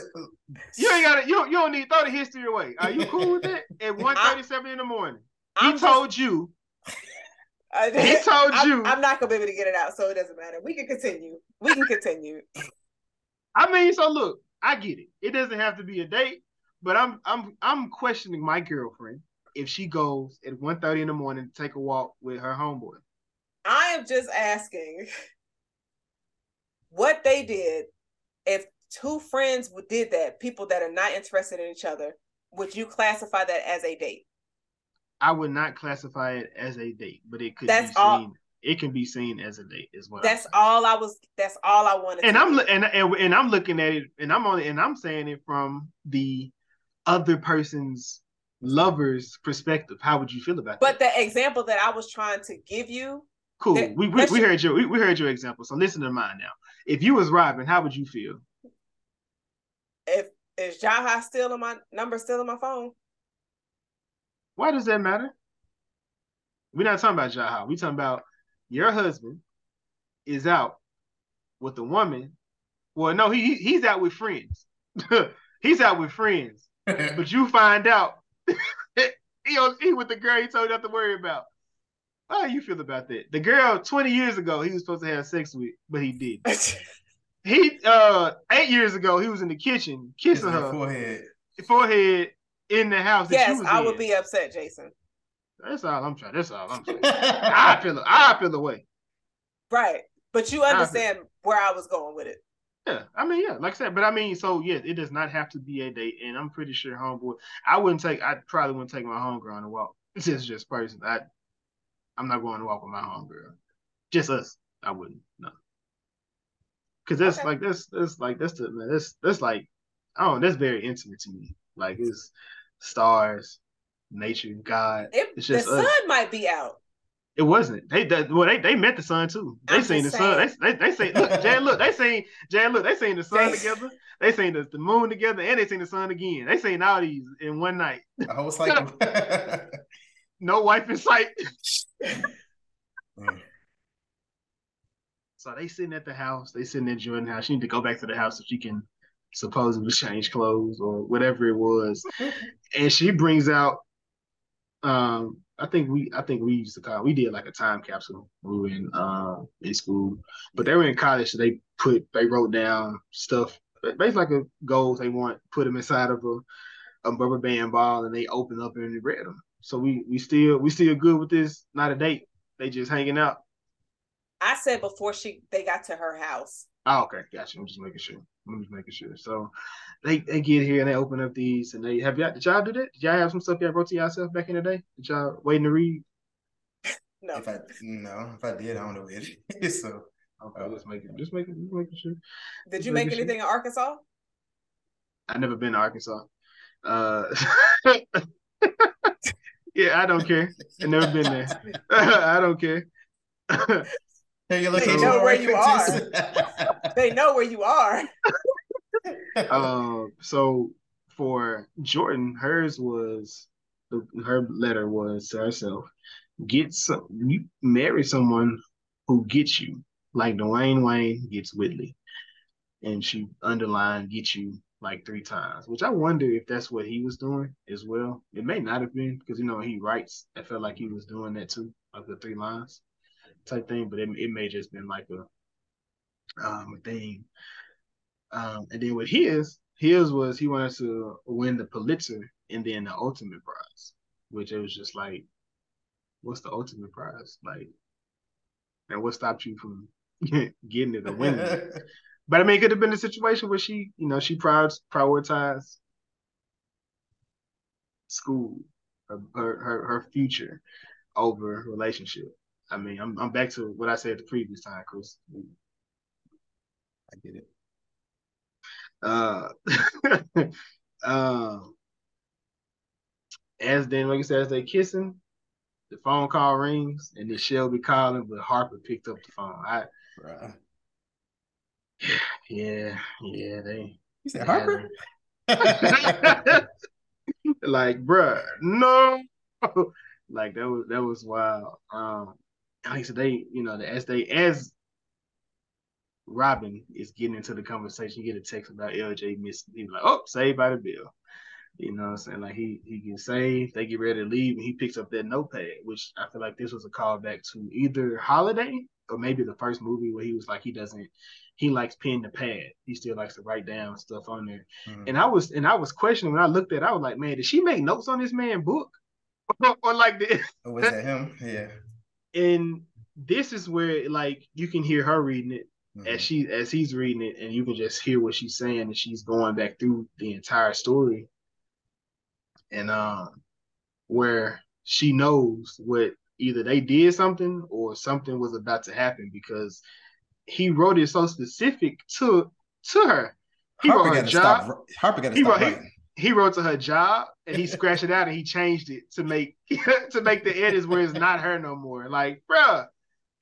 You ain't gotta. You don't, you don't need to throw the history away. Are you cool with it? At one thirty-seven in the morning, he I'm just- told you. I- He told I'm, you. I'm not gonna be able to get it out, so it doesn't matter. We can continue. We can continue. I mean, so look, I get it. It doesn't have to be a date, but I'm I'm I'm questioning my girlfriend if she goes at 1.30 in the morning to take a walk with her homeboy. I am just asking what they did. If two friends did that, people that are not interested in each other, would you classify that as a date? I would not classify it as a date, but it could That's be all- seen. It can be seen as a date, as well. That's all I was. That's all I wanted. and to I'm and, and and I'm looking at it, and I'm only and I'm saying it from the other person's lover's perspective. How would you feel about But that? But the example that I was trying to give you, Cool. that- we we, we heard your we, we heard your example. So listen to mine now. If you was Robin, how would you feel? if is Jaha still on my number still on my phone? Why does that matter? We're not talking about Jaha. We're talking about your husband is out with a woman. Well, no, he he- he's out with friends. he's out with friends. but you find out he, on- he with the girl he told you not to worry about. How you feel about that? The girl 20 years ago he was supposed to have sex with, but he did. He uh eight years ago he was in the kitchen kissing Kissing her her forehead. forehead in the house. That you yes, was I in. would be upset, Jason. That's all I'm trying. That's all I'm saying. I feel I feel the way. Right, but you understand where I was going with it. Yeah, I mean, yeah, like I said, but I mean, so yeah, it does not have to be a date, and I'm pretty sure homeboy. I wouldn't take. I probably wouldn't take my homegirl on a walk. It's just just person. I, I'm not going to walk with my homegirl. Just us. I wouldn't. No. Cause that's Okay. like that's that's like that's the man. That's that's like I don't. know, That's very intimate to me. Like it's stars, nature, God. It, It's the just sun might be out. It wasn't. They that well they they met the sun too. They I'm seen the just sun. They they, they seen look Jay look they seen Jay look they seen the sun together. They seen the, the moon together and they seen the sun again. They seen all these in one night. A whole cycle. No wife in sight. So they sitting at the house. They sitting at Jordan house. She need to go back to the house so she can supposedly change clothes or whatever it was. and she brings out um I think we I think we used to call we did like a time capsule when we were in um in school. But they were in college, so they put they wrote down stuff basically like a goals they want, put them inside of a, a rubber band ball and they open up and read them. So we we still we still good with this, not a date. They just hanging out. I said before she they got to her house. Oh, okay, gotcha. I'm just making sure. I'm just making sure. So they they get here and they open up these and they have y'all did y'all do that? Did y'all have some stuff y'all wrote to yourself back in the day? Did y'all waiting to read? No, If I no, if I did, I don't know it is. So Okay, just making just making just making sure. did you make making sure. anything in Arkansas? I never been to Arkansas. Uh, yeah, I don't care. I've never been there. I don't care. Hey, they know where you are. they know where you are. um, so for Jordan, hers was her letter was to herself: get some, you marry someone who gets you, like Dwayne Wayne gets Whitley, and she underlined get you like three times, which I wonder if that's what he was doing as well. It may not have been because you know he writes. I felt like he was doing that too, like the three lines type thing, but it, it may just been like a um a thing. Um, and then with his, his was he wanted to win the Pulitzer and then the ultimate prize, which it was just like, what's the ultimate prize? Like, and what stopped you from getting it or winning? But I mean, it could have been a situation where she, you know, she prioritized school, her, her, her future over relationship. I mean, I'm I'm back to what I said the previous time, Chris. I get it. Uh, uh, as then, like you said, as they kissing, the phone call rings, and then Shelby calling, but Harper picked up the phone. I, Bruh. Yeah, yeah, they. You said Harper. like, bruh, no. like that was that was wild. Um, like I said, they, you know, as they as Robin is getting into the conversation, you get a text about LJ missing. He's like, oh, saved by the bill. You know what I'm saying? Like he he gets saved, they get ready to leave, and he picks up that notepad, which I feel like this was a callback to either Holiday or maybe the first movie where he was like he doesn't he likes pen to pad. He still likes to write down stuff on there. Mm-hmm. And I was and I was questioning when I looked at it, I was like, man, did she make notes on this man book? or like this? Or was that him? Yeah. And this is where like you can hear her reading it mm-hmm. as she as he's reading it, and you can just hear what she's saying, and she's going back through the entire story. And um, where she knows what either they did something or something was about to happen because he wrote it so specific to to her. He Harper wrote her job. Stop, Harper got to stop wrote. He, he, wrote to her job and he scratched it out and he changed it to make to make the edits where it's not her no more. Like, bruh,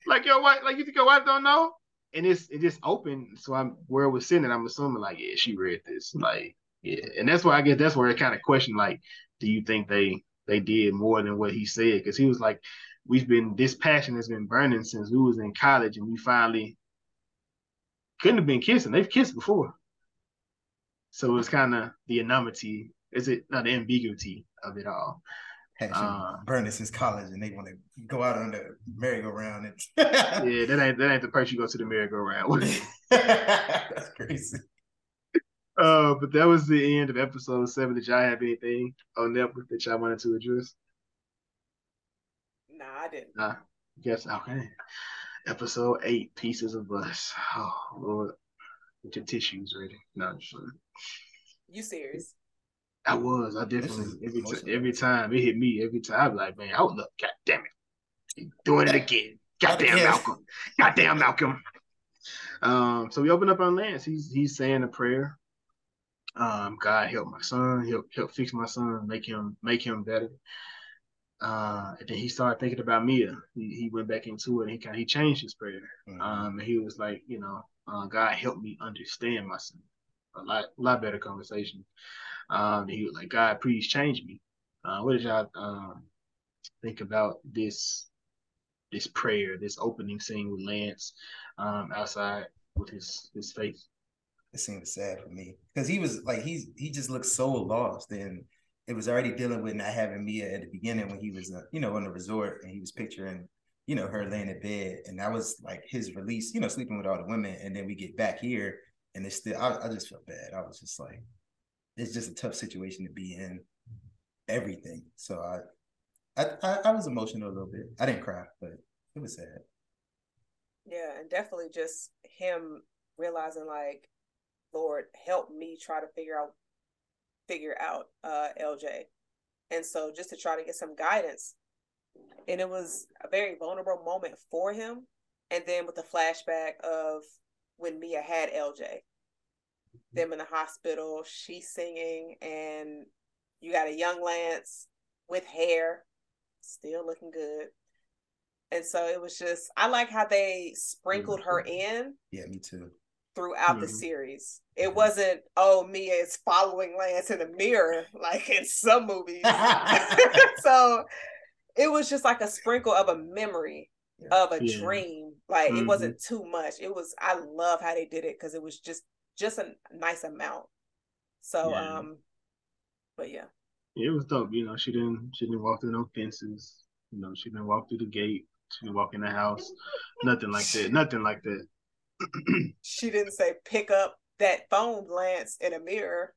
like your wife, like you think your wife don't know? And it's it just open. So I'm where it was sitting, I'm assuming like, yeah, she read this. Like, yeah. And that's why I guess that's where it kind of questioned, like, do you think they they did more than what he said? Because he was like, we've been this passion has been burning since we was in college and we finally couldn't have been kissing. They've kissed before. So it's kind of the anonymity, is it not the ambiguity of it all? uh, burning since college, and they want to go out on the merry-go-round. And yeah, that ain't that ain't the price you go to the merry-go-round. That's crazy. Uh, but that was the end of episode seven. Did y'all have anything on that that y'all wanted to address? Nah, I didn't. Nah, guess okay. Episode eight, pieces of us. Oh Lord, get your tissues ready. No, I'm sure. You serious? I was. I definitely every t- every time it hit me. Every time I was like, man, hold up, god damn it, doing it again. Goddamn Malcolm. Goddamn Malcolm. Um, so we open up on Lance. He's he's saying a prayer. Um, God help my son, help help fix my son, make him make him better. Uh, and then he started thinking about Mia. He, he went back into it. And he kind he changed his prayer. Mm-hmm. Um, and he was like, you know, uh, God help me understand my son. A lot, lot better conversation. Um, he was like, God, please change me. Uh, what did y'all um, think about this this prayer, this opening scene with Lance um, outside with his his face? It seemed sad for me because he was like he's he just looked so lost and it was already dealing with not having Mia at the beginning when he was uh, you know on the resort and he was picturing you know her laying in bed and that was like his release you know sleeping with all the women and then we get back here and it's still I, I just felt bad I was just like it's just a tough situation to be in. Everything. So I, I, I was emotional a little bit. I didn't cry, but it was sad. Yeah, and definitely just him realizing like, Lord, help me try to figure out figure out uh LJ. And so just to try to get some guidance. And it was a very vulnerable moment for him. And then with the flashback of when Mia had LJ. them in the hospital. She's singing, and you got a young Lance with hair, still looking good. And so it was just, I like how they sprinkled her Mm-hmm. in Yeah, me too. Throughout the Mhm. series. It wasn't, oh, Mia is following Lance in the mirror, like in some movies. so it was just like a sprinkle of a memory of a Yeah. dream. Like it Mhm. wasn't too much. It was I love how they did it because it was just just a nice amount. So Yeah. um but yeah. It was dope. You know, she didn't she didn't walk through no fences. You know, she didn't walk through the gate. She didn't walk in the house. Nothing like that. Nothing like that. She didn't say pick up that phone Lance in a mirror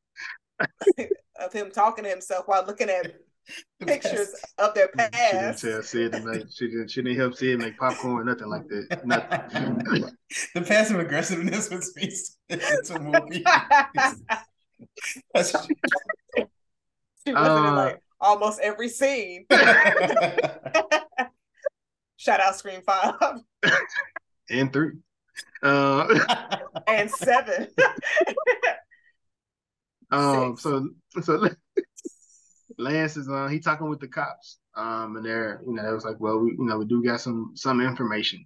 of him talking to himself while looking at pictures of their past. She didn't past. tell Sid to make she didn't she didn't help Sid make popcorn, nothing like that. Nothing. the passive aggressiveness was speaks to a movie. She wasn't in Uh, like almost every scene. Shout out Scream Five and three. Uh and seven. Um, Six. so so Lance is uh he talking with the cops. Um, and they're you know it was like, well, we you know we do got some some information,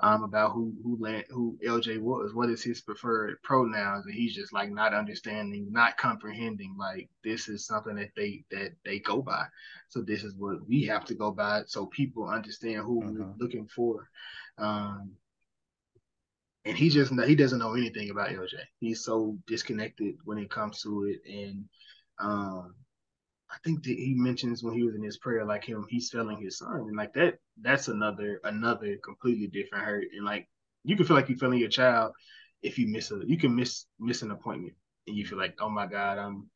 um, about who who Lan who LJ was. What is his preferred pronouns? And he's just like not understanding, not comprehending. Like this is something that they that they go by. So this is what we have to go by, so people understand who we're Mhm. looking for. Um, and he just he doesn't know anything about LJ. He's so disconnected when it comes to it, and um, I think that he mentions when he was in his prayer, like him, he's failing his son, and like that, that's another another completely different hurt, and like you can feel like you're failing your child if you miss a you can miss miss an appointment, and you feel like oh my god, I'm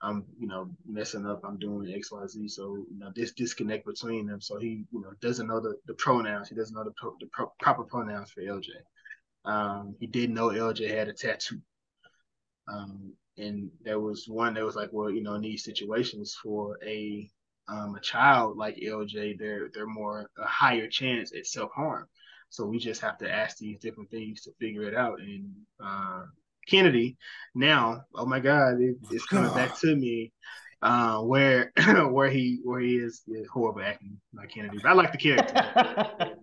I'm you know messing up, I'm doing X Y Z, so you know this disconnect between them, so he you know doesn't know the the pronouns, he doesn't know the pro, the pro, proper pronouns for LJ. Um, he didn't know LJ had a tattoo. Um, and there was one that was like, well, you know, in these situations for a um, a child like LJ, they're they're more a higher chance at self harm. So we just have to ask these different things to figure it out. And uh, Kennedy, now, oh my God, it, it's coming back to me. Uh, where where he where he is yeah, horrible acting like Kennedy, but I like the character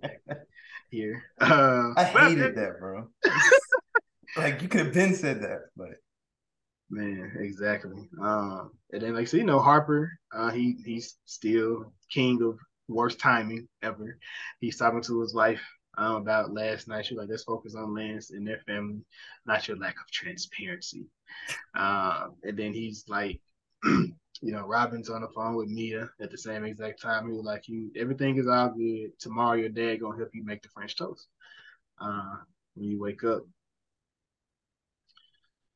here. Uh, I hated that, bro. like you could have been said that, but Man, exactly. Um, and then like so, you know, Harper, uh, he he's still king of worst timing ever. He's talking to his wife um, about last night. She's like, let's focus on Lance and their family, not your lack of transparency. Um, and then he's like, you know, Robin's on the phone with Mia at the same exact time. He was like, you everything is all good. Tomorrow your dad gonna help you make the French toast. Uh, when you wake up.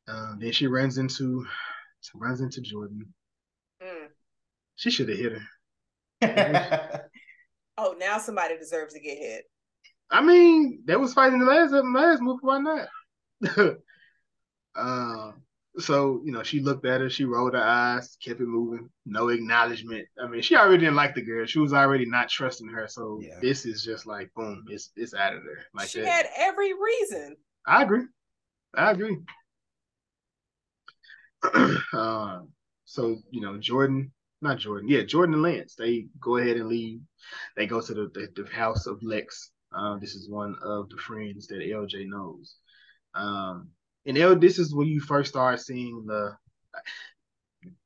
Uh, then she runs into she runs into Jordan. Mm. She should have hit her. Oh, now somebody deserves to get hit. I mean, they was fighting the last last movie. Why not? uh, so you know, she looked at her. She rolled her eyes, kept it moving. No acknowledgement. I mean, she already didn't like the girl. She was already not trusting her. So Yeah. this is just like boom. It's it's out of there. Like she that. had every reason. I agree. I agree. um, so you know, Jordan, not Jordan, yeah, Jordan and Lance, they go ahead and leave. They go to the the, the house of Lex. Um, this is one of the friends that LJ knows. Um, and this is when you first start seeing the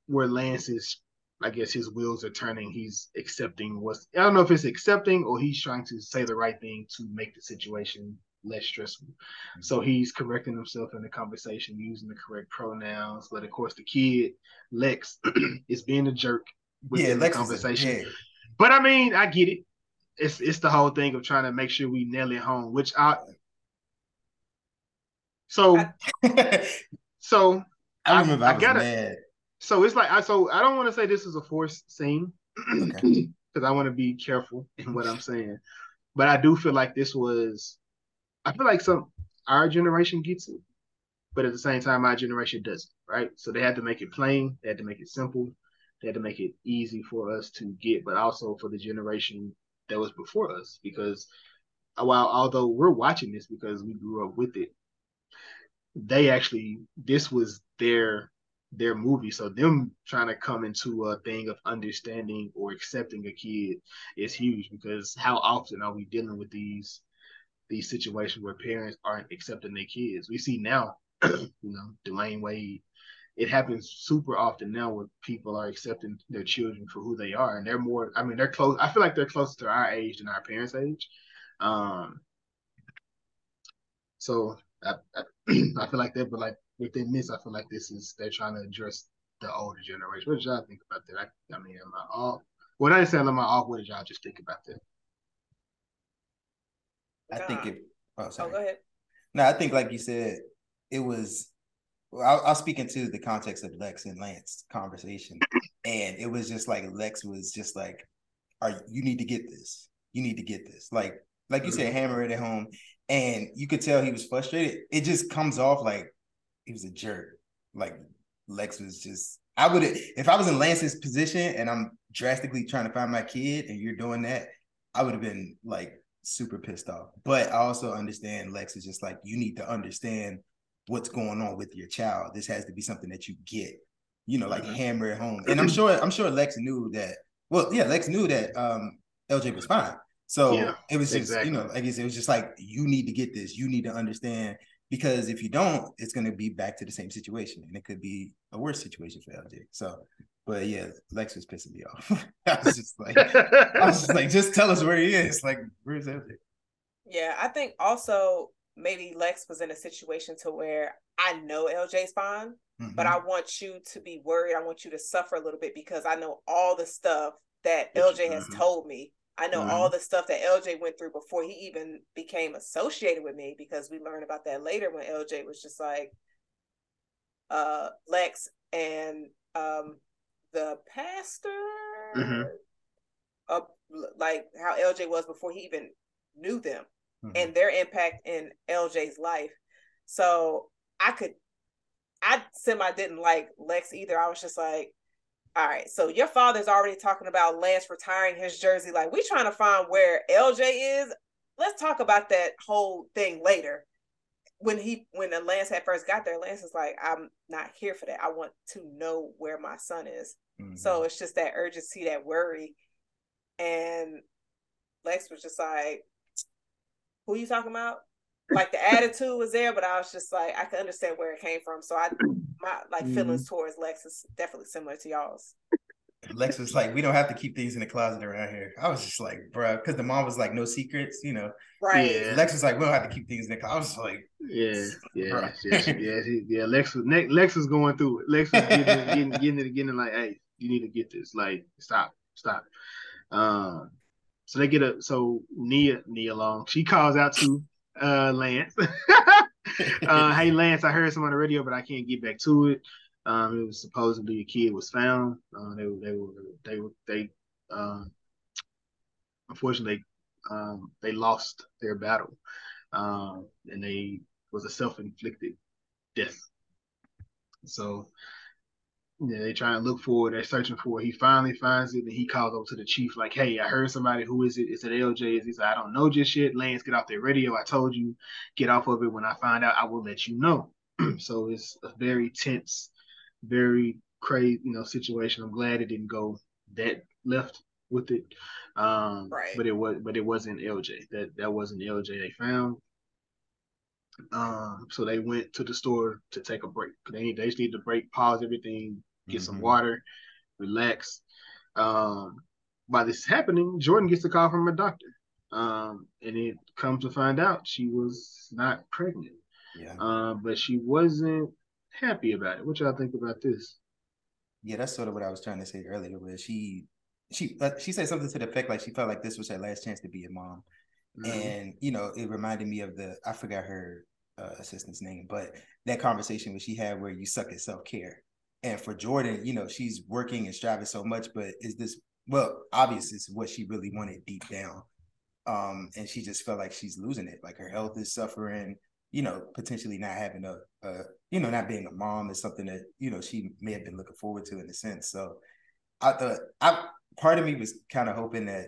where Lance is. I guess his wheels are turning. He's accepting what's. I don't know if it's accepting or he's trying to say the right thing to make the situation less stressful. So he's correcting himself in the conversation using the correct pronouns. But of course, the kid Lex is being a jerk yeah, within the Lex conversation. But I mean, I get it. It's it's the whole thing of trying to make sure we nail it home. Which I so so I remember I, I was gotta- mad. so it's like I so I don't want to say this is a forced scene because Okay. I want to be careful in what I'm saying. But I do feel like this was I feel like some our generation gets it, but at the same time our generation doesn't, right? So they had to make it plain, they had to make it simple, they had to make it easy for us to get, but also for the generation that was before us. Because while although we're watching this because we grew up with it, they actually this was their their movie. So them trying to come into a thing of understanding or accepting a kid is huge because how often are we dealing with these these situations where parents aren't accepting their kids? We see now, you know, Dwyane Wade. It happens super often now where people are accepting their children for who they are, and they're more. I mean, they're close. I feel like they're closer to our age than our parents' age. Um, so I, I, I feel like that, but like within this, I feel like this is they're trying to address the older generation. What did y'all think about that? I, I mean, am I off? What I saying, am I off? What did y'all just think about that? I think it. Oh, sorry. Oh, go ahead. No, I think like you said, it was. I'll, I'll speak into the context of Lex and Lance conversation, and it was just like Lex was just like, "Are you need to get this? You need to get this." Like, like you mm-hmm. said, hammer it at home, and you could tell he was frustrated. It just comes off like he was a jerk. Like Lex was just I would if I was in Lance's position and I'm drastically trying to find my kid and you're doing that, I would have been like super pissed off. But I also understand Lex is just like you need to understand what's going on with your child. This has to be something that you get, you know, like mm-hmm. hammer it home. And I'm sure I'm sure Lex knew that. Well, yeah, Lex knew that um LJ was fine. So yeah, it was just, exactly. you know, like I guess it was just like you need to get this. You need to understand because if you don't, it's going to be back to the same situation, and it could be a worse situation for LJ. So, but yeah, Lex was pissing me off. I was just like, I was just like, just tell us where he is. Like, where's LJ? Yeah, I think also maybe Lex was in a situation to where I know LJ's fine, mm-hmm. but I want you to be worried. I want you to suffer a little bit because I know all the stuff that LJ has mm-hmm. told me I know mm-hmm. all the stuff that LJ went through before he even became associated with me because we learned about that later when LJ was just like uh Lex and um the pastor mm-hmm. uh, like how LJ was before he even knew them mm-hmm. and their impact in LJ's life. So I could I semi didn't like Lex either. I was just like, all right, so your father's already talking about Lance retiring his jersey. Like, we trying to find where LJ is. Let's talk about that whole thing later. When he when the Lance had first got there, Lance was like, I'm not here for that. I want to know where my son is. Mm-hmm. So it's just that urgency, that worry. And Lex was just like, Who you talking about? Like the attitude was there, but I was just like, I could understand where it came from. So I my like mm-hmm. feelings towards Lex is definitely similar to y'all's. Lex was like, we don't have to keep things in the closet around here. I was just like, bro, because the mom was like, no secrets, you know. Right. Yeah. Lex was like, we don't have to keep things in the closet. I was like, yeah, yeah, yeah, yeah, yeah. Lex was Lex was going through it. Lex was getting, getting, getting it, getting it like, hey, you need to get this. Like, stop, stop. Um, so they get a so Nia Nia Long. She calls out to uh Lance. uh, hey Lance, I heard some on the radio, but I can't get back to it. Um, it was supposedly a kid was found. Uh, they they were they were they um, unfortunately um, they lost their battle, um, and they was a self inflicted death. So yeah, they trying to look for it. They're searching for it. He finally finds it, and he calls over to the chief, like, "Hey, I heard somebody. Who is it? Is it LJ?" He said, "I don't know just yet. Lance, get off the radio. I told you, get off of it. When I find out, I will let you know." so it's a very tense, very crazy, you know, situation. I'm glad it didn't go that left with it. Um, right. But it was, but it wasn't LJ. That that wasn't LJ they found. Um, so they went to the store to take a break. They they just need to break, pause everything, get mm-hmm. some water, relax. Um, while this is happening, Jordan gets a call from a doctor. Um, and it comes to find out she was not pregnant. Yeah. Um, but she wasn't happy about it. What y'all think about this? Yeah, that's sort of what I was trying to say earlier. Where she, she, uh, she said something to the effect like she felt like this was her last chance to be a mom. Mm-hmm. And you know, it reminded me of the I forgot her uh, assistant's name, but that conversation which she had where you suck at self care. And for Jordan, you know, she's working and striving so much, but is this well, obviously it's what she really wanted deep down. Um, and she just felt like she's losing it. Like her health is suffering, you know, potentially not having a, a you know, not being a mom is something that, you know, she may have been looking forward to in a sense. So I thought I part of me was kind of hoping that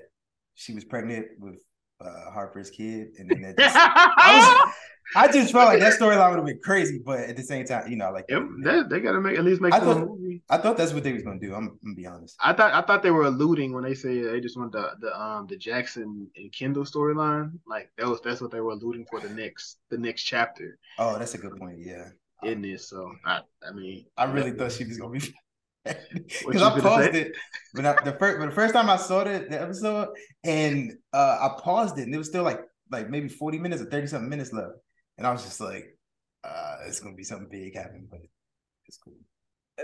she was pregnant with uh, Harper's kid, and then that just, I, was, I just felt like that storyline would have been crazy, but at the same time, you know, like Yep, they, they gotta make at least make I thought- movie. I thought that's what they was gonna do. I'm, I'm gonna be honest. I thought I thought they were alluding when they said they just want the the um the Jackson and Kendall storyline. Like that was that's what they were alluding for the next the next chapter Oh, that's a good point. Yeah, in this. So I I mean I really thought she was gonna be. What Because I paused say? it when I the first when the first time I saw the, the episode and uh I paused it and it was still like like maybe 40 minutes or 30 something minutes left. And I was just like, uh it's gonna be something big happening, but it's cool.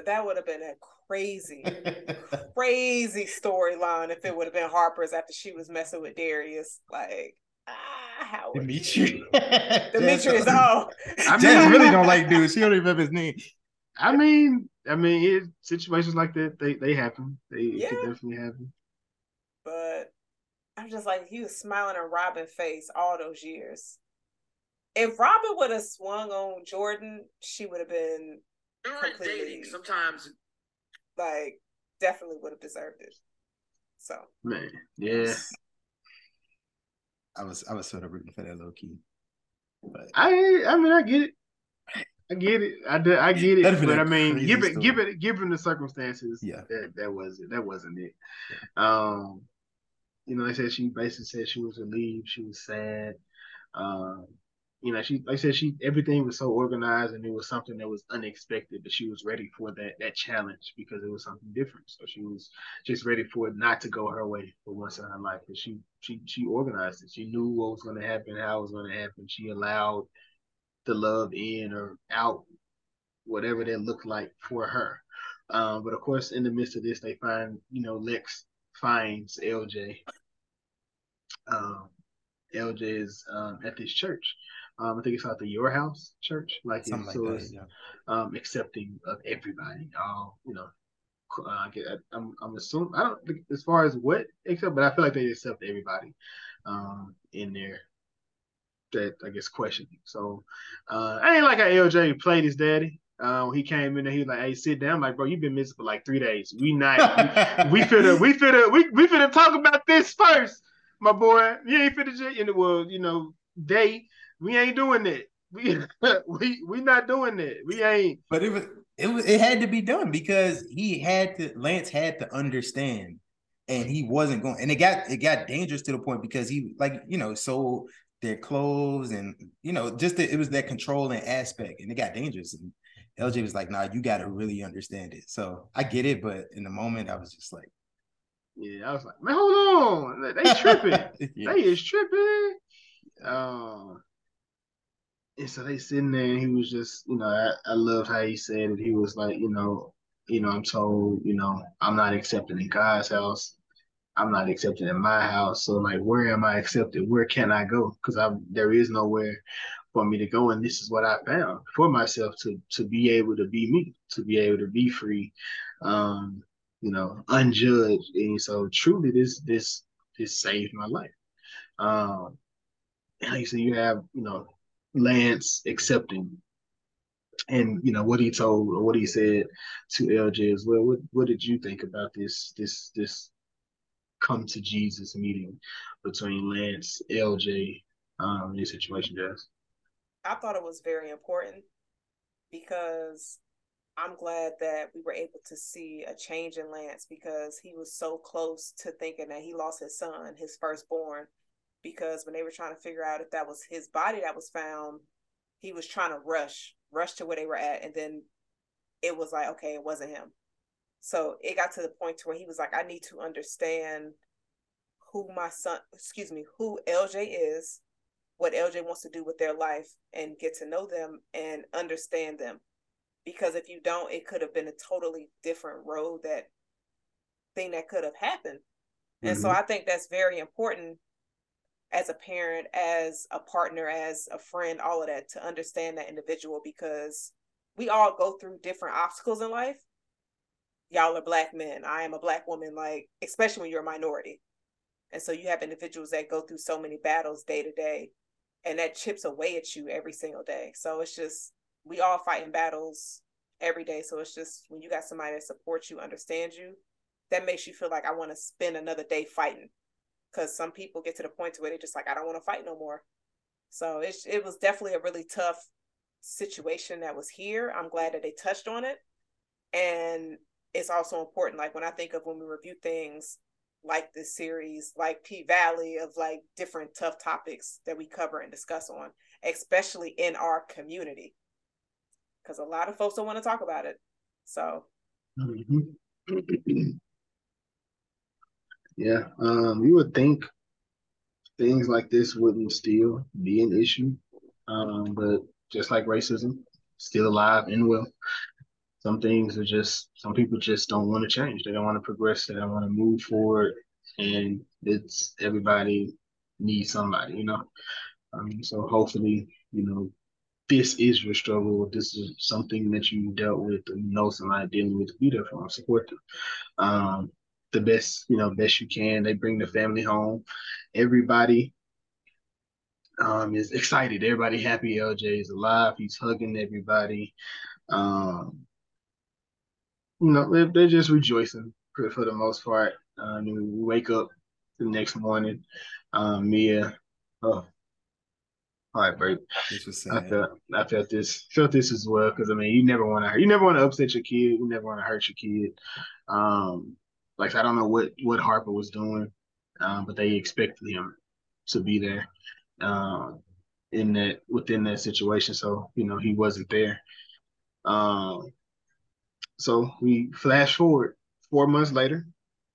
That would have been a crazy, crazy storyline if it would have been Harper's after she was messing with Darius. Like, ah, how would Dimitri. Demetrius? Oh, I Jazz mean- really don't like dude. She don't even remember his name. I mean I mean it, situations like that they they happen. They it could definitely happen. but I'm just like he was smiling in Robin's face all those years. If Robin would have swung on Jordan, she would have been During Completely. dating, sometimes like definitely would have deserved it. So Man, yeah. I was I was sort of rooting for that low key. But I I mean I get it. I get it. I did, I get it. But I mean, crazy given story. given given the circumstances, Yeah. that that wasn't that wasn't it. Um, you know, they said she basically said she was relieved, she was sad. Um, you know, she like I said she everything was so organized and it was something that was unexpected, but she was ready for that that challenge because it was something different. So she was just ready for it not to go her way for once in her life. But she she she organized it. She knew what was going to happen, how it was going to happen. She allowed the love in or out, whatever that looked like for her. Um, but of course, in the midst of this, they find you know Lex finds LJ. Um, LJ is um, at this church. Um, I think it's out the Your House Church, like something it's, like so that. Yeah. um, accepting of everybody. All you know, uh, I get, I'm I'm assuming I don't think as far as what except, but I feel like they accept everybody um, in there that I guess questioning. So uh, I ain't like how LJ played his daddy. Uh, when he came in and he was like, "Hey, sit down." I'm like, bro, you've been missing for like three days. We not we finna we finna we we finna talk about this first, my boy. You ain't finna just in the world, you know, day. We ain't doing that. We we we not doing that. We ain't. But it was it was it had to be done because he had to Lance had to understand and he wasn't going and it got it got dangerous to the point because he like you know sold their clothes and you know just the, it was that controlling aspect and it got dangerous and LJ was like nah you got to really understand it so I get it but in the moment I was just like Yeah, I was like, man, hold on, they tripping. yeah. They is tripping. Um, and so they sitting there, and he was just, you know, I, I loved how he said it. He was like, you know, you know, I'm told, you know, I'm not accepted in God's house. I'm not accepted in my house. So like, where am I accepted? Where can I go? Because I there is nowhere for me to go, and this is what I found for myself to to be able to be me, to be able to be free, um, you know, unjudged. And so truly, this this this saved my life. Um, and like you said, you have you know Lance accepting, and you know what he told or what he said to LJ as well. What what did you think about this this this come to Jesus meeting between Lance, LJ, um, this situation, Jazz? I thought it was very important because I'm glad that we were able to see a change in Lance because he was so close to thinking that he lost his son, his firstborn, because when they were trying to figure out if that was his body that was found, he was trying to rush, rush to where they were at, and then it was like, okay, it wasn't him. So it got to the point to where he was like, I need to understand who my son, excuse me, who LJ is, what LJ wants to do with their life, and get to know them and understand them. Because if you don't, it could have been a totally different road that thing that could have happened. And so mm-hmm. I think that's very important as a parent, as a partner, as a friend, all of that to understand that individual because we all go through different obstacles in life. Y'all are black men. I am a black woman, like, especially when you're a minority. And so you have individuals that go through so many battles day to day, and that chips away at you every single day. So it's just, we all fighting battles every day. So it's just when you got somebody that supports you, understands you, that makes you feel like I want to spend another day fighting because some people get to the point to where they're just like, I don't want to fight no more. So it it was definitely a really tough situation that was here. I'm glad that they touched on it, and it's also important. Like when I think of when we review things like this series, like P Valley, of like different tough topics that we cover and discuss on, especially in our community, because a lot of folks don't want to talk about it. So. Mm-hmm. yeah, um, you would think things like this wouldn't still be an issue, um, but just like racism, still alive and well. Some things are just some people just don't want to change. They don't want to progress. They don't want to move forward, and it's everybody needs somebody, you know. Um, so hopefully, you know, this is your struggle. This is something that you dealt with, and you know somebody dealing with. Be there for them, support them. Um, the best, you know, best you can. They bring the family home. Everybody um, is excited. Everybody happy. LJ is alive. He's hugging everybody. Um, you know, they're, they're just rejoicing for, for the most part. Um, we wake up the next morning. Um, Mia, oh, all right, bro. I felt I felt this felt this as well because I mean you never want to you never want to upset your kid. You never want to hurt your kid. Um, like I don't know what what Harper was doing, um, but they expected him to be there um, in that within that situation. So you know he wasn't there. Um, so we flash forward four months later.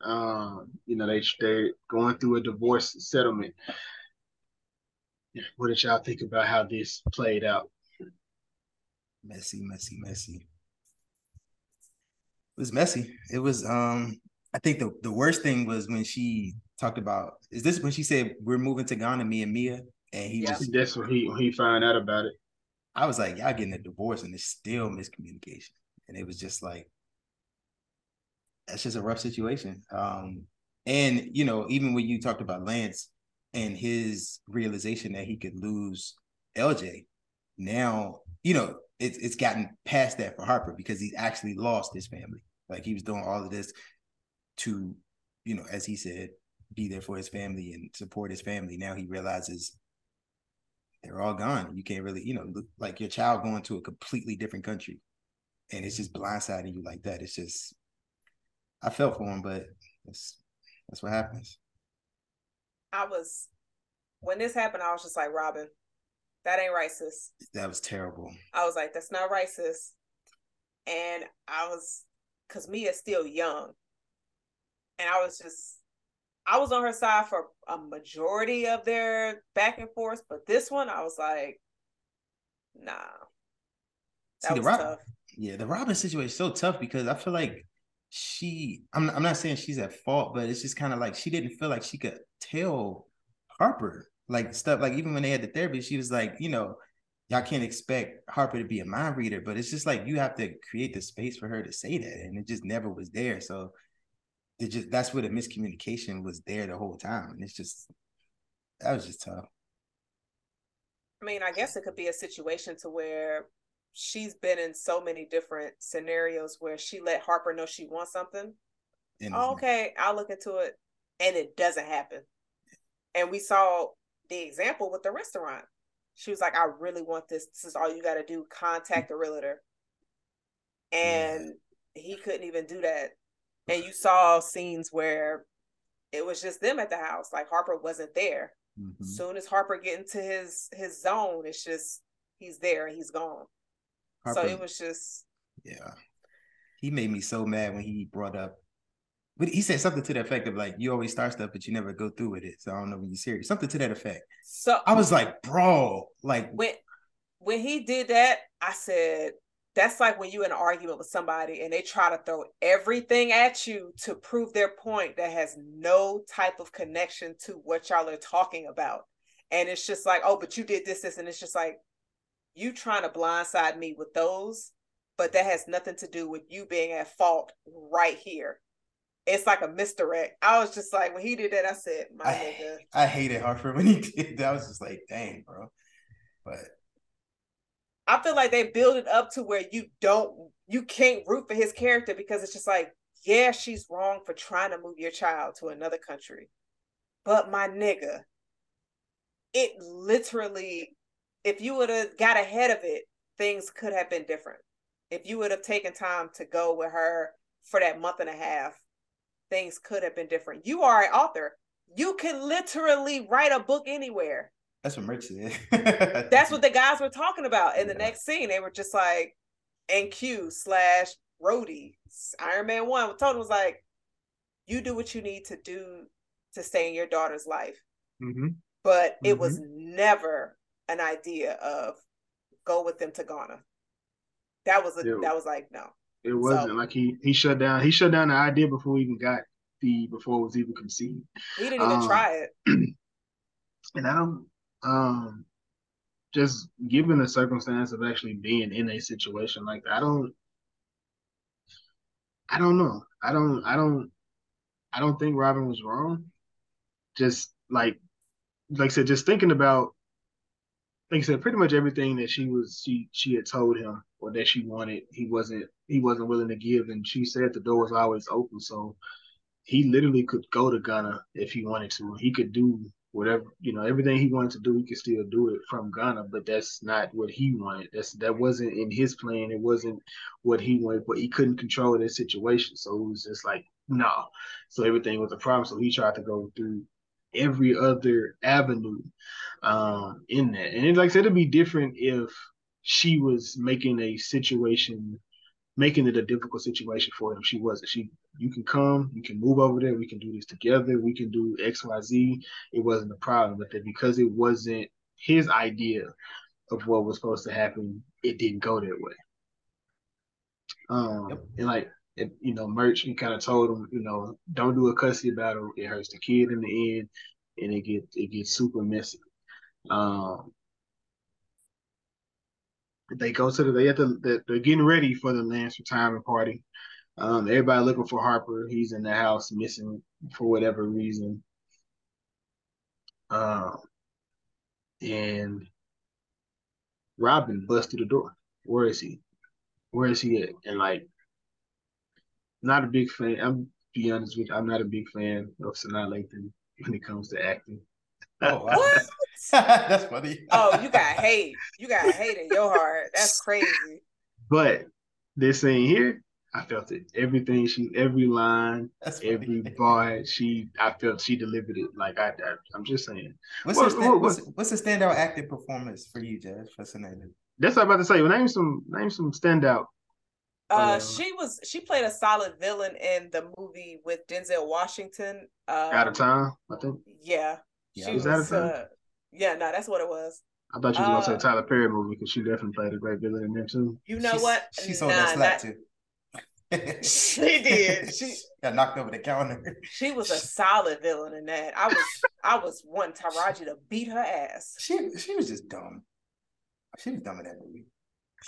Um, you know they they're going through a divorce settlement. What did y'all think about how this played out? Messy, messy, messy. It was messy. It was um I think the, the worst thing was when she talked about is this when she said we're moving to Ghana, me and Mia, and he yeah. was that's when he when he found out about it. I was like, y'all getting a divorce and it's still miscommunication. And it was just like that's just a rough situation. Um, and you know, even when you talked about Lance and his realization that he could lose LJ, now, you know, it's it's gotten past that for Harper because he's actually lost his family. Like he was doing all of this to, you know, as he said, be there for his family and support his family. Now he realizes they're all gone. You can't really, you know, like your child going to a completely different country and it's just blindsiding you like that. It's just, I felt for him, but that's that's what happens. I was, when this happened, I was just like, Robin, that ain't racist. That was terrible. I was like, that's not racist. And I was, because Mia's still young and I was just I was on her side for a majority of their back and forth, but this one I was like, nah. That See, was Rob- tough. Yeah, the Robin situation is so tough because I feel like she I'm I'm not saying she's at fault, but it's just kind of like she didn't feel like she could tell Harper like stuff like even when they had the therapy, she was like, you know, y'all can't expect Harper to be a mind reader, but it's just like you have to create the space for her to say that, and it just never was there. So it just that's where the miscommunication was there the whole time, and it's just that was just tough. I mean, I guess it could be a situation to where she's been in so many different scenarios where she let Harper know she wants something. Oh, okay, I'll look into it, and it doesn't happen. And we saw the example with the restaurant. She was like, "I really want this. This is all you got to do. Contact the realtor." And yeah. he couldn't even do that and you saw scenes where it was just them at the house like harper wasn't there mm-hmm. soon as harper get into his his zone it's just he's there and he's gone harper, so it was just yeah. He made me so mad when he brought up but he said something to the effect of like you always start stuff but you never go through with it so i don't know when you're serious. Something to that effect. So i was like bro like when when he did that i said that's like when you're in an argument with somebody and they try to throw everything at you to prove their point that has no type of connection to what y'all are talking about. And it's just like, oh, but you did this, this, and it's just like you trying to blindside me with those, but that has nothing to do with you being at fault right here. It's like a misdirect. I was just like, when he did that, I said, my I, nigga. I hated Harper when he did that. I was just like, dang, bro. But I feel like they build it up to where you don't you can't root for his character because it's just like, yeah, she's wrong for trying to move your child to another country. But my nigga, it literally, if you would have got ahead of it, things could have been different. If you would have taken time to go with her for that month and a half, things could have been different. You are an author. You can literally write a book anywhere. That's what Murch said. That's what the guys were talking about. In the next scene, they were just like, NQ slash Rhodey, Iron Man 1 told him was like, you do what you need to do to stay in your daughter's life. Mm-hmm. But Mm-hmm. it was never an idea of go with them to Ghana. That was a Yeah. that was like no. It wasn't So- like he he shut down he shut down the idea before we even got the before it was even conceived. He didn't even Um, try it. And I don't um just given the circumstance of actually being in a situation like that, I don't I don't know. I don't I don't I don't think Robin was wrong. Just like like I said, just thinking about like I said, pretty much everything that she was she she had told him or that she wanted, he wasn't he wasn't willing to give and she said the door was always open. So he literally could go to Ghana if he wanted to. He could do whatever, you know, everything he wanted to do, he could still do it from Ghana, but that's not what he wanted. That's that wasn't in his plan. It wasn't what he wanted, but he couldn't control that situation. So it was just like, no. So everything was a problem. So he tried to go through every other avenue um in that. And it, like I said, it'd be different if she was making a situation making it a difficult situation for him. She wasn't. She you can come, you can move over there, we can do this together, we can do XYZ. It wasn't a problem. But that because it wasn't his idea of what was supposed to happen, it didn't go that way. Um Yep. and like it, you know, Murch, he kind of told him, you know, don't do a cussy battle. It it hurts the kid in the end, and it get it gets super messy. Um, they go to the they to they're, they're getting ready for the Lance retirement party. Um, everybody looking for Harper. He's in the house missing for whatever reason. Um, and Robin busts through the door. Where is he? Where is he at? And like, not a big fan. I'm be honest with you, I'm not a big fan of Sanaa Lathan when it comes to acting. Oh, wow. What? That's funny. Oh, you got hate. You got hate in your heart. That's crazy. But this scene here, I felt it. Everything she, every line, That's funny. every bar, she, I felt she delivered it. Like I, I I'm just saying. What's, What- your stand, what- what's, what's the standout acting performance for you, Jazz? For Sanaa? That's what I'm about to say. Well, name some, name some standout. Uh, Uh, she was she played a solid villain in the movie with Denzel Washington. Um, out of time. I think. Yeah, Yeah, she was was. out of time? uh, yeah, no, that's what it was. I thought you was gonna Uh, say Tyler Perry movie because she definitely played a great villain in there too. You know She's- what? She sold Nah, that slap not- too. She did. She got knocked over the counter. she was a solid villain in that. I was I was wanting Taraji to beat her ass. She she was just dumb. She was dumb in that movie.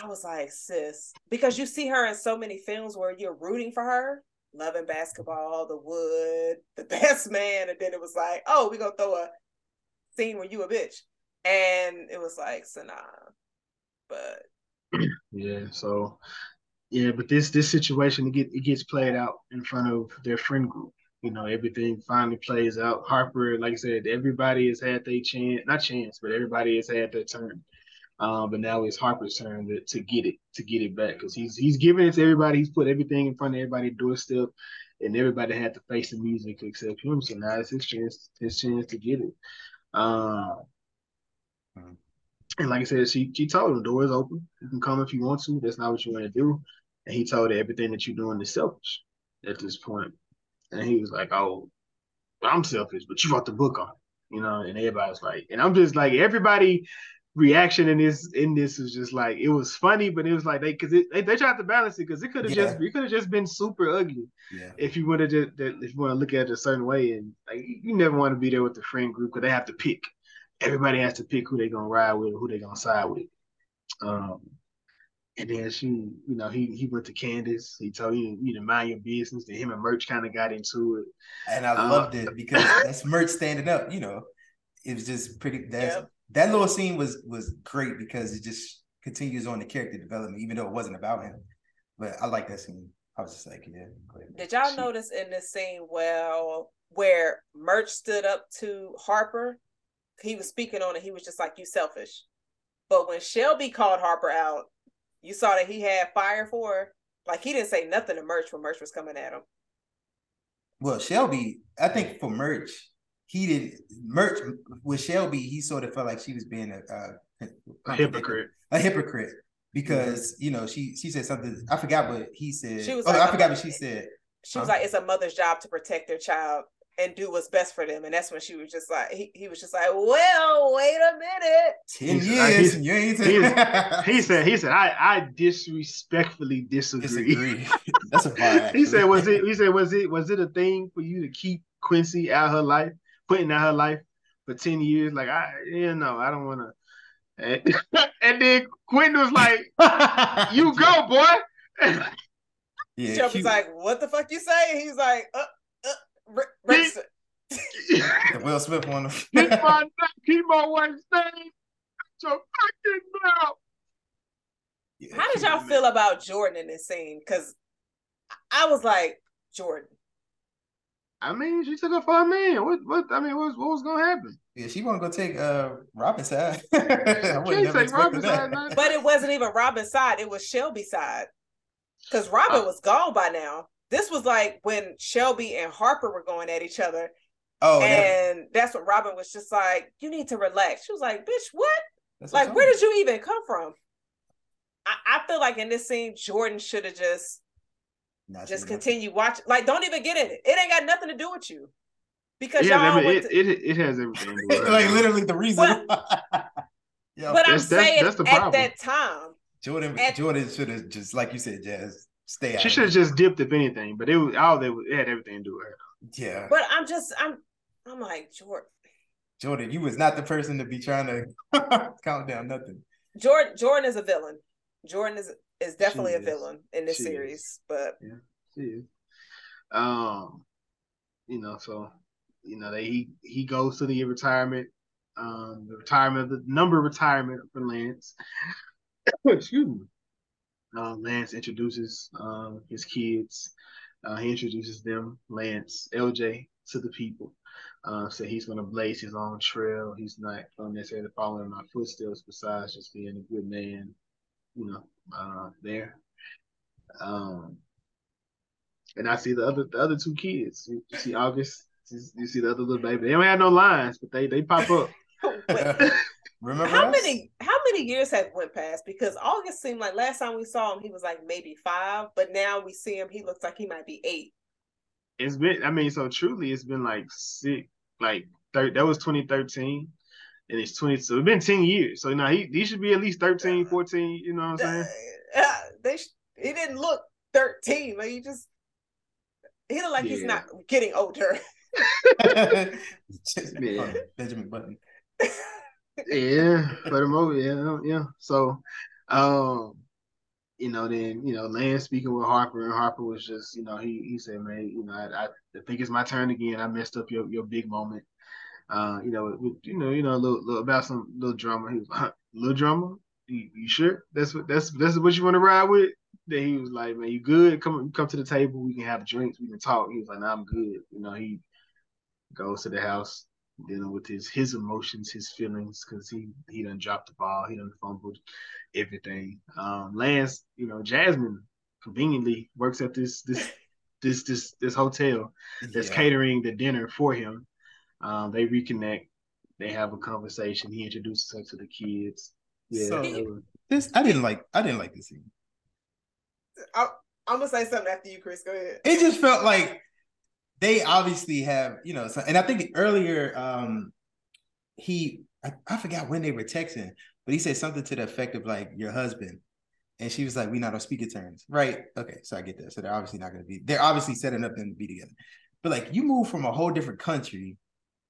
I was like, sis, because you see her in so many films where you're rooting for her, loving basketball, The Wood, The Best Man, and then it was like, oh, we gonna throw a scene where you a bitch, and it was like, so nah. But Yeah. So, yeah, but this this situation it get it gets played out in front of their friend group. You know, everything finally plays out. Harper, like I said, everybody has had their chance, not chance, but everybody has had their turn. Um, but now it's Harper's turn to, to get it, to get it back, because he's he's giving it to everybody. He's put everything in front of everybody's doorstep, and everybody had to face the music except him. So now it's his chance, his chance to get it. Um, and like I said, she she told him door is open. You can come if you want to. That's not what you want to do. And he told her everything that you're doing is selfish at this point. And he was like, "Oh, I'm selfish, but you wrote the book on it, you know." And everybody's like, and I'm just like, everybody reaction in this in this is just like it was funny, but it was like they because they, they tried to balance it because it could have just Yeah. it could have just been super ugly Yeah. if you would have just if you want to look at it a certain way and like you never want to be there with the friend group because they have to pick. Everybody has to pick who they're gonna ride with, who they're gonna side with. Um, and then she, you know, he he went to Candace. He told you, you to mind your business. Then him and Murch kind of got into it. And I Uh, loved it because that's Murch standing up, you know. It was just pretty that's Yep. That little scene was was great because it just continues on the character development, even though it wasn't about him. But I like that scene. I was just like, yeah. did y'all She- notice in this scene? Well, where Murch stood up to Harper, he was speaking on it. He was just like, "You selfish." But when Shelby called Harper out, you saw that he had fire for her. Like he didn't say nothing to Murch when Murch was coming at him. Well, Shelby, I think for Murch, he did Murch with Shelby. He sort of felt like she was being a, a, a hypocrite. A hypocrite because mm-hmm. you know she she said something. I forgot what he said. She was. Oh, like, I forgot what she said. She was like, "It's a mother's job to protect their child and do what's best for them." And that's when she was just like, he, he was just like, "Well, wait a minute, ten years, he, you ain't." He, he said, "He said, I I disrespectfully disagree." disagree. that's a bar. he said, "Was it?" He said, "Was it? Was it a thing for you to keep Quincy out of her life, putting out her life for ten years? Like, I, you know, I don't want to." And, and then Quinn was like, "You go, boy." yeah, Shelby's like, "What the fuck you say?" He's like, "Uh, uh, Rick, Will Smith one. keep my keep my wife's name your fucking mouth. Yeah, How did y'all feel about Jordan in this scene? Because I was like, Jordan. I mean, she took her for a man. What? What? I mean, what, what was gonna happen? Yeah, she want to go take uh Robin's side. I wouldn't take Robin's side, but it wasn't even Robin's side; it was Shelby's side. Because Robin uh, was gone by now. This was like when Shelby and Harper were going at each other. Oh, and that... that's what Robin was just like, "You need to relax." She was like, "Bitch, what? That's like, where did you even come from?" I, I feel like in this scene, Jordan should have just Nothing, just continue watching. Like, don't even get in it. It ain't got nothing to do with you. Because yeah, y'all I mean, it, to... it, it has everything. like literally the reason. But, but I'm saying that's, that's at that time, Jordan at... Jordan should have just like you said, Jazz, stay out. She should have just dipped if anything, but it was all they it had everything to do with her. Yeah. But I'm just I'm I'm like Jordan. Jordan, you was not the person to be trying to count down nothing. Jordan Jordan is a villain. Jordan is is definitely a villain in this she series, is. but yeah, she is. Um, you know, so you know, they he he goes to the retirement, um, the retirement, the number retirement for Lance. Excuse me. Uh, Lance introduces um, his kids. Uh, he introduces them, Lance, LJ, to the people. Uh, so he's going to blaze his own trail. He's not necessarily following my footsteps, besides just being a good man, you know, uh, there. Um, and I see the other the other two kids. You, you see August. You see the other little baby. They don't have no lines, but they they pop up. Remember how us? many how many years have went past? Because August seemed like last time we saw him, he was like maybe five, but now we see him, he looks like he might be eight. It's been, I mean, so truly, it's been like six, like thir- that was 2013, and it's 20. So it's been 10 years. So now he he should be at least 13, 14. You know what I'm saying? Uh, they sh- he didn't look 13. Like he just he looked like yeah. he's not getting older. yeah. Benjamin Button yeah, for the moment, yeah, yeah. So, um, you know, then you know, Lance speaking with Harper, and Harper was just, you know, he he said, man, you know, I, I think it's my turn again. I messed up your your big moment. Uh, you know, with, you know, you know, a little, little about some little drama. He was like, little drama. You, you sure that's what that's that's what you want to ride with? Then he was like, man, you good? Come come to the table. We can have drinks. We can talk. He was like, nah, I'm good. You know, he goes to the house dealing with his his emotions, his feelings, because he he done dropped the ball, he done fumbled everything. Um, Lance, you know, Jasmine conveniently works at this this this this this hotel that's yeah. catering the dinner for him. Um, they reconnect, they have a conversation. He introduces her to the kids. Yeah, so, this I didn't like. I didn't like this scene. I, I'm gonna say something after you, Chris. Go ahead. It just felt like they obviously have, you know, so, and I think earlier um he I, I forgot when they were texting, but he said something to the effect of like your husband. And she was like, we not on speaker terms. Right. Okay. So I get that. So they're obviously not gonna be they're obviously setting up them to be together. But like you move from a whole different country,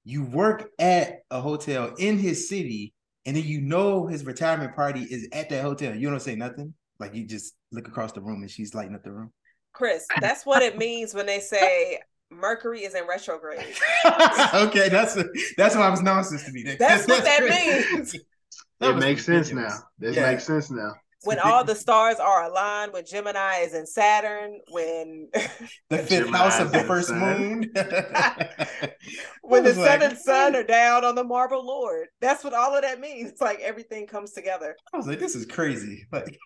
you work at a hotel in his city, and then you know his retirement party is at that hotel. You don't say nothing. Like you just look across the room and she's lighting up the room. Chris, that's what it means when they say Mercury is in retrograde. okay, that's a, that's why I was nonsense to me. That's, that's what that means. it makes sense now. This yeah. makes sense now. When all the stars are aligned, when Gemini is in Saturn, when the fifth house of the first moon, when the sun and sun are down on the marble lord. That's what all of that means. It's like everything comes together. I was like, this is crazy. Like,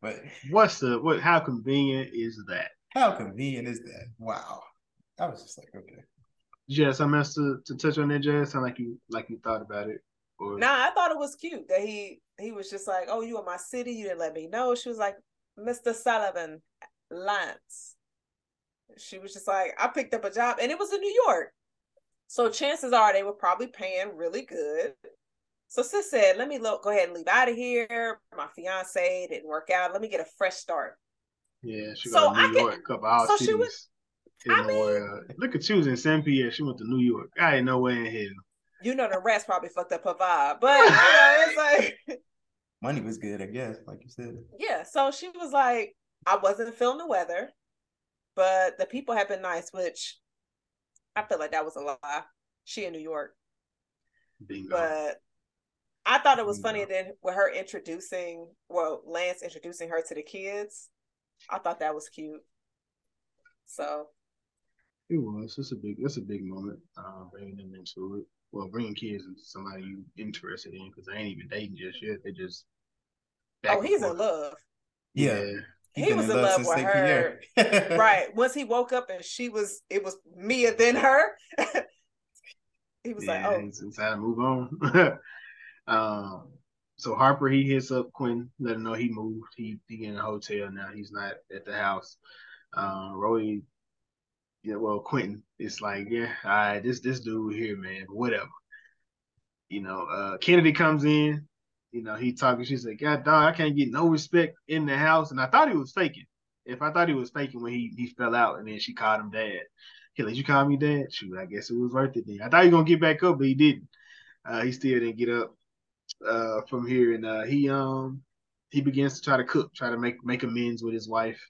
but what's the what? How convenient is that? How convenient is that? Wow. I was just like, okay. Jess, I meant to, to touch on that, Jess. Sound like you like you thought about it. Or... Nah, I thought it was cute that he he was just like, "Oh, you in my city? You didn't let me know." She was like, "Mr. Sullivan, Lance." She was just like, "I picked up a job, and it was in New York, so chances are they were probably paying really good." So sis said, "Let me look, go ahead and leave out of here. My fiance didn't work out. Let me get a fresh start." Yeah, she so to New I York, can, couple so cities. She was, I mean, uh, look at she was in St. Pierre. She went to New York. I ain't no way in hell you know the rest probably fucked up her vibe, but you know, it's like money was good, I guess, like you said. Yeah, so she was like, I wasn't feeling the weather, but the people have been nice, which I feel like that was a lie. She in New York, Bingo. but I thought it was Bingo. funny then with her introducing, well, Lance introducing her to the kids. I thought that was cute. So it was. It's a big. It's a big moment. Uh, bringing them into it well, bringing kids into somebody you interested in because they ain't even dating just yet. They just oh, he's forth. in love. Yeah. yeah. He, he was in love, love with her. right. Once he woke up and she was, it was Mia then her. he was yeah, like, oh. It's time to move on. um, so Harper, he hits up Quinn, let him know he moved. He, he in a hotel now. He's not at the house. Um, Roy yeah, well, Quentin, it's like, yeah, all right, this this dude here, man, whatever. You know, uh, Kennedy comes in, you know, he talking, she's like, God dog, I can't get no respect in the house. And I thought he was faking. If I thought he was faking when he he fell out and then she called him dad. He like, you call me dad? Shoot, I guess it was worth it then. I thought he was gonna get back up, but he didn't. Uh, he still didn't get up uh, from here. And uh, he um he begins to try to cook, try to make make amends with his wife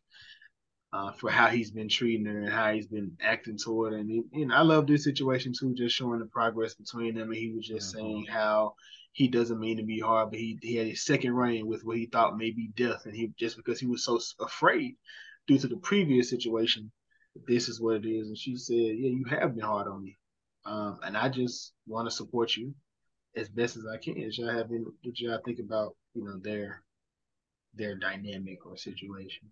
uh, for how he's been treating her and how he's been acting toward her. And, he, and I love this situation too, just showing the progress between them. And he was just mm-hmm. saying how he doesn't mean to be hard, but he, he had his second reign with what he thought may be death. And he just because he was so afraid due to the previous situation, this is what it is. And she said, Yeah, you have been hard on me. Um, and I just want to support you as best as I can. Did y'all have any, did y'all think about, you know, their their dynamic or situation?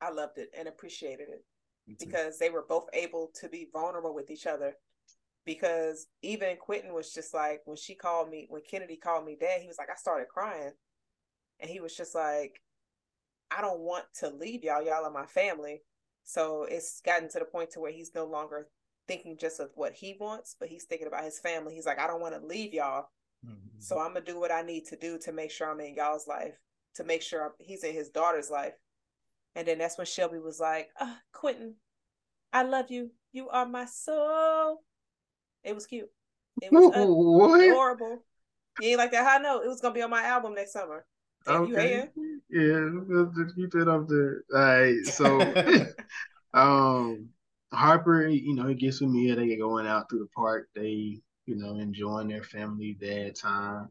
I loved it and appreciated it because they were both able to be vulnerable with each other. Because even Quentin was just like when she called me, when Kennedy called me dad, he was like, I started crying. And he was just like, I don't want to leave y'all. Y'all are my family. So it's gotten to the point to where he's no longer thinking just of what he wants, but he's thinking about his family. He's like, I don't want to leave y'all. Mm-hmm. So I'm gonna do what I need to do to make sure I'm in y'all's life, to make sure he's in his daughter's life. And then that's when Shelby was like, oh, Quentin, I love you. You are my soul. It was cute. It was adorable. You ain't like that high note. It was gonna be on my album next summer. okay. Yeah, just keep it up there. All right. So um Harper, you know, he gets with Mia, they get going out through the park, they, you know, enjoying their family dad time.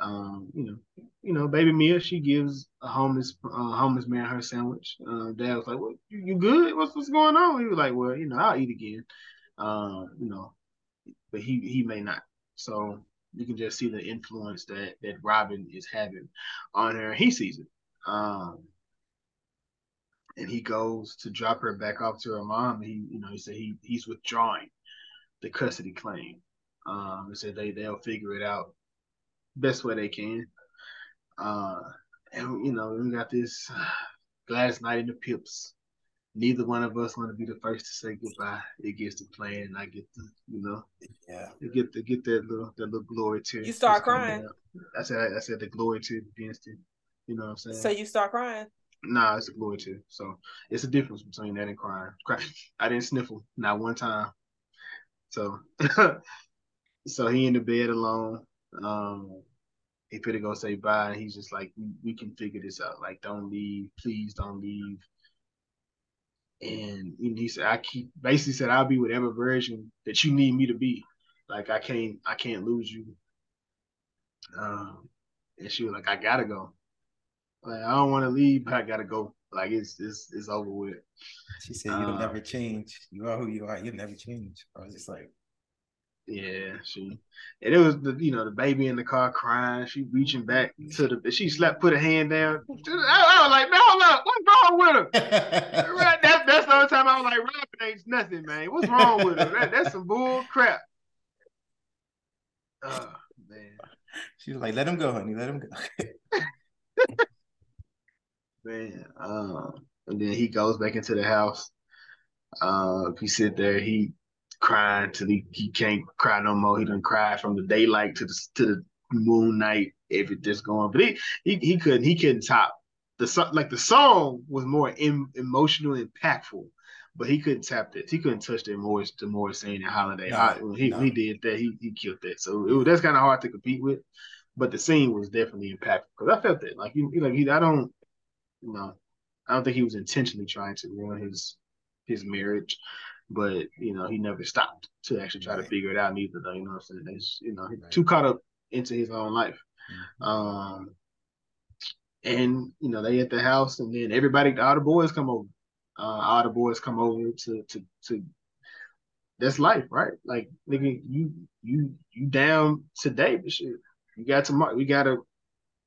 Um, you know, you know, baby Mia, she gives a homeless uh, homeless man her sandwich. Uh, Dad was like, "What? You, you good? What's what's going on?" He was like, "Well, you know, I'll eat again." Um, you know, but he he may not. So you can just see the influence that that Robin is having on her. He sees it. Um, and he goes to drop her back off to her mom. He, you know, he said he he's withdrawing the custody claim. Um, he said they they'll figure it out best way they can. Uh, and you know, we got this uh, Gladys Knight and the Pips. Neither one of us want to be the first to say goodbye. It gets the plan, and I get the, you know, yeah, get the get that little that little glory to. You start crying. I said I, said the glory to the instant. You know what I'm saying? So you start crying. Nah, it's a glory to. So it's a difference between that and crying. Cry. I didn't sniffle not one time. So, so he in the bed alone. Um, he finna go say bye. And he's just like, we, we can figure this out. Like, don't leave. Please don't leave. And he said, I keep basically said, I'll be whatever version that you need me to be. Like, I can't, I can't lose you. Um, and she was like, I gotta go. Like I don't want to leave, but I gotta go. Like it's it's it's over with. She said, "You'll uh, never change. You are who you are. You'll never change." I was just like, "Yeah, she." And it was the you know the baby in the car crying. She reaching back to the. She slapped put her hand down. I, I was like, "No, look, what's wrong with her?" right, that, that's the only time I was like, "Robin ain't nothing, man. What's wrong with her? That, that's some bull crap." Oh man. She's like, "Let him go, honey. Let him go." man. Um, and then he goes back into the house. Uh, he sit there, he crying till he, he can't cry no more. He done cry from the daylight to the to the moon night. If it just going, but he he he couldn't he couldn't top the song. Like the song was more in, emotional, impactful, but he couldn't tap this. He couldn't touch the Morris the Morris saying and holiday. No, I, he no. he did that. He he killed that. So it that's kind of hard to compete with. But the scene was definitely impactful because I felt that. Like you like he I don't you know I don't think he was intentionally trying to ruin his his marriage, but you know he never stopped to actually try right. to figure it out neither. Though you know what I'm saying? It's, you know right. too caught up into his own life. Mm-hmm. Um, and you know they at the house, and then everybody, all the boys come over. Uh, all the boys come over to to to. That's life, right? Like nigga, you you you down today, but shit, you got to we gotta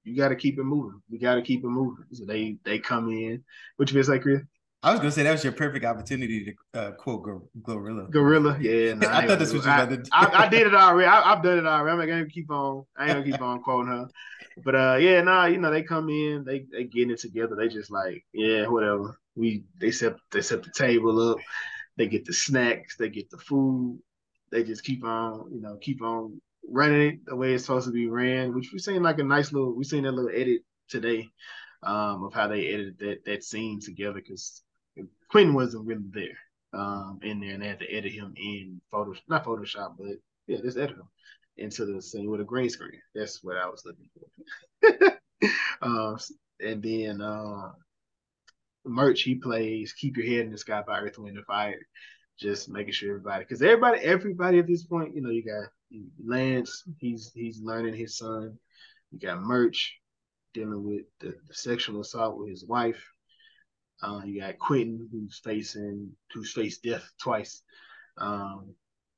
you got to keep it moving. We got to keep it moving. So they they come in. What you feel like, Chris? I was gonna say that was your perfect opportunity to uh, quote Gorilla. Gorilla, yeah. Nah, I, I thought this was I. I, I, did it already. I, have done it already. I'm gonna keep on. I ain't gonna keep on quoting her. But uh, yeah, nah, you know they come in, they they getting it together. They just like, yeah, whatever. We they set they set the table up. They get the snacks. They get the food. They just keep on, you know, keep on running it the way it's supposed to be ran, which we seen like a nice little we seen that little edit today um, of how they edited that that scene together because Quinn wasn't really there um, in there, and they had to edit him in Photoshop, not Photoshop, but yeah, just edit him into the scene with a green screen. That's what I was looking for. um, and then uh, Murch he plays "Keep Your Head in the Sky" by Earth, Wind, and Fire. Just making sure everybody, because everybody, everybody at this point, you know, you got Lance, he's he's learning his son. You got Murch dealing with the, the sexual assault with his wife. Uh, you got Quentin who's facing who's faced death twice um,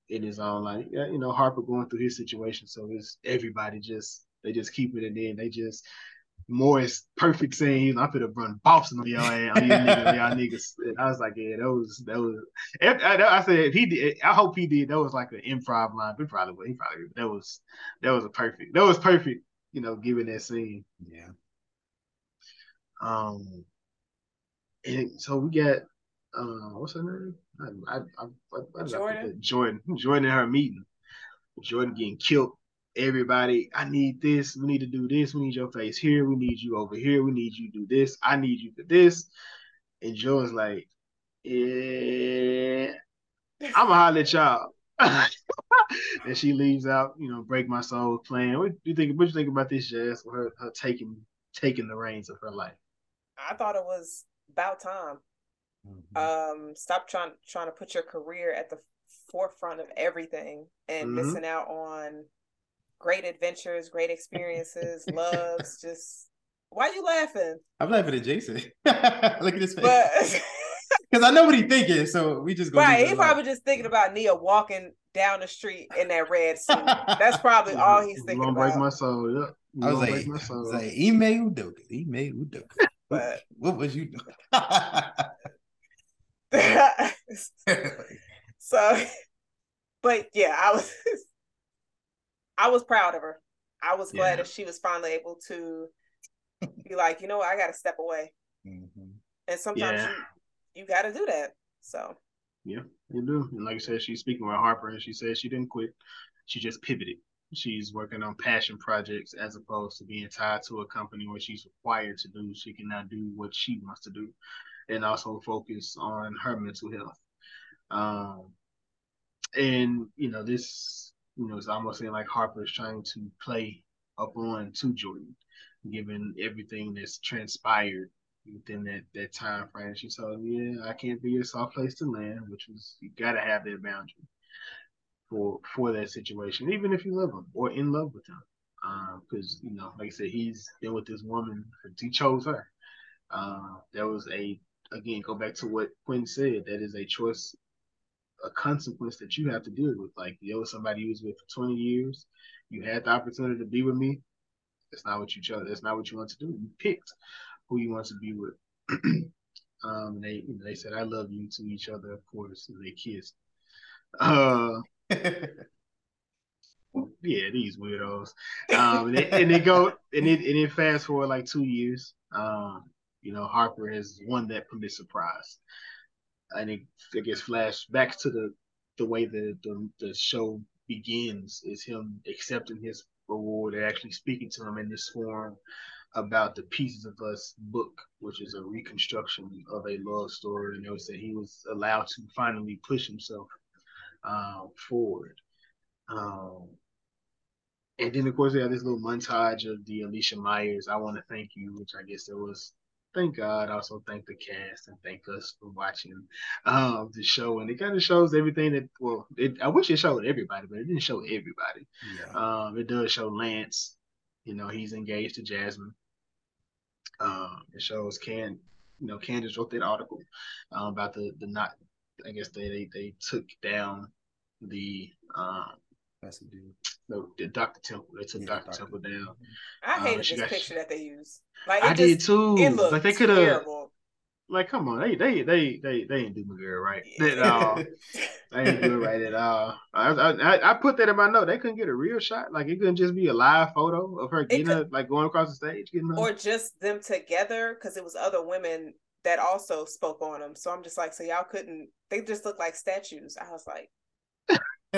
in his own life. Yeah, you know Harper going through his situation. So it's everybody just they just keep it and then they just Morris perfect saying, I'm gonna run Boston on y'all, on you niggas, y'all niggas. And I was like, yeah, that was that was. If, I, I, said if he did, I hope he did. That was like an improv line. He probably. He probably that was that was a perfect. That was perfect. You know, given that scene. Yeah. Um. And so we got, uh, what's her name? I, I, I, Jordan. Jordan. Jordan in her meeting. Jordan getting killed everybody, I need this. We need to do this. We need your face here. We need you over here. We need you to do this. I need you for this. And Joe's like, yeah, I'm gonna holler at y'all. and she leaves out, you know, break my soul playing. What do you think? What do you think about this, Jazz? Her, her taking taking the reins of her life. I thought it was about time. Mm-hmm. Um, stop trying trying to put your career at the forefront of everything and mm-hmm. missing out on great adventures, great experiences, loves, just why are you laughing? I'm laughing at Jason. Look at his face. Because I know what he's thinking, so we just go. Right, he's probably just thinking about Nia walking down the street in that red suit. That's probably all he's thinking gonna about. break my soul. Yep. I was like, I was like, Ime Udoka, Ime Udoka. But what was you doing? so, but yeah, I was I was proud of her. I was glad yeah. that she was finally able to be like, you know what, I got to step away. Mm-hmm. And sometimes yeah. you, you got to do that. So. Yeah, you do. And like I said, she's speaking with Harper, and she said she didn't quit. She just pivoted. She's working on passion projects as opposed to being tied to a company where she's required to do. She can now do what she wants to do, and also focus on her mental health. Um, and you know this you know, it's almost like Harper is trying to play up on to Jordan, given everything that's transpired within that that time frame. She told me, "Yeah, I can't be a soft place to land," which was you got to have that boundary for for that situation, even if you love them or in love with them. because um, you know, like I said, he's been with this woman. He chose her. Uh, there was a again go back to what Quinn said. That is a choice, a consequence that you have to deal with. Like there was somebody you was with for twenty years. You had the opportunity to be with me. That's not what you chose. That's not what you want to do. You picked who you want to be with. um, they they said I love you to each other, of course, and they kissed. Uh, yeah, these weirdos. Um, and, they, and they go and it and it fast forward like two years. Um, you know, Harper has won that Pulitzer Prize, and it, it gets flashed back to the the way the, the the show begins is him accepting his reward and actually speaking to him in this form about the Pieces of Us book, which is a reconstruction of a love story. And it was that he was allowed to finally push himself uh, forward. Um, and then of course they have this little montage of the Alicia Myers. I want to thank you, which I guess it was. Thank God. Also thank the cast and thank us for watching um, the show. And it kind of shows everything that well, it, I wish it showed everybody, but it didn't show everybody. Yeah. Um, it does show Lance. You know, he's engaged to Jasmine. Um, it shows Can, you know, Candace wrote that article um, about the the not. I guess they they, they took down the um, that's the dude. No, the Dr. Temple. They took yeah, Dr. Dr. Temple down. I hated um, this got, picture that they used. Like I just, did too. It like they could have. Like, come on, they they they they they ain't do my girl right yeah. at all. they ain't do it right at all. I, I I put that in my note. They couldn't get a real shot. Like it couldn't just be a live photo of her getting could, her, like going across the stage, getting her. or just them together because it was other women that also spoke on them. So I'm just like, so y'all couldn't. They just look like statues. I was like,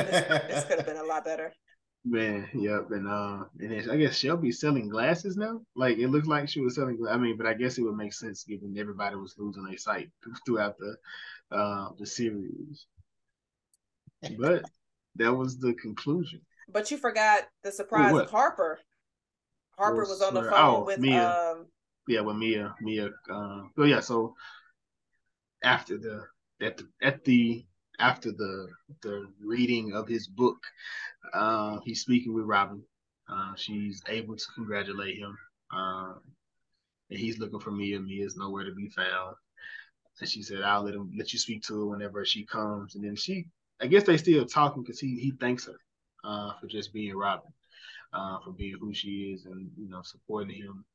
this, could have been a lot better. Man, yep, and uh, and I guess Shelby selling glasses now. Like it looks like she was selling. I mean, but I guess it would make sense given everybody was losing their sight throughout the uh the series. But that was the conclusion. But you forgot the surprise of Harper. Harper was, was on the phone oh, with Mia. um. Yeah, with Mia, Mia. Uh, oh yeah, so after the at the at the after the the reading of his book, uh, he's speaking with Robin. Uh, she's able to congratulate him, uh, and he's looking for Mia. Mia's nowhere to be found, and she said, "I'll let him let you speak to her whenever she comes." And then she, I guess they still talking because he he thanks her uh, for just being Robin, uh, for being who she is, and you know supporting him,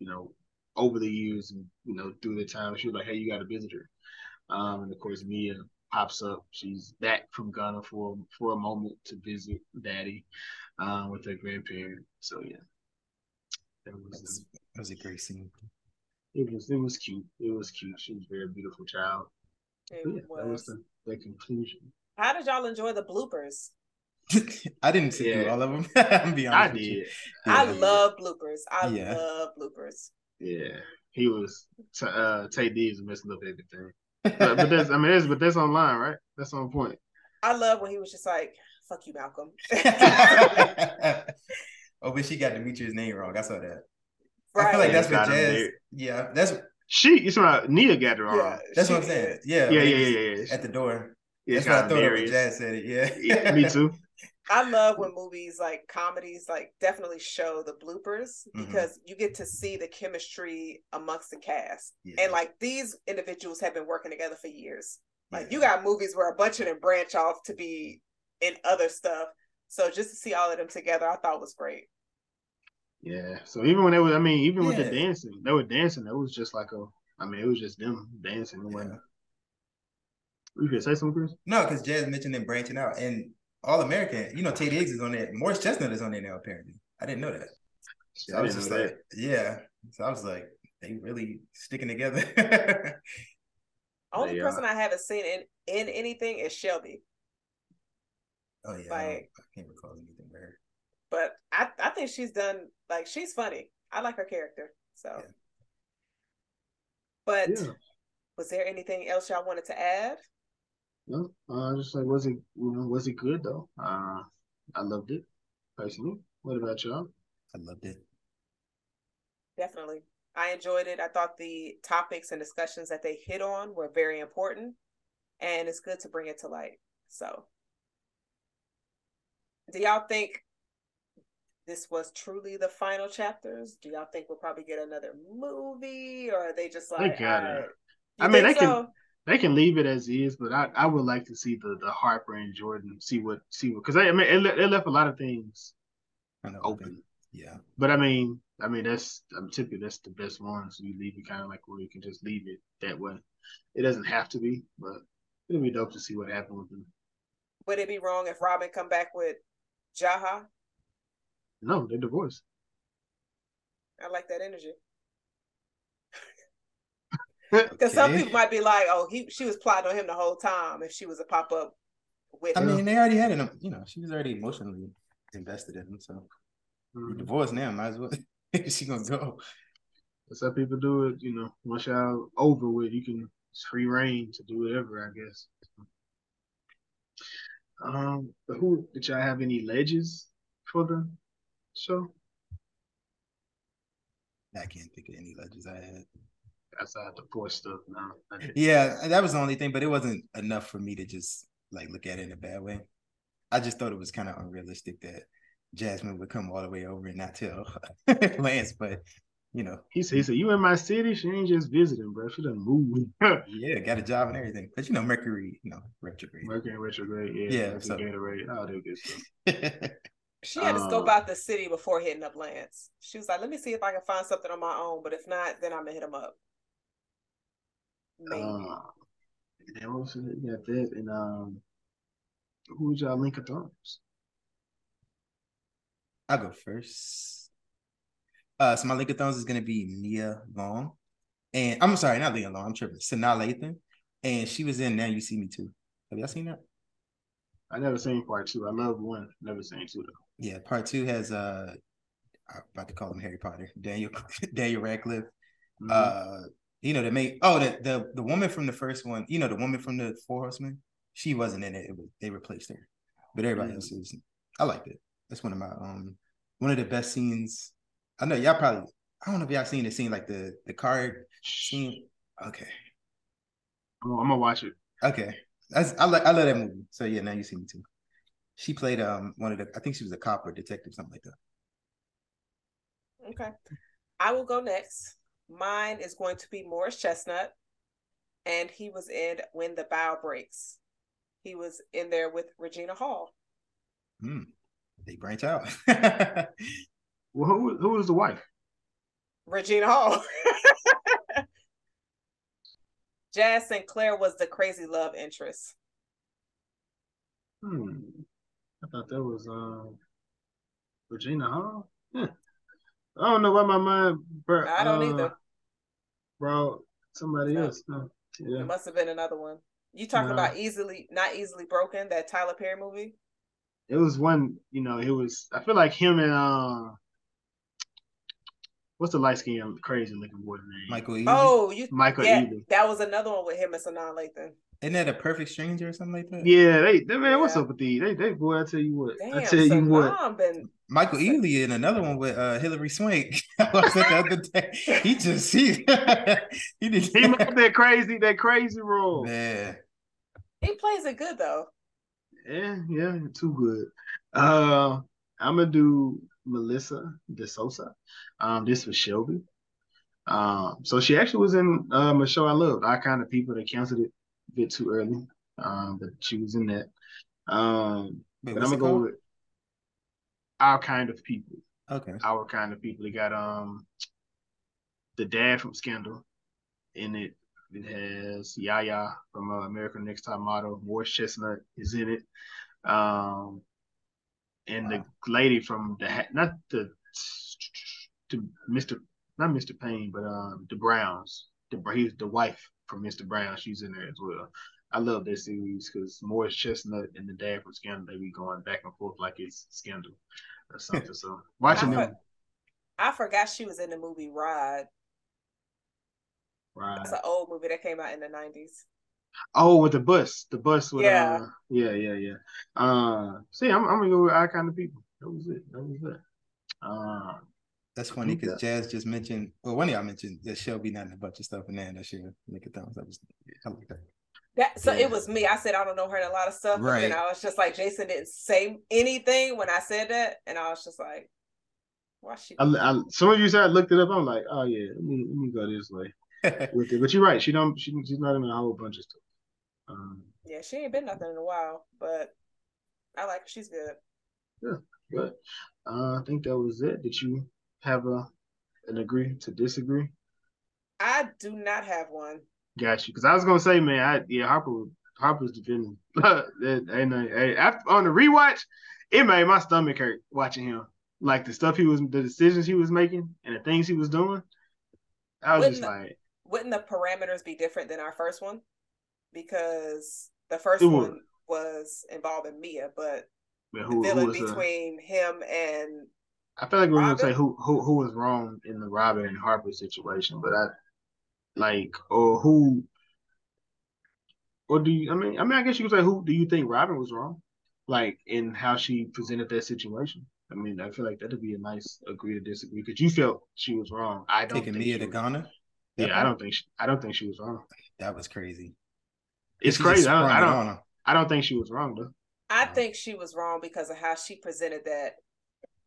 you know, over the years and you know through the time. She was like, "Hey, you got to visit her," um, and of course Mia pops up. She's back from Ghana for for a moment to visit Daddy uh, with her grandparent. So yeah, that was that was a great scene. It was it was cute. It was cute. She was a very beautiful child. It yeah, was. That was the, the conclusion. How did y'all enjoy the bloopers? I didn't see yeah. all of them. I'm be honest. I did. Yeah. I love bloopers. I yeah. love bloopers. Yeah, he was. Uh, Taye Diggs messing up everything but, but that's I mean that's but that's online, right? That's on point. I love when he was just like, "Fuck you, Malcolm." oh, but she got Demetrius' name wrong. I saw that. Right. I feel like that's what Jazz. Yeah, that's she. It's about Nia got it wrong. Yeah, that's what I'm saying. Yeah, yeah, yeah, yeah, yeah. At the door. Yeah, that's what I thought. When Jazz said it. Yeah. yeah, me too. I love when movies like comedies like definitely show the bloopers mm-hmm. because you get to see the chemistry amongst the cast. Yeah. And like these individuals have been working together for years. Like yeah. you got movies where a bunch of them branch off to be in other stuff. So just to see all of them together, I thought was great. Yeah. So even when they were, I mean, even yeah. with the dancing, they were dancing. It was just like a, I mean, it was just them dancing. Yeah. You could say something, Chris? No, because Jazz mentioned them branching out, and all American. You know, Taye Diggs is on there. Morris Chestnut is on there now. Apparently, I didn't know that. So I, I was just like, that. yeah. So I was like, they really sticking together. Only person I haven't seen in in anything is Shelby. Oh yeah, like, I, can't recall anything with her. But I I think she's done like she's funny. I like her character. So, yeah. but yeah. was there anything else y'all wanted to add? No, uh, just like was it you know was it good though? Uh, I loved it personally. What about y'all? I loved it. Definitely, I enjoyed it. I thought the topics and discussions that they hit on were very important, and it's good to bring it to light. So, do y'all think this was truly the final chapters? Do y'all think we'll probably get another movie, or are they just like? They gotta. "Alright." I mean, think they so? can they can leave it as is, but I, I would like to see the the Harper and Jordan see what see what because I mean it, it left a lot of things Kind of open. Yeah. But I mean, I mean that's I'm typically that's the best ones. You leave it kind of like where you can just leave it that way. It doesn't have to be, but it'll be dope to see what happened with them. Would it be wrong if Robin come back with Jaha? No, they're divorced. I like that energy. Because some people might be like, "Oh, he she was plotting on him the whole time." If she was a pop up with I him, mean, they already had him. You know, she was already emotionally invested in him. So you're Mhm. divorced now. Might as well. she gonna go. That's how people do it. You know, once y'all over with, you can free reign to do whatever. I guess. Um, but who did y'all have any ledges for the show I can't think of any legends I had. Outside the poor stuff? No, I didn't. Yeah, that was the only thing, but it wasn't enough for me to just like look at it in a bad way. I just thought it was kind of unrealistic that Jasmine would come all the way over and not tell Lance, but you know, He said, "He said you in my city. She ain't just visiting, bro. She done moved." yeah, got a job and everything. But you know, Mercury, you know, retrograde. Mercury retrograde, yeah, Yeah, so- Gatorade, all that good stuff. she had to scope Uh, out the city before hitting up Lance. She was like, "Let me see if I can find something on my own, but if not, then I'm gonna hit him up." Maybe. Uh, and then what was it? You got that, and um, who was y'all link of thumbs? I'll go first. Uh, so my link of thumbs is gonna be Nia Long, and I'm sorry, not Nia Long. I'm tripping. Sanaa Lathan, and she was in Now You See Me Too. Have y'all seen that? I never seen part two. I love one, never seen two though. Yeah, part two has uh, I'm about to call him Harry Potter, Daniel Daniel Radcliffe. Mhm. Uh, you know the main. Oh, the the the woman from the first one. You know the woman from the Four Horsemen. She wasn't in it. it was, they replaced her, but everybody Mhm. else is. I liked it. That's one of my um one of the best scenes. I know y'all probably. I don't know if y'all seen the scene like the the card scene. Okay, I'm, I'm gonna watch it. okay. That's I like I love that movie. So yeah, now you see me too. She played um one of the. I think she was a cop or detective, something like that. Okay. I will go next. Mine is going to be Morris Chestnut, and he was in When the Bow Breaks. He was in there with Regina Hall. Hmm. They branch out. Well, who who was the wife? Regina Hall. Jaz Sinclair was the crazy love interest. Hmm. I thought that was um Regina Hall. Yeah. I don't know why my mind. Bro, I don't uh, either. Bro, somebody No. else. Huh? Yeah. It must have been another one. You talking No. about easily not easily broken, that Tyler Perry movie? It was one. You know, it was. I feel like him and uh, what's the light skinned crazy looking boy's name? Michael Ealy. Oh, you Michael yeah, Ealy. that was another one with him and Sanaa Lathan. Isn't that a perfect stranger or something like that? Yeah, they, they man, what's up with these? They, they, boy, I tell you what, I Damn, tell you what, been Michael Ealy in another one with uh Hilary Swank. I watched that the other day. He just he he did he made that crazy, that crazy role. man. he plays it good though. Yeah, yeah, too good. Uh, I'm gonna do Melissa De Sousa. Um, this was Shelby. Um, so she actually was in um a show I loved, Our Kind of People. that canceled it a bit too early. Um, but she was in that. Um, Wait, but I'm gonna go called? with Our Kind of People. Okay. Our Kind of People. They got um the dad from Scandal in it. It has Yaya from uh, American Next Top Model. Morris Chestnut is in it. Um, and the lady from the not the to Mr. not Mr. Payne, but um the Browns. The he's the wife from Mr. Brown. She's in there as well. I love that series because Morris Chestnut and the dad from Scandal they be going back and forth like it's Scandal or something. So watching I them, for- I forgot she was in the movie Ride. right? It's an old movie that came out in the nineties. Oh, with the bus, the bus with Yeah. uh, yeah, yeah, yeah. Uh, see, I'm, I'm gonna go with our kind of people. That was it. That was it. Uh, That's funny Okay. because Jazz just mentioned, well, one of y'all mentioned that Shelby not in a bunch of stuff, and then that shit make a thumbs up. I like that. That so Yeah. it was me. I said I don't know her in a lot of stuff, Right. And I was just like Jason didn't say anything when I said that, and I was just like, Why she? I, I, some of you said I looked it up. I'm like, oh yeah, let me let me go this way with it. But you're right. She don't. She, she's not in a whole bunch of stuff. Um, yeah, she ain't been nothing in a while, but I like her. She's good. Yeah, but uh, I think that was it. Did you have a an agree to disagree? I do not have one. Got you. Because I was gonna say, man, I yeah, Harper Harper's defending. and uh, after on the rewatch, it made my stomach hurt watching him. Like the stuff he was, the decisions he was making, and the things he was doing. I was wouldn't just like, wouldn't the parameters be different than our first one? Because the first one was involving Mia, but who, the villain uh, between him and I feel like we are gonna say who who who was wrong in the Robin and Harper situation, but I like or who or do you I mean I mean I guess you could say who do you think Robin was wrong? Like in how she presented that situation. I mean, I feel like that'd be a nice agree to disagree because you felt she was wrong. I don't taking Mia to Ghana. Yeah, I don't think she, I don't think she was wrong. That was crazy. It's crazy. I don't. I don't, I don't think she was wrong though. I think she was wrong because of how she presented that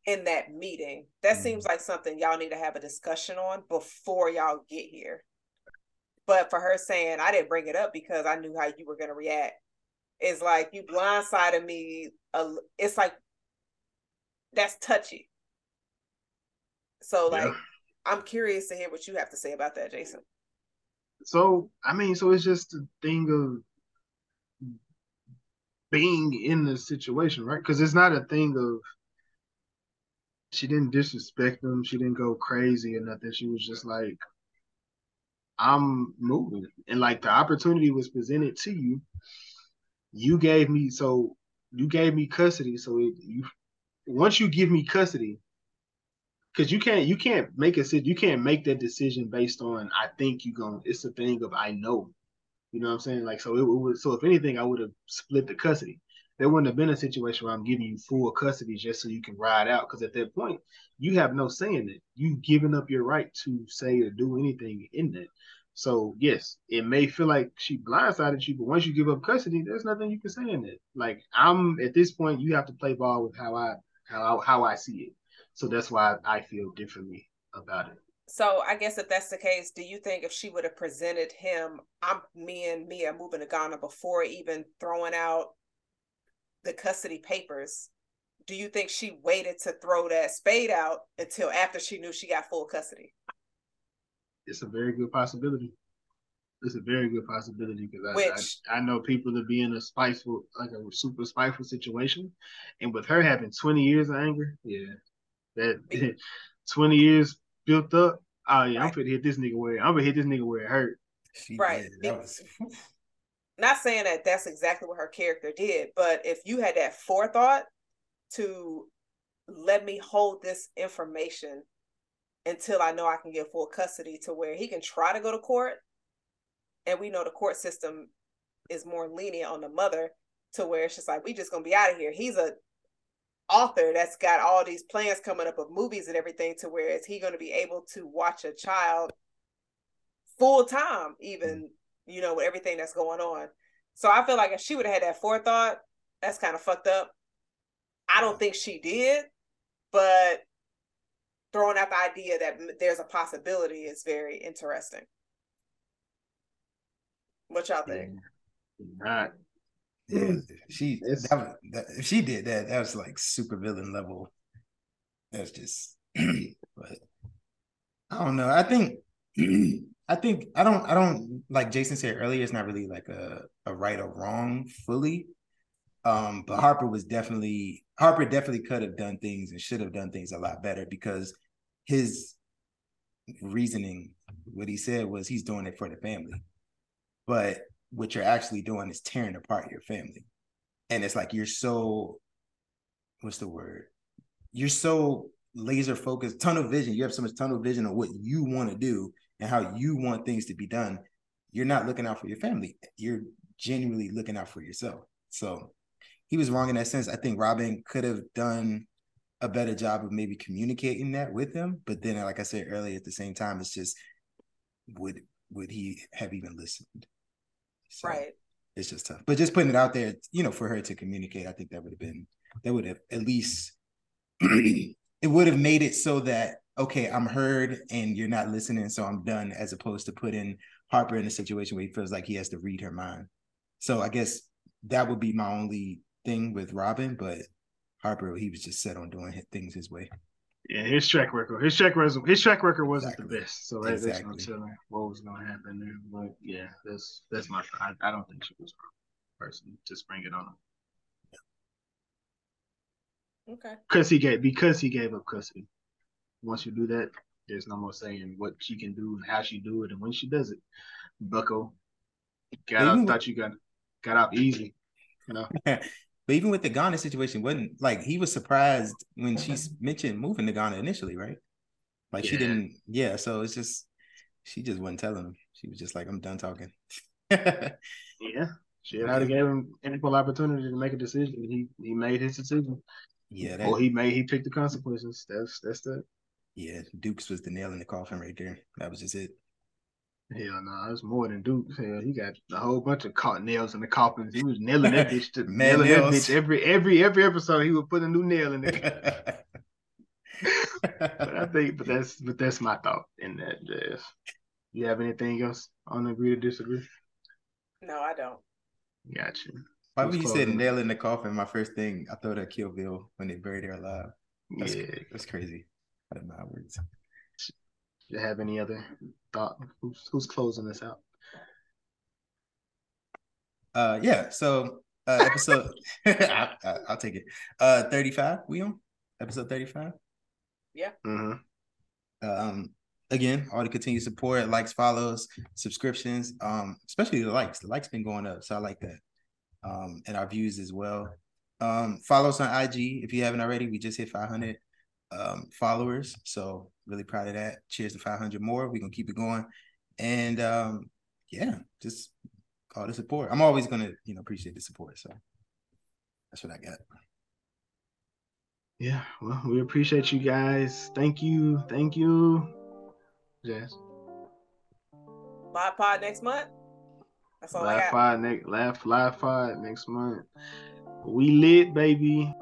in that meeting. That mm-hmm. seems like something y'all need to have a discussion on before y'all get here. But for her saying I didn't bring it up because I knew how you were going to react, is like you blindsided me. It's like that's touchy. So like, yeah. I'm curious to hear what you have to say about that, Jason. So I mean, so it's just a thing of being in the situation, right? Because it's not a thing of she didn't disrespect them, she didn't go crazy or nothing. She was just like, I'm moving. And like the opportunity was presented to you. You gave me so you gave me custody. So it, you once you give me custody, because you can't you can't make a you can't make that decision based on I think you're gonna. it's a thing of I know. You know what I'm saying? Like, so it, it was, so if anything, I would have split the custody. There wouldn't have been a situation where I'm giving you full custody just so you can ride out. Because at that point, you have no say in it. You've given up your right to say or do anything in that. So yes, it may feel like she blindsided you, but once you give up custody, there's nothing you can say in it. Like I'm at this point, you have to play ball with how I how how I see it. So that's why I feel differently about it. So I guess if that's the case, do you think if she would have presented him, I'm me and Mia moving to Ghana before even throwing out the custody papers, do you think she waited to throw that spade out until after she knew she got full custody? It's a very good possibility. It's a very good possibility because I, I, I know people to be in a spiteful, like a super spiteful situation, and with her having twenty years of anger, yeah, that twenty years built up. Oh yeah, right. I'm gonna hit this nigga where I'm gonna hit this nigga where it hurt. She right. Was... Not saying that that's exactly what her character did, but if you had that forethought to let me hold this information until I know I can get full custody to where he can try to go to court. And we know the court system is more lenient on the mother to where it's just like, we just gonna be out of here. He's a author that's got all these plans coming up of movies and everything to where is he to be able to watch a child full time even mm. You know with everything that's going on. So i feel like if she would have had that forethought that's kind of fucked up. I don't think she did but throwing out the idea that there's a possibility is very interesting. What y'all think? Not. Yeah, she that that, if she did that, that was like super villain level. That's just, but I don't know. I think, I think I don't, I don't like Jason said earlier. It's not really like a a right or wrong fully. Um, but Harper was definitely Harper definitely could have done things and should have done things a lot better because his reasoning, what he said was he's doing it for the family. But what you're actually doing is tearing apart your family. And it's like you're so what's the word? You're so laser focused, tunnel vision. You have so much tunnel vision on what you want to do and how you want things to be done. You're not looking out for your family. You're genuinely looking out for yourself. So he was wrong in that sense. I think Robin could have done a better job of maybe communicating that with him. But then, like I said earlier, at the same time, it's just would would he have even listened? So right. It's just tough. But just putting it out there, you know, for her to communicate, I think that would have been that would have at least it would have made it so that okay, I'm heard and you're not listening, so I'm done, as opposed to putting Harper in a situation where he feels like he has to read her mind. So I guess that would be my only thing with Robin, but Harper, he was just set on doing things his way. Yeah, his track record, his track record, his track record wasn't exactly. the best. So that, exactly. that's no telling what was going to happen there. But yeah, that's that's my. I, I don't think she was wrong person. to bring it on him. Okay. Because he gave because he gave up custody. Once you do that, there's no more saying what she can do, and how she do it, and when she does it. Bucko got out, thought you got got out easy. You know. But even with the Ghana situation, wasn't like he was surprised when she mentioned moving to Ghana initially, right? Like yeah. she didn't, yeah. So it's just she just wasn't telling him. She was just like, "I'm done talking." yeah, she had to give him ample opportunity to make a decision. He he made his decision. Yeah, that, he made he picked the consequences. That's that's that. Yeah, Dukes was the nail in the coffin right there. That was just it. Hell no, nah, it's more than Duke. Hell, he got a whole bunch of caught nails in the coffins. He was nailing that bitch to nailing that bitch every every every episode. He would put a new nail in it. but I think, but that's but that's my thought in that. Jazz. You have anything else on agree to disagree? No, I don't. Got you. Why when you said nail in the coffin, my first thing I thought of Kill Bill when they buried her alive. That's, yeah, that's crazy. I don't know how it works. Do you have any other thought? Who's who's closing this out? Uh, yeah. So uh, episode, I, will take it. Uh, thirty-five. We on episode thirty-five. Yeah. Mm-hmm. Um, again, all the continued support, likes, follows, subscriptions. Um, especially the likes. The likes been going up, so I like that. Um, and our views as well. Um, follow us on IG if you haven't already. We just hit 500 um, followers. So really proud of that. Cheers to 500 more. We're gonna keep it going, and um, yeah, just all the support. I'm always gonna you know appreciate the support. So that's what I got. Yeah, well, we appreciate you guys. Thank you, thank you, Jazz. Live pod next month. That's all live I got. Pod next, live live pod next month. We lit, baby.